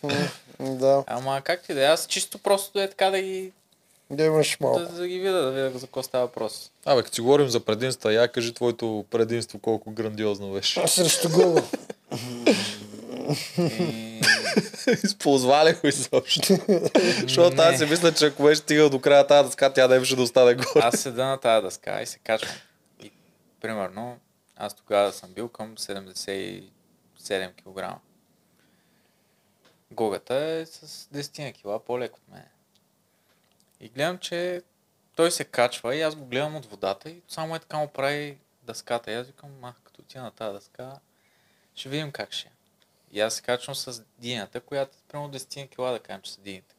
S2: Да,
S1: Ама как ти да е, аз чисто просто е така да ги,
S2: да имаш малко.
S1: да, да ги видя, да видя за какво става въпрос.
S3: Абе, като си говорим за предимства, я кажи твоето предимство колко грандиозно беше.
S2: Срещу Google.
S1: И...
S3: Използвали го изобщо. Защото аз си мисля, че ако беше стигал до края тази дъска, тя не беше да остане горе.
S1: Аз седа на тази дъска и се качвам. Примерно, аз тогава съм бил към 77 кг. Гогата е с 10 кг по-лек от мен. И гледам, че той се качва и аз го гледам от водата и само е така му прави дъската. И аз викам, ах, като отида на тази дъска, ще видим как ще е. И аз се качвам с динята, която е примерно 10 кг, да кажем, че са дините.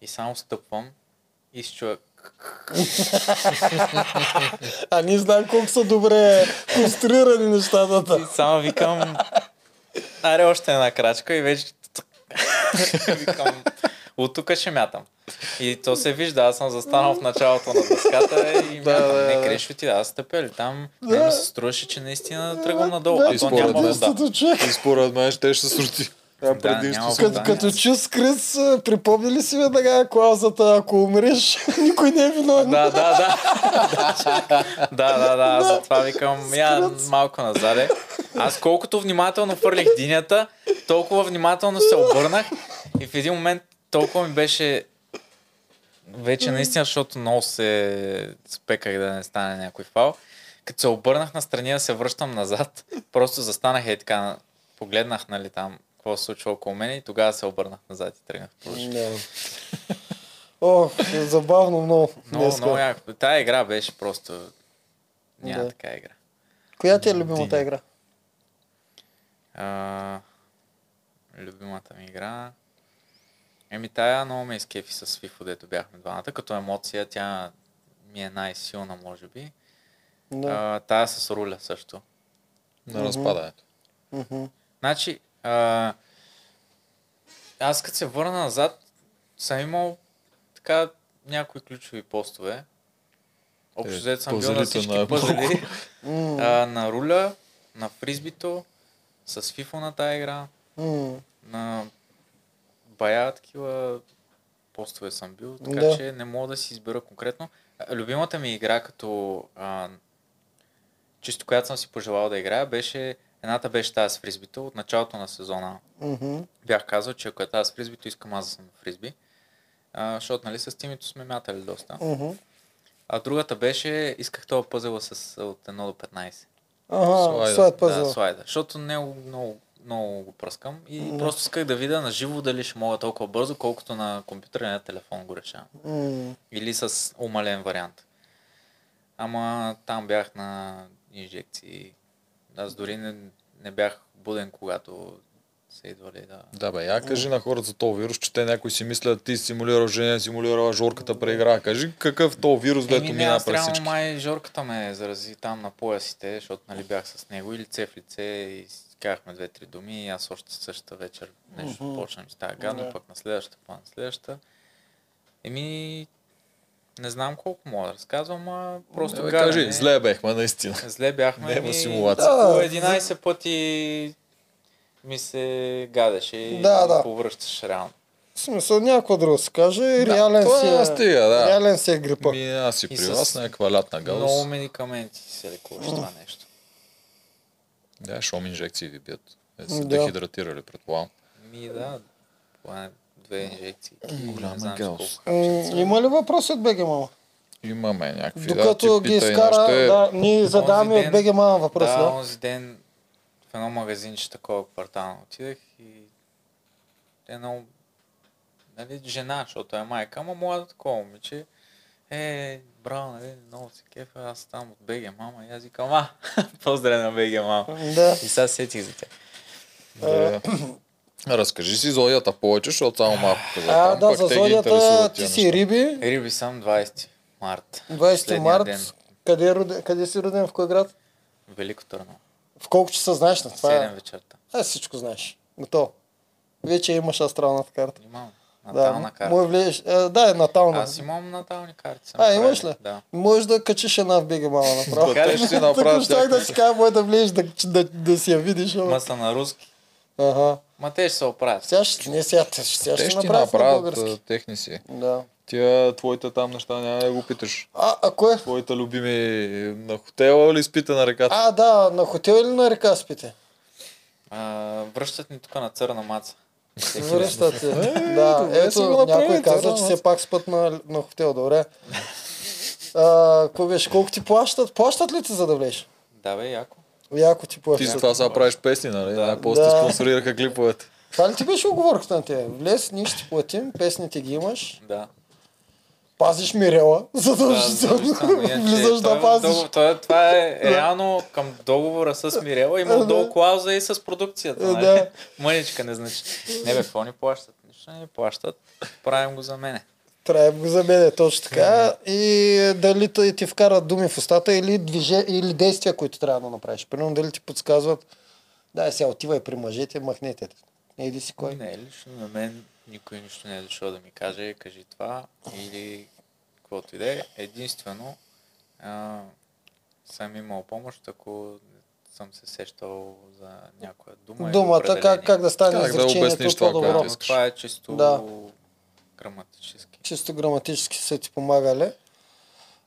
S1: И само стъпвам и се чуя
S2: А ние знаем колко са добре конструирани нещата.
S1: И само викам, аре още една крачка и вече викам, от тук ще мятам. И то се вижда, аз съм застанал в началото на дъската и мятам,
S3: да,
S1: не
S3: да.
S1: креш ти, аз стъпя ли там,
S2: Да.
S1: не ми се струваше, че наистина тръгвам надолу,
S2: Да,
S1: а то няма вода.
S2: Човек.
S3: И според мен ще се срути. Това
S1: Да,
S3: предимство си.
S1: вода.
S2: Като, като чу с Крис, а, припомни ли си веднага клаузата, ако умреш, никой не е виновен.
S1: Да, да, да. да, да, да. Затова викам, я малко назаде. Аз колкото внимателно фърлих динята, толкова внимателно се обърнах и в един момент толкова ми беше вече наистина, защото много се спеках да не стане някой фал. Като се обърнах настрани да се връщам назад, просто застанах и така, погледнах нали там какво се случва около мен и тогава се обърнах назад и тръгнах. да.
S2: Ох, забавно много.
S1: Много, много яко. Тая игра беше просто... Няма
S2: Да.
S1: така игра.
S2: Коя ти е любимата игра?
S1: А, любимата ми игра... Еми тая много ме изкефи с FIFA, дето бяхме двамата. Като емоция тя ми е най-силна, може би.
S2: Да.
S1: А, тая с руля също.
S3: На разпадането.
S1: Значи, а, аз като се върна назад, съм имал така някои ключови постове. Общо
S3: Е,
S1: взето съм бил на всички
S3: на-
S1: пъзели. А, на руля, на фризбито, с фифо на тази игра, на бая такива постове съм бил, така
S2: Да.
S1: че не мога да си избера конкретно. Любимата ми игра, като а, чисто която съм си пожелал да играя, беше едната беше тази с фризбито. От началото на сезона
S2: Мгм.
S1: бях казал, че ако е тази с фризбито, искам аз да съм фризби. А, защото нали, с тимито сме мятали доста.
S2: Мгм.
S1: А другата беше, исках това пъзела с от 1 до 15.
S2: Ага,
S3: Слайда.
S2: слайд
S1: Да,
S2: пъзел.
S1: слайда. Защото много, много, много го пръскам и
S2: Да.
S1: просто исках да видя на живо дали ще мога толкова бързо, колкото на компютъра и на телефон го решавам.
S2: М.
S1: Или с умален вариант. Ама там бях на инжекции. Аз дори не, не бях буден, когато са идвали да...
S3: Да бе, я кажи на хората за този вирус, че те някой си мислят, ти си симулирал женя, симулирала жорката преигра. Кажи какъв този вирус, дето
S1: Еми,
S3: мина през
S1: реално
S3: всички.
S1: май Жорката ме зарази там на поясите, защото нали бях с него и лице в лице и казахме две-три думи и аз още същата вечер нещо
S2: Мгм.
S1: почнем с тази гадно,
S2: Да.
S1: пък на следващата, пък на следващата. Еми, не знам колко мога да разказвам, а просто
S3: Абе,
S1: гадене.
S3: кажи, зле бехме, наистина.
S1: Зле бяхме.
S3: Няма
S1: еми,
S3: симулация.
S1: Да,
S2: Да,
S1: по 11 пъти ми се гадеше и
S2: Да, да.
S1: повръщаш реално.
S2: В смисъл, някакво друго се каже, реален
S3: това
S2: си е,
S3: стига, да.
S2: реален си е грипа.
S3: Ми, аз си
S1: И
S3: при вас някаква лятна
S1: Много
S3: гадост.
S1: медикаменти се лекуваш това нещо.
S3: Да, шом инжекции ви бият. Е, се
S2: Да.
S3: дехидратирали, предполагам.
S1: Ми да, това е две инжекции.
S3: Голяма
S1: знам
S3: галс.
S1: колко.
S2: М, Има ли въпроси от БГ Мама?
S3: Имаме някакви, да,
S2: Докато
S3: ти
S2: ги изкара,
S3: нашите-
S2: да, ние задаваме от БГ Мама въпрос,
S1: да,
S2: да?
S1: онзи ден в едно магазинче такова квартално отидах и едно нали, жена, защото е майка, ама млада такова момиче. Е, браво, нали, много се кефа, аз там от БГ мама и аз викам, а, поздравя на БГ мама.
S2: Да.
S1: И сега сетих за тях.
S3: Да. Разкажи си зодията повече, защото само малко каза.
S2: А,
S3: там,
S2: да, за зодията ти си. Риби,
S1: Риби съм 20 март.
S2: 20
S1: Последния
S2: март.
S1: ден.
S2: Къде, е роден, къде си роден, в кой град?
S1: Велико Търново.
S2: В колко часа знаеш на това?
S1: 7 вечерта.
S2: Е, всичко знаеш. Готово. Вече имаш астралната карта.
S1: Имам
S2: Да,
S1: натална карта.
S2: му влезеш. А, да, е натална.
S1: Аз имам натални карти.
S2: А, имаш
S1: правил.
S2: ли?
S1: Да.
S2: Можеш да качиш една в БГ мама направо.
S3: Да, те ще
S2: Тук щях да си кажа, може да влезеш да, да, да си я видиш. ама-
S1: Ма са на руски.
S2: Ага.
S1: Ма те ще се оправят.
S2: Сега ще, не сега, те- сега
S3: Те
S2: ще
S3: ще
S2: направят на
S3: техни си.
S2: Да.
S3: Тия твоите там неща няма да го питаш.
S2: А, а кое?
S3: Твоите любими на хотела или спите на реката?
S2: А, да, на хотел или на река спите?
S1: А, връщат ни тук на църна маца. Всеки ден.
S2: Връщате. да,
S3: добре си го
S2: ето,
S3: направи,
S2: някой каза, че все пак спът на, на хотел. Добре. А, какво беше? Колко ти плащат? Плащат ли ти за да влезеш?
S1: Да бе, яко.
S2: Яко ти
S3: Ти
S2: плащат.
S3: за това сега правиш песни, нали?
S1: Да.
S3: Най-после
S2: Да.
S3: спонсорираха клиповете.
S2: Това ли ти беше оговорката на тебе? Влез, ние ще ти платим, песните ги имаш,
S1: Да.
S2: пазиш Мирела,
S1: Да,
S2: задължително.
S1: задължително. Иначе
S2: Влизаш да
S1: е
S2: пазиш.
S1: договор- той е- Това е реално към договора с Мирела. Има
S2: Да.
S1: отдолу клауза и с продукцията.
S2: Да.
S1: Нали? Мъничка не значи. Не бе, какво ни плащат? Нищо не ни плащат. Правим го за мене.
S2: Трябва го за мен, точно така. И дали ти, вкарат думи в устата или, движе, или действия, които трябва да направиш. Примерно дали ти подсказват, да, сега отивай при мъжете, махнете. Еди си кой.
S1: Не, лично на мен никой нищо не е дошъл да ми каже, кажи това или каквото и да е. Единствено а, съм имал помощ, ако съм се сещал за някоя дума.
S2: Думата, как, как да стане
S3: Как да
S2: изречението
S3: обясниш това,
S2: по-добро.
S3: искаш.
S1: това е чисто
S2: Да.
S1: Граматически.
S2: Чисто граматически са ти помагали.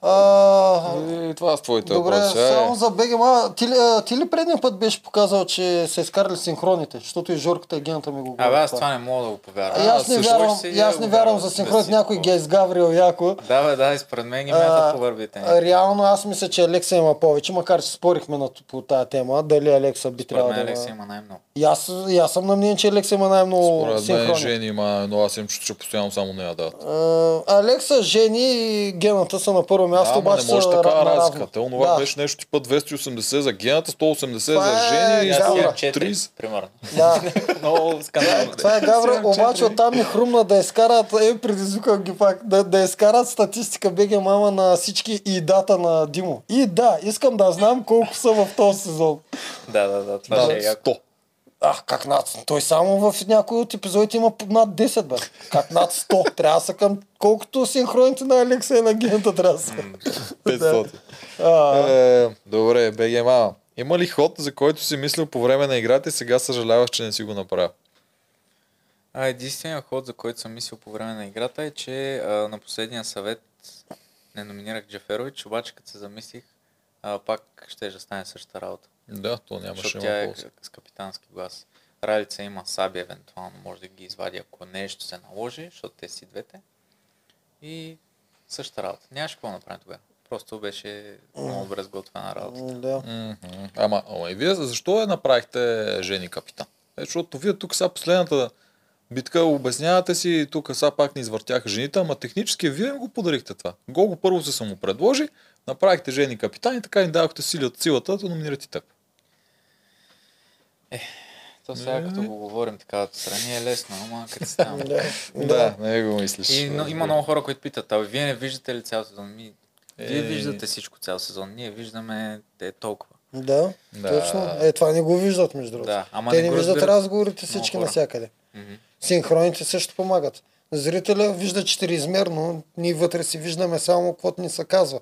S2: А,
S3: И това с твоите
S2: Добре,
S3: въпроси. е.
S2: само за БГМА. Ти, ти ли предния път беше показал, че са изкарали синхроните? Защото и Жорката и Гента ми го говорят.
S1: Абе, аз това не мога да го повярвам.
S2: А, аз не вярвам,
S1: ще
S2: и аз не вярвам за синхроните.
S1: си
S2: Някой ги е изгаврил яко.
S1: Да, бе, да, и според мен ги мятат по върбите.
S2: реално аз мисля, че Алекса има повече, макар че спорихме на, по тази тема, дали Алекса би
S1: Според
S2: трябвало
S1: мен
S2: да
S1: Алекс
S2: има.
S1: най-много.
S2: И аз, и аз съм на мнение, че Алекса има най-много
S3: Според мен жени има, но аз им че постоянно само не я дават.
S2: А, Алекса, Жени и Гената са на първо място,
S3: Да, ама
S2: обаче
S3: не може така
S2: ра-
S3: разлика. Те онова
S2: да.
S3: беше нещо типа 280 за гената, 180
S2: Това
S3: за
S2: е
S3: жени и 130.
S1: 4, примерно.
S2: Да.
S1: Много скандално.
S2: Това е Гавра, обаче оттам ми хрумна да изкарат, е, предизвикам ги пак, да, да изкарат статистика БГ мама на всички и дата на Димо. И да, искам да знам колко са в този сезон.
S1: Да, да, да, това
S3: Да,
S1: е яко.
S3: 100.
S2: Ах, как над? Той само в някои от епизодите има над 10, бе. Как над 100? Трябва да са към колкото синхроните на Алекса и на Гента трябва да са.
S3: 500.
S2: А,
S3: Е, добре, БГМА. Има ли ход, за който си мислил по време на играта и сега съжаляваш, че не си го направил?
S1: А, единственият ход, за който съм мислил по време на играта е, че а, на последния съвет не номинирах Джаферович, обаче като се замислих, а, пак ще да стане същата работа.
S3: Да, то нямаше
S1: защото тя е с капитански глас. Ралица има Саби, евентуално може да ги извади, ако нещо се наложи, защото те си двете. И същата работа. Нямаше какво направим тогава. Просто беше много добре сготвена работа.
S2: да.
S3: Ама, ама и вие защо я направихте жени капитан? Е, защото вие тук сега последната битка обяснявате си, тук сега пак ни извъртяха жените, ама технически вие им го подарихте това. Гого първо се само предложи, направихте жени капитан и така им дадохте сили от силата да номинират и теб.
S1: То сега като го говорим така отстрани е лесно, ама като става.
S2: Да.
S3: Да, не го мислиш.
S1: И но, има много хора, които питат, а вие не виждате ли цял сезон? Ми, вие
S3: Е.
S1: виждате всичко цял сезон. Ние виждаме те толкова.
S2: Да,
S3: Да.
S2: точно. Е, това не го виждат, между другото.
S1: Да, ама
S2: Те
S1: не
S2: не виждат
S1: разбират
S2: разговорите всички навсякъде.
S1: Мгм.
S2: Синхроните също помагат. Зрителя вижда четириизмерно, ние вътре си виждаме само каквото ни се казва.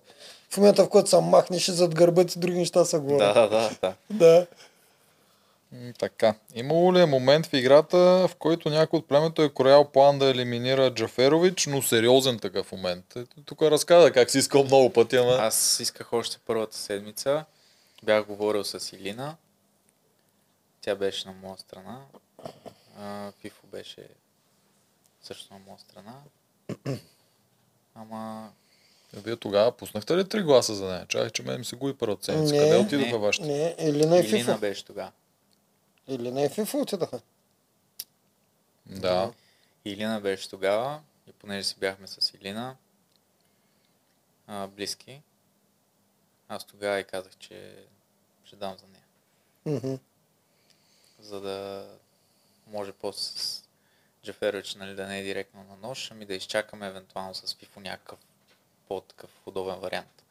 S2: В момента, в който се махнеш и зад гърба ти други неща са говорят.
S1: да, да, да.
S2: да.
S3: Така. Имало ли е момент в играта, в който някой от племето е кроял план да елиминира Джаферович, но сериозен такъв момент? Ето, Тук разказа как си искал много пъти, ама...
S1: Аз исках още първата седмица. Бях говорил с Илина. Тя беше на моя страна. А, Фифо беше също на моя страна. Ама
S3: Вие тогава пуснахте ли три гласа за нея? Чакай, че мен ми се губи първата седмица.
S2: Не.
S3: Къде отидоха
S1: Не.
S3: вашите?
S2: Не, Илина и
S1: Илина
S2: Фифо.
S1: беше тогава.
S2: Илина и Фифо отидаха.
S3: Да.
S1: Илина беше тогава и понеже си бяхме с Илина а, близки, аз тогава и казах, че ще дам за нея. За да може после с Джаферович нали, да не е директно на нож, ами да изчакаме евентуално с Фифо някакъв по-такъв удобен вариант.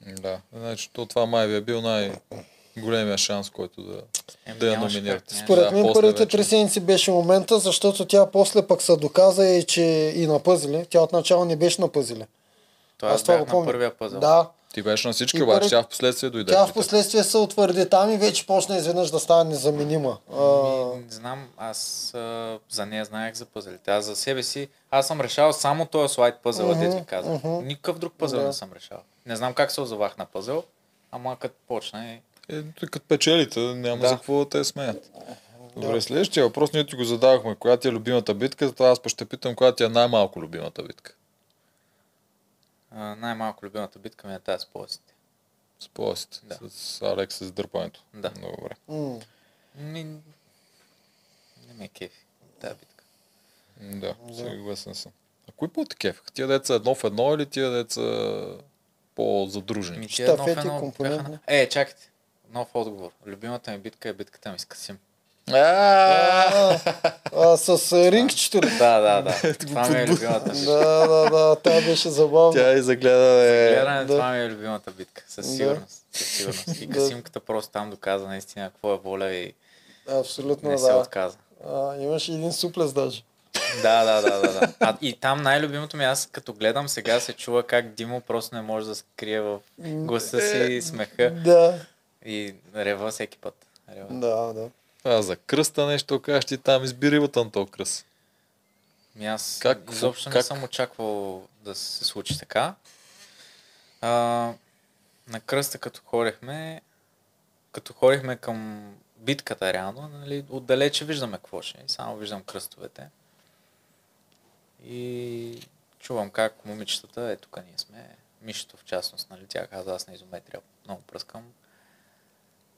S3: Да. Значи, то това май ви е бил най... големия шанс, който да,
S1: Еми,
S3: да я номинират.
S2: Според мен първите три седмици беше момента, защото тя после пък се доказа и че и на пъзели. Тя отначало не беше на пъзели.
S1: Това аз бях на първия пъзел.
S2: Да.
S3: Ти беше на всички,
S2: И
S3: обаче тя в последствие дойде.
S2: Тя в последствие се утвърди там и вече почна изведнъж да стане незаменима.
S1: Ми, не знам, аз а, за нея знаех за пъзелите. Аз за себе си, аз съм решавал само този слайд пъзел,
S2: Мгм,
S1: дето ви казах.
S2: мгм.
S1: Никакъв друг пъзел
S2: Да.
S1: не съм решавал. Не знам как се озовах на пъзел, ама като почна и...
S3: Е, като печелите, няма
S1: Да.
S3: за какво да те смеят. Добре, следващия въпрос ние ти го задавахме. Коя ти е любимата битка? Това аз ще питам, коя ти е най-малко любимата битка.
S1: А, най-малко любимата битка ми е тази с полосите.
S3: С полосите.
S1: Да.
S3: С Алекс с дърпането.
S1: Да.
S3: Добре.
S2: м.
S1: Ми... Не ме е кефи тази битка.
S3: Да, съгласен съм. А кои по-те кефаха? Тия деца едно в едно или тия деца по-задружени?
S1: Ми, тия едно в
S2: Щафети,
S1: едно
S2: компонентни.
S1: Е, чакайте. Нов отговор. Любимата ми битка е битката ми с Касим.
S2: С рингчето ли?
S1: Да, да, да. Това ми е любимата битка.
S2: Да, да, да, тя беше забавна.
S3: Тя и загледа
S1: това ми е любимата битка. Със сигурност. Със сигурност. И. Касимката просто там доказа наистина какво е воля и
S2: Абсолютно,
S1: не се отказа.
S2: Имаше един суплес даже.
S1: Да, да, да, да, да. А, и там най-любимото ми, аз като гледам сега се чува как Димо просто не може да скрие в гласа си смеха
S2: Да,
S1: и рева всеки път. Рева.
S2: да, да.
S3: А за кръста нещо кажеш ти там избери на този кръст.
S1: Ми аз
S3: Как-
S1: как, изобщо не
S3: как-
S1: съм очаквал да се случи така. А, на кръста като ходихме, като ходихме към битката реално, нали, отдалече виждаме какво ще е. Само виждам кръстовете. И чувам как момичетата, е тук ние сме, Мишето в частност, нали, тя каза, аз на изометрия много пръскам.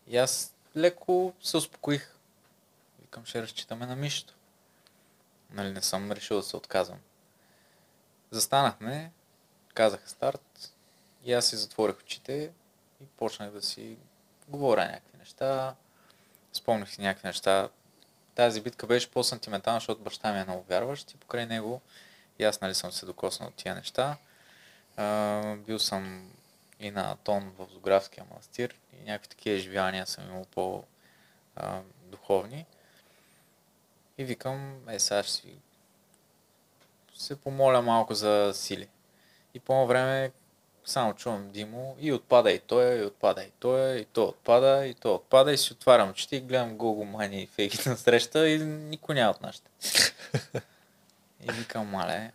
S1: И аз леко се успокоих. Викам, ще разчитаме на Мишето. Нали, не съм решил да се отказвам. Застанахме, казаха старт и аз си затворих очите и почнах да си говоря някакви неща. Спомних си някакви неща. Тази битка беше по-сантиментална, защото баща ми е много вярващ и покрай него и аз нали съм се докоснал от тия неща. А, бил съм и на Атон в Зографския манастир и някакви такива изживявания съм имал по-духовни. И викам, е, сега ще си се помоля малко за сили. И по време само чувам Димо и отпада и той, и отпада и той, и той отпада, и той отпада и си отварям очите и гледам Гого Мани и Фейги на среща и никой няма от нашите. и викам, мале,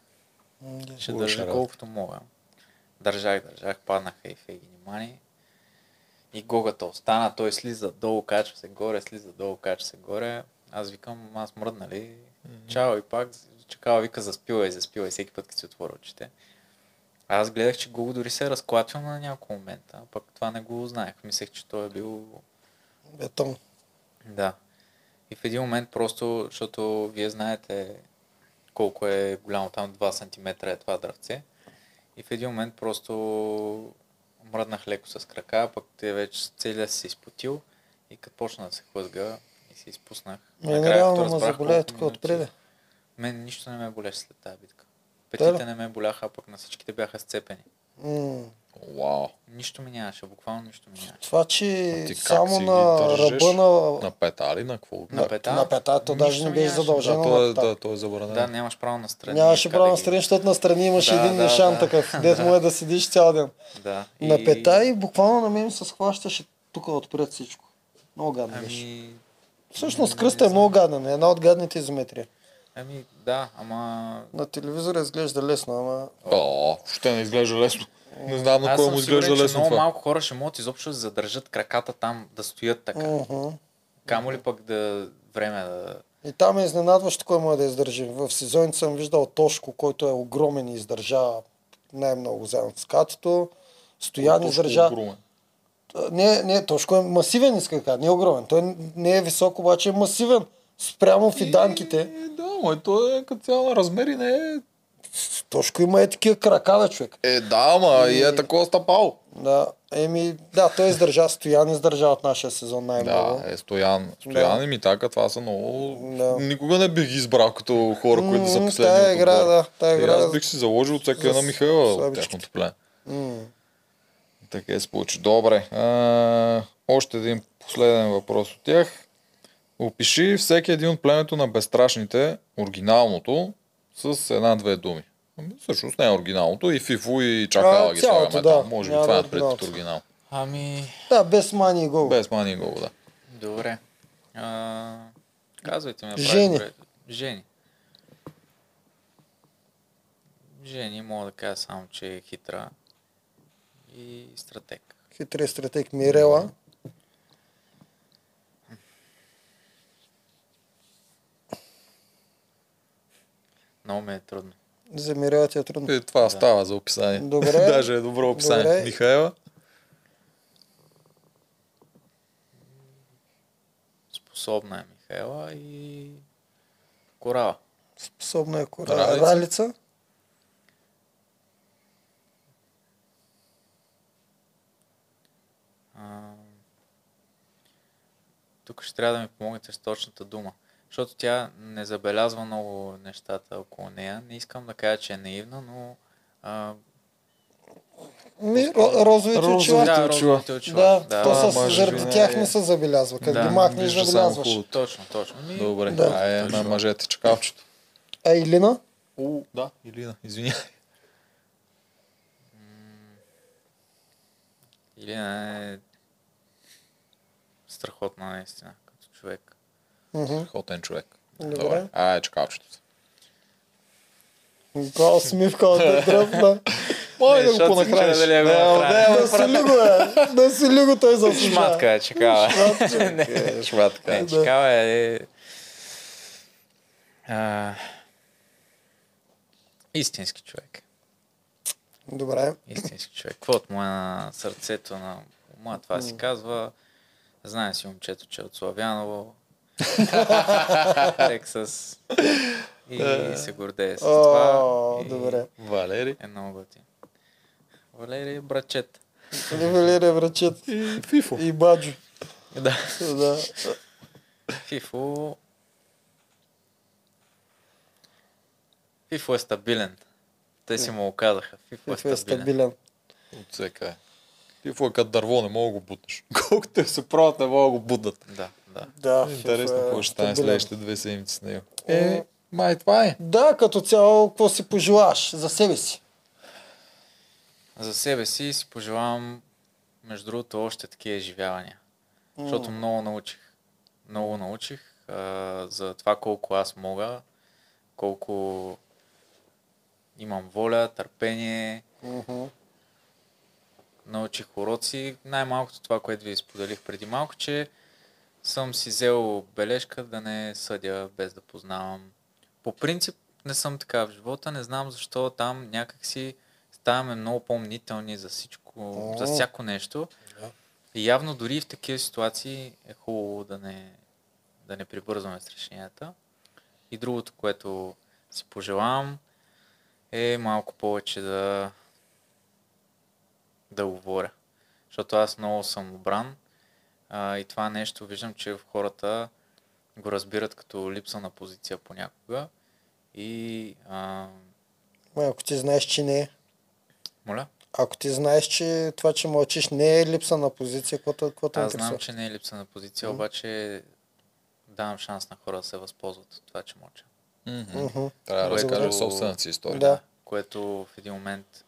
S1: ще държа колкото мога. Държах, държах, паднаха и Фейги и Мани. И Гогата остана, той слиза долу, качва се горе, слиза долу, качва се горе. Аз викам, аз мръдна ли? Чао и пак, чакава вика, заспивай, заспивай всеки път, като си отворя очите. А аз гледах, че Гого дори се е разклатвал на няколко момента, а пък това не го знаех. Мислех, че той е бил
S2: Бетон.
S1: да. И в един момент просто, защото вие знаете колко е голямо там 2 см е това дръвце. И в един момент просто мръднах леко с крака, пък те вече целият си се изпотил и като почна да се хлъзга и се изпуснах.
S2: Мене
S1: Накрая,
S2: реално ме заболя тук отпреде.
S1: Мен нищо не ме болеше след тази битка. Петите
S2: да.
S1: не ме боляха, а пък на всичките бяха сцепени.
S2: М,
S3: Вау.
S1: Нищо ми нямаше, буквално нищо ми нямаше.
S2: Това, че само на ръба на...
S3: На пета ли? На какво?
S1: На пета?
S2: На пета, то даже не беше задължено
S3: Да, то е, да, то е забранено.
S1: Да, нямаш право на страни.
S2: Нямаше право на страни, защото на страни имаше
S1: Да,
S2: един
S1: да,
S2: нишан
S1: да.
S2: такъв, дето може да седиш цял ден.
S1: Да.
S2: На пета и буквално на мен се схващаше тук отпред всичко. Много гадно беше.
S1: Ами,
S2: Всъщност
S1: м,
S2: кръста
S1: не
S2: е много гадна, една от гадните изометрии.
S1: Ами, да, ама...
S2: На телевизора изглежда лесно, ама...
S3: О, въобще не изглежда лесно. Не знам на кой
S1: съм
S3: му изглежда лесно
S1: много
S3: това.
S1: малко хора ще могат изобщо да задържат краката там, да стоят така.
S2: Мгм.
S1: Камо ли пък да време да...
S2: И там е изненадващо кой може да издържи. В сезоните съм виждал Тошко, който е огромен и издържа най-много заедно с Катито. Стоян
S3: Точно
S2: издържа...
S3: огромен.
S2: Не, не, Тошко е масивен, иска да кажа, не е огромен. Той не е висок, обаче е масивен. Спрямо фиданките.
S3: Е, да, но той е като цяло на размери не е...
S2: Тошко има е такива крака, бе, човек.
S3: Е, да, ама и е такова стъпал.
S2: Да, еми, да, той издържа, Стоян издържа от нашия сезон най-много.
S3: Да, е Стоян. Стоян и Митака, това са много...
S2: Да.
S3: Никога не бих избрал като хора, които са
S2: М,
S3: последни
S2: тая игра, да, тая
S3: И
S2: игра.
S3: аз бих си заложил всяка
S2: За
S3: една Михайла от
S2: слабичките.
S3: тяхното племе.
S2: М.
S3: Така е се получи. Добре. А, още един последен въпрос от тях. Опиши всеки един от племето на безстрашните, оригиналното, с една-две думи. Ами, Всъщност не е оригиналното, и Фифу и Чакала
S2: А,
S3: ги
S2: цялото,
S3: слагаме
S2: да.
S3: там. Може би това е
S2: е
S3: пред оригинал.
S1: Ами,
S2: Да, без мани и гол.
S3: Без мани гол, да.
S1: добре. А, казвайте ми. направи
S2: Жени.
S1: добре. Жени. Жени мога да кажа само, че е хитра и стратег.
S2: Хитрия стратег Мирела.
S1: Много ми е трудно.
S2: За Мирела ти е трудно.
S3: И това става за описание.
S2: Добре.
S3: Даже е добро описание.
S2: Добре.
S3: Михаела.
S1: Способна е Михаела и Корала.
S2: Способна е кора.
S3: Ралица.
S2: Ралица.
S1: А, тук ще трябва да ми помогнете с точната дума. Защото тя не забелязва много нещата около нея. Не искам да кажа, че е наивна, но... А,
S2: Ми, ро- розовите
S3: Розови-
S2: очила.
S1: да, розовите очила.
S2: Да,
S1: да,
S2: то
S3: А,
S2: с, заради
S3: би
S2: тях
S3: не е.
S2: се забелязва. Като
S1: Да,
S2: ги махнеш, забелязваш.
S1: Точно, точно. Ми,
S3: Добре.
S2: Да.
S3: Това е на мъжете чакалчето.
S2: А Илина?
S3: У, да, Илина, извинявай.
S1: Илина е страхотна наистина, като човек.
S2: Мгм.
S3: Хотен човек.
S2: Добре.
S3: Добре. Ай, чакалчето.
S2: Каква усмивка от да дръпна.
S3: Мой
S1: Не,
S3: да го
S1: си
S3: понахраниш.
S1: да го
S3: Не,
S2: Да свали го, е. Да свали го, той заслужава.
S1: Шматка е, чекава.
S3: не, шматка.
S2: Да.
S1: чекава е... А, истински човек.
S2: Добре.
S1: Истински човек. Каквото му е на сърцето на ума, това си казва. Знае си момчето, че е от Славяново. Тексас. И се гордее с това.
S2: О,
S1: И
S2: добре.
S3: Валери.
S1: Е много готин. Валерий е брачет.
S2: Валерия врачет.
S3: И Фифо.
S2: И Баджо.
S1: Да.
S2: Да.
S1: Фифо... Фифо е стабилен. Те си му го казаха. Фифо е
S2: Фифо е
S1: стабилен.
S2: стабилен.
S3: От всека е. Фифо е като дърво, не мога да го бутнеш. Колкото се правят, не мога да го буднат.
S1: Да, да.
S2: Да,
S3: Интересно,
S2: е
S3: какво ще стане следващите две седмици с него. Е, май това е.
S2: Да, като цяло, какво си пожелаш за себе си?
S1: За себе си си пожелавам, между другото, още такива изживявания. Защото много научих. Много научих а, за това колко аз мога, колко имам воля, търпение,
S2: Мгм.
S1: научих уроци. Най-малкото това, което ви споделих преди малко, че съм си взел бележка да не съдя без да познавам. По принцип не съм така в живота, не знам защо там някакси ставаме много по-мнителни за всичко, за
S2: О.
S1: всяко нещо. И явно дори в такива ситуации е хубаво да не, да не прибързваме с решенията. И другото, което си пожелавам, е малко повече да да говоря. Защото аз много съм обран а, и това нещо виждам, че хората го разбират като липса на позиция понякога. И а,
S2: Ма, Ако ти знаеш, че не е.
S1: моля,
S2: Ако ти знаеш, че това, че мълчиш, не е липса на позиция, те какво
S1: аз знам, че не е липса на позиция, обаче давам шанс на хора да се възползват от това, че мълча.
S2: Мгм.
S3: Трябва да
S1: Което-
S3: разкажеш собствената си история.
S2: Да.
S1: Което в един момент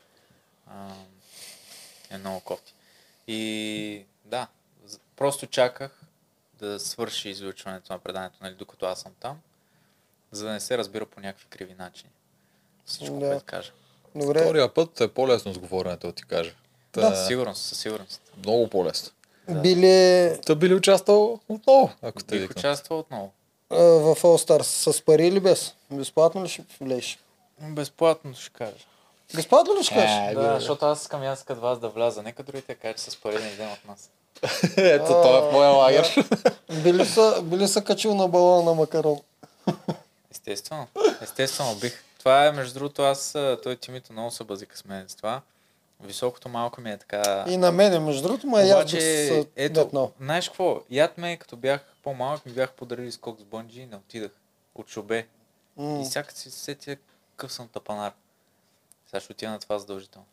S1: а, е много кофти. И да, просто чаках да свърши излучването на преданието, нали, докато аз съм там, за да не се разбира по някакви криви начини. Всичко,
S2: Да.
S1: което кажа.
S2: Добре.
S3: Втория път е по-лесно с говоренето, да ти кажа. Та,
S1: Със сигурност, със сигурност.
S3: Много по-лесно.
S2: Били
S3: Та би ли участвал отново, ако те
S1: Бих участвал отново.
S2: а, в All Stars с пари или без? Безплатно ли ще влезеш?
S1: Безплатно ще кажа.
S2: Безплатно ли ще кажеш?
S3: Е,
S1: да, защото аз искам и аз като вас да вляза. Нека другите кажат, че с пари не идем от нас.
S3: Ето, той е в моя лагер.
S2: Били са, били са качил на балона на макарон.
S1: Естествено. Естествено бих. Това е, между другото, аз, той Тимито много се базика с мен с това. Високото малко ми е така...
S2: И на мене, между другото, ма
S1: Обаче,
S2: бих се
S1: ето,
S2: детнал.
S1: знаеш какво? Яд ме, като бях по-малък, ми бях подарили скок с бънджи и не отидах. От шубе.
S2: М.
S1: И сякаш си се сетя какъв съм тапанар. Сега ще отида на това задължително.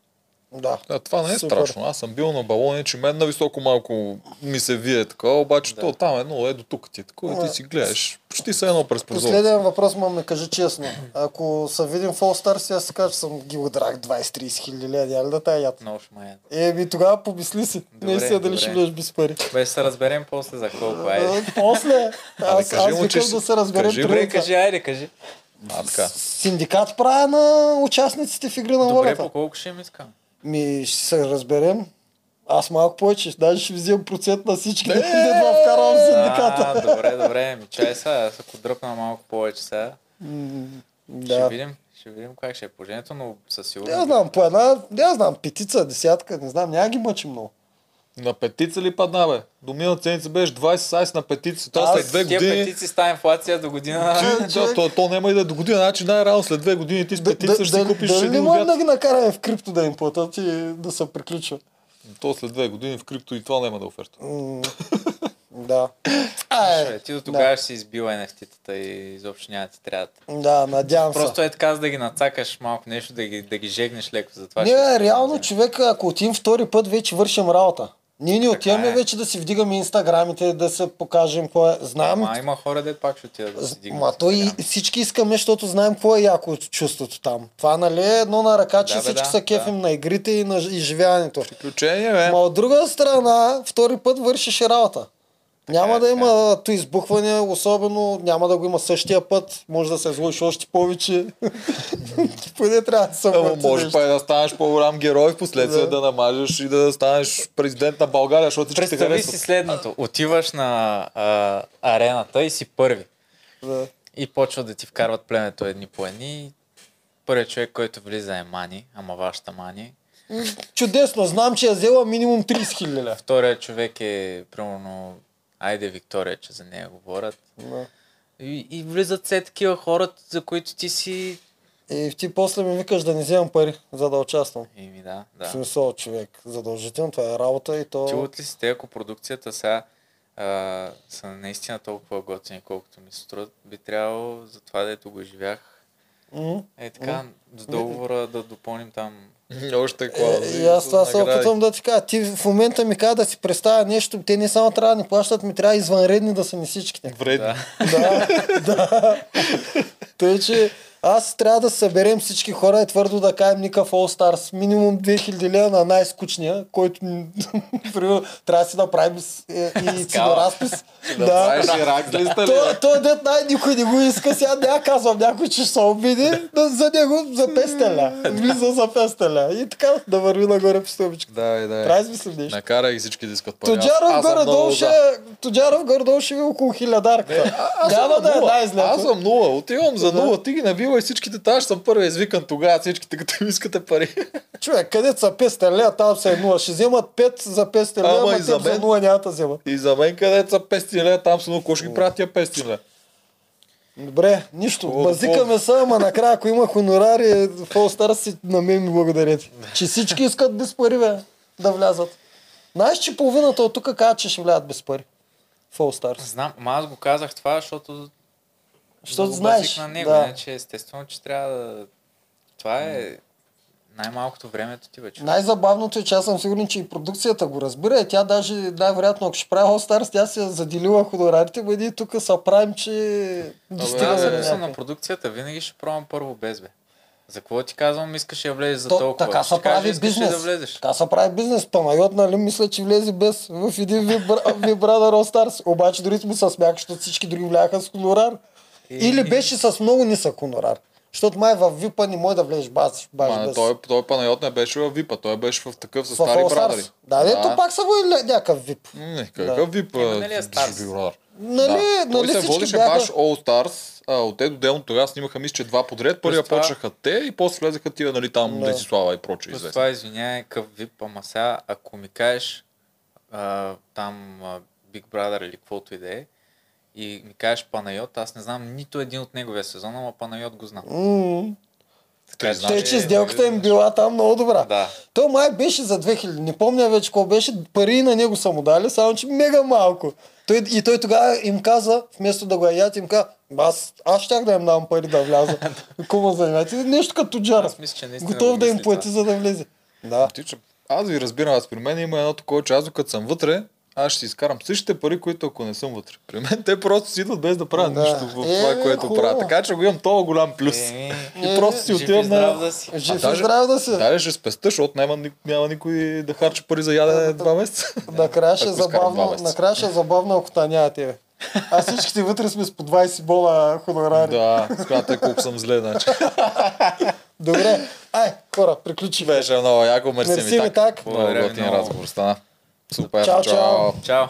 S2: Да.
S3: Да, това не е
S2: Супер.
S3: страшно. Аз съм бил на балони, че мен на високо малко ми се вие такова, обаче
S1: Да.
S3: то там е много е до тук ти е такова и ти си гледаш. Почти се едно през прозореца.
S2: Последен въпрос, ма ме кажи честно. Ако са видим в All Stars, аз си кажа, че съм ги удрах 20-30 хиляди лева, няма ли да тая яд?
S1: Много яд.
S2: Еми тогава помисли си.
S1: Добре,
S2: Наистина дали
S1: добре.
S2: ще влезеш без пари.
S1: Бе, ще се разберем после за колко. Айде.
S2: А, После, аз,
S3: кажи
S2: аз
S3: че
S2: викам да се разберем
S3: кажи,
S1: Добре, кажи, айде, кажи.
S3: А, така.
S2: Синдикат правя на участниците в игри на
S1: Добре,
S2: волята.
S1: по колко ще им искам?
S2: Ми ще се разберем. Аз малко повече, даже ще ви вземам процент на всички, да не вкарвам в синдиката.
S1: А, добре, добре, ми чай сега, аз ако дръпна малко повече сега,
S2: М,
S1: ще
S2: Да.
S1: видим, ще видим как ще е положението, но със
S2: Не
S1: сигурност.
S2: знам, по една, не знам, петица, десятка, не знам, няма ги мъчи много.
S3: На петица ли падна, бе? До миналата седмица беше 20 сайс на петица. Това след две години...
S1: петиции с тази инфлация до година.
S3: Ти, да, то, то няма и да е до година, значи най-рано след две години ти с петица ще си купиш
S2: не
S3: един обяд.
S2: да ги накараме в крипто да им платят и да се приключва.
S3: То след две години в крипто и това няма да е оферта.
S2: Да. Ай,
S1: ти до тогава ще си избил NFT-тата и изобщо няма да ти трябва.
S2: да, надявам се.
S1: Просто е така, за да ги нацакаш малко нещо, да ги, да ги жегнеш леко. Затова
S2: Не,
S1: ще
S2: реално човек, ако отидем втори път, вече вършим работа. Ние не отиваме
S1: е.
S2: вече да си вдигаме инстаграмите, да се покажем какво е. Знам,
S1: Ама има хора, де пак ще отидат да си дигнат.
S2: Ма то и всички искаме, защото знаем какво е яко от чувството там. Това нали е едно на ръка, че
S1: Да, бе,
S2: всички
S1: да,
S2: са кефим на игрите и на изживяването.
S3: Приключение, бе.
S2: Ма от друга страна, втори път вършиш работа. Няма
S1: е,
S2: да
S1: така
S2: има то избухване, особено няма да го има същия път, може да се изложиш още повече. Поне трябва да се
S3: Ама може па да станеш по-голям герой, в последствие
S2: Да.
S3: да. намажеш и да станеш президент на България, защото всички те
S1: Представи си следното. Отиваш на а, арената и си първи.
S2: Да.
S1: И почват да ти вкарват племето едни по едни. Първият човек, който влиза е Мани, ама вашата Мани.
S2: Чудесно, знам, че е взела минимум 30 хиляди.
S1: Вторият човек е, примерно, Айде Виктория, че за нея говорят.
S2: Да.
S1: И, и влизат все такива хора, за които ти си...
S2: И ти после ми викаш да не вземам пари, за да участвам.
S1: Ими да,
S2: В
S1: да.
S2: смисъл, човек, задължително, това е работа и то...
S1: От ли си те, ако продукцията сега а, са наистина толкова готини, колкото ми се струват, би трябвало за това, дето го живях,
S2: М?
S1: е така, с договора да допълним там
S3: Още
S2: Е,
S3: клаузи.
S2: и аз това се опитвам да ти кажа. Ти в момента ми каза да си представя нещо. Те не само трябва да ни плащат, ми трябва извънредни да са ни всичките.
S3: Вредни.
S1: Да.
S2: Да. Тъй, че аз трябва да съберем всички хора и твърдо да кажем Ника в All Stars. Минимум 2000 лева на най-скучния, който трябва да си направим е, и ценоразпис.
S3: Да рак листа ли?
S2: То, то дет най никой не го иска, сега няма казвам някой, че ще се обиди, да, за него за 500 ля. Влиза за 500 ля. И така да върви нагоре по стълбичка.
S3: Да, да.
S2: Трябва да измислим нещо.
S3: Накарай всички да искат пари. Аз-
S2: Тоджаров
S3: аз
S2: горе-долу ще,
S3: за.
S2: Тоджаров горе-долу ще ви е около хилядарка.
S3: Аз
S2: Няма
S3: съм
S2: да е
S3: нула.
S2: най-зле.
S3: Аз съм нула. Отивам за
S2: Да.
S3: нула. Ти ги навила и всичките тази съм първи извикан тогава. Всичките като ми искате пари.
S2: Човек, къде са 500 лева, там са е 0. Ще вземат 5 за 500 лева,
S3: Ама и за
S2: за
S3: мен.
S2: 0 няма да вземат.
S3: И за мен където са 500 лева, там са много. Ги правят тия 500 лева?
S2: Добре, нищо.
S3: Какво-
S2: Базикаме се, ама накрая, ако има хонорари, в All Stars си на мен ми благодарете. Че всички искат без пари, бе, да влязат. Знаеш, че половината от тук казват, че ще влязат без пари. В All Stars.
S1: Знам, ама аз го казах това, защото...
S2: Защото
S1: да
S2: знаеш,
S1: на него,
S2: да.
S1: иначе естествено, че трябва да... Това е най-малкото времето ти вече.
S2: Най-забавното е, че аз съм сигурен, че и продукцията го разбира и тя даже най-вероятно, ако ще прави All Stars, тя си е заделила хонорарите, бъде и тук са правим, че достига
S1: аз съм на продукцията, винаги ще пробвам първо без бе. За какво ти казвам, искаш да влезеш за
S2: То,
S1: толкова?
S2: така се
S1: кажа,
S2: прави
S1: ли
S2: бизнес.
S1: да влезеш.
S2: Така се прави бизнес. Панайот, нали, мисля, че влезе без в един Ви Brother All Stars. Обаче дори му се смяха, защото всички други вляха с хонорар.
S1: И-
S2: Или беше с много нисък хонорар. Защото май в VIP не може да влезеш баш, баш
S3: Ма,
S2: без.
S3: той, той Панайот не беше в випа, той беше в такъв с стари
S2: All Stars.
S3: брадари.
S2: Да, да, то пак са водили някакъв VIP.
S3: Не, какъв вип?
S1: Ема, нали е
S3: Brother?
S2: Нали,
S3: да. Той
S2: нали
S3: се
S2: всички
S3: водеше
S2: бяха...
S3: баш All Stars, а, от те до делно тогава снимаха мисля, че два подред. Първия
S1: това-
S3: почнаха те и после влезаха тия, нали, там
S2: Да.
S3: Десислава и проче
S1: това, извиняй, къв вип, ама сега, ако ми кажеш а, там а, Big Brother или каквото и да е, и ми кажеш Панайот, аз не знам нито един от неговия сезон, ама Панайот го знам.
S2: М,
S1: Така,
S3: знам,
S2: Те, че сделката им била там много добра.
S1: Да.
S2: То май беше за 2000. Не помня вече какво беше. Пари на него са му дали, само че мега малко. Той, и той тогава им каза, вместо да го ядят, им каза, аз, аз щях да им дам пари да вляза. Кума занимавате. Нещо като Джара.
S1: Аз мисля, че наистина
S2: Готов
S1: го
S2: да им плати,
S1: това.
S2: за да влезе. Да.
S3: Ти, че аз ви разбирам, аз при мен има едно такова, че аз докато съм вътре, аз ще си изкарам същите пари, които ако не съм вътре. При мен те просто си идват без да правят
S2: Да.
S3: нищо в
S2: Е,
S3: това, което
S2: хубаво.
S3: правят. Така че го имам толкова голям плюс.
S1: Еми,
S3: И просто си отивам на...
S1: да си.
S2: Жив и
S3: даже-
S2: здрав да си.
S3: Дале ще спеста, защото няма, няма никой да харчи пари за ядене два месеца.
S2: Накрая ще е забавно, накрая ще е забавно, ако та няма тебе. А всичките вътре сме с по 20 бола хонорари.
S3: да, смятай колко съм зле, значи.
S2: Добре. Ай, хора, приключи.
S3: Беше много яко, мерси
S2: Мерси
S3: ми
S2: ми
S3: так.
S2: так.
S1: Благодаря
S3: готин
S1: много.
S3: разговор стана. Супер,
S2: Чао, чао.
S1: Чао.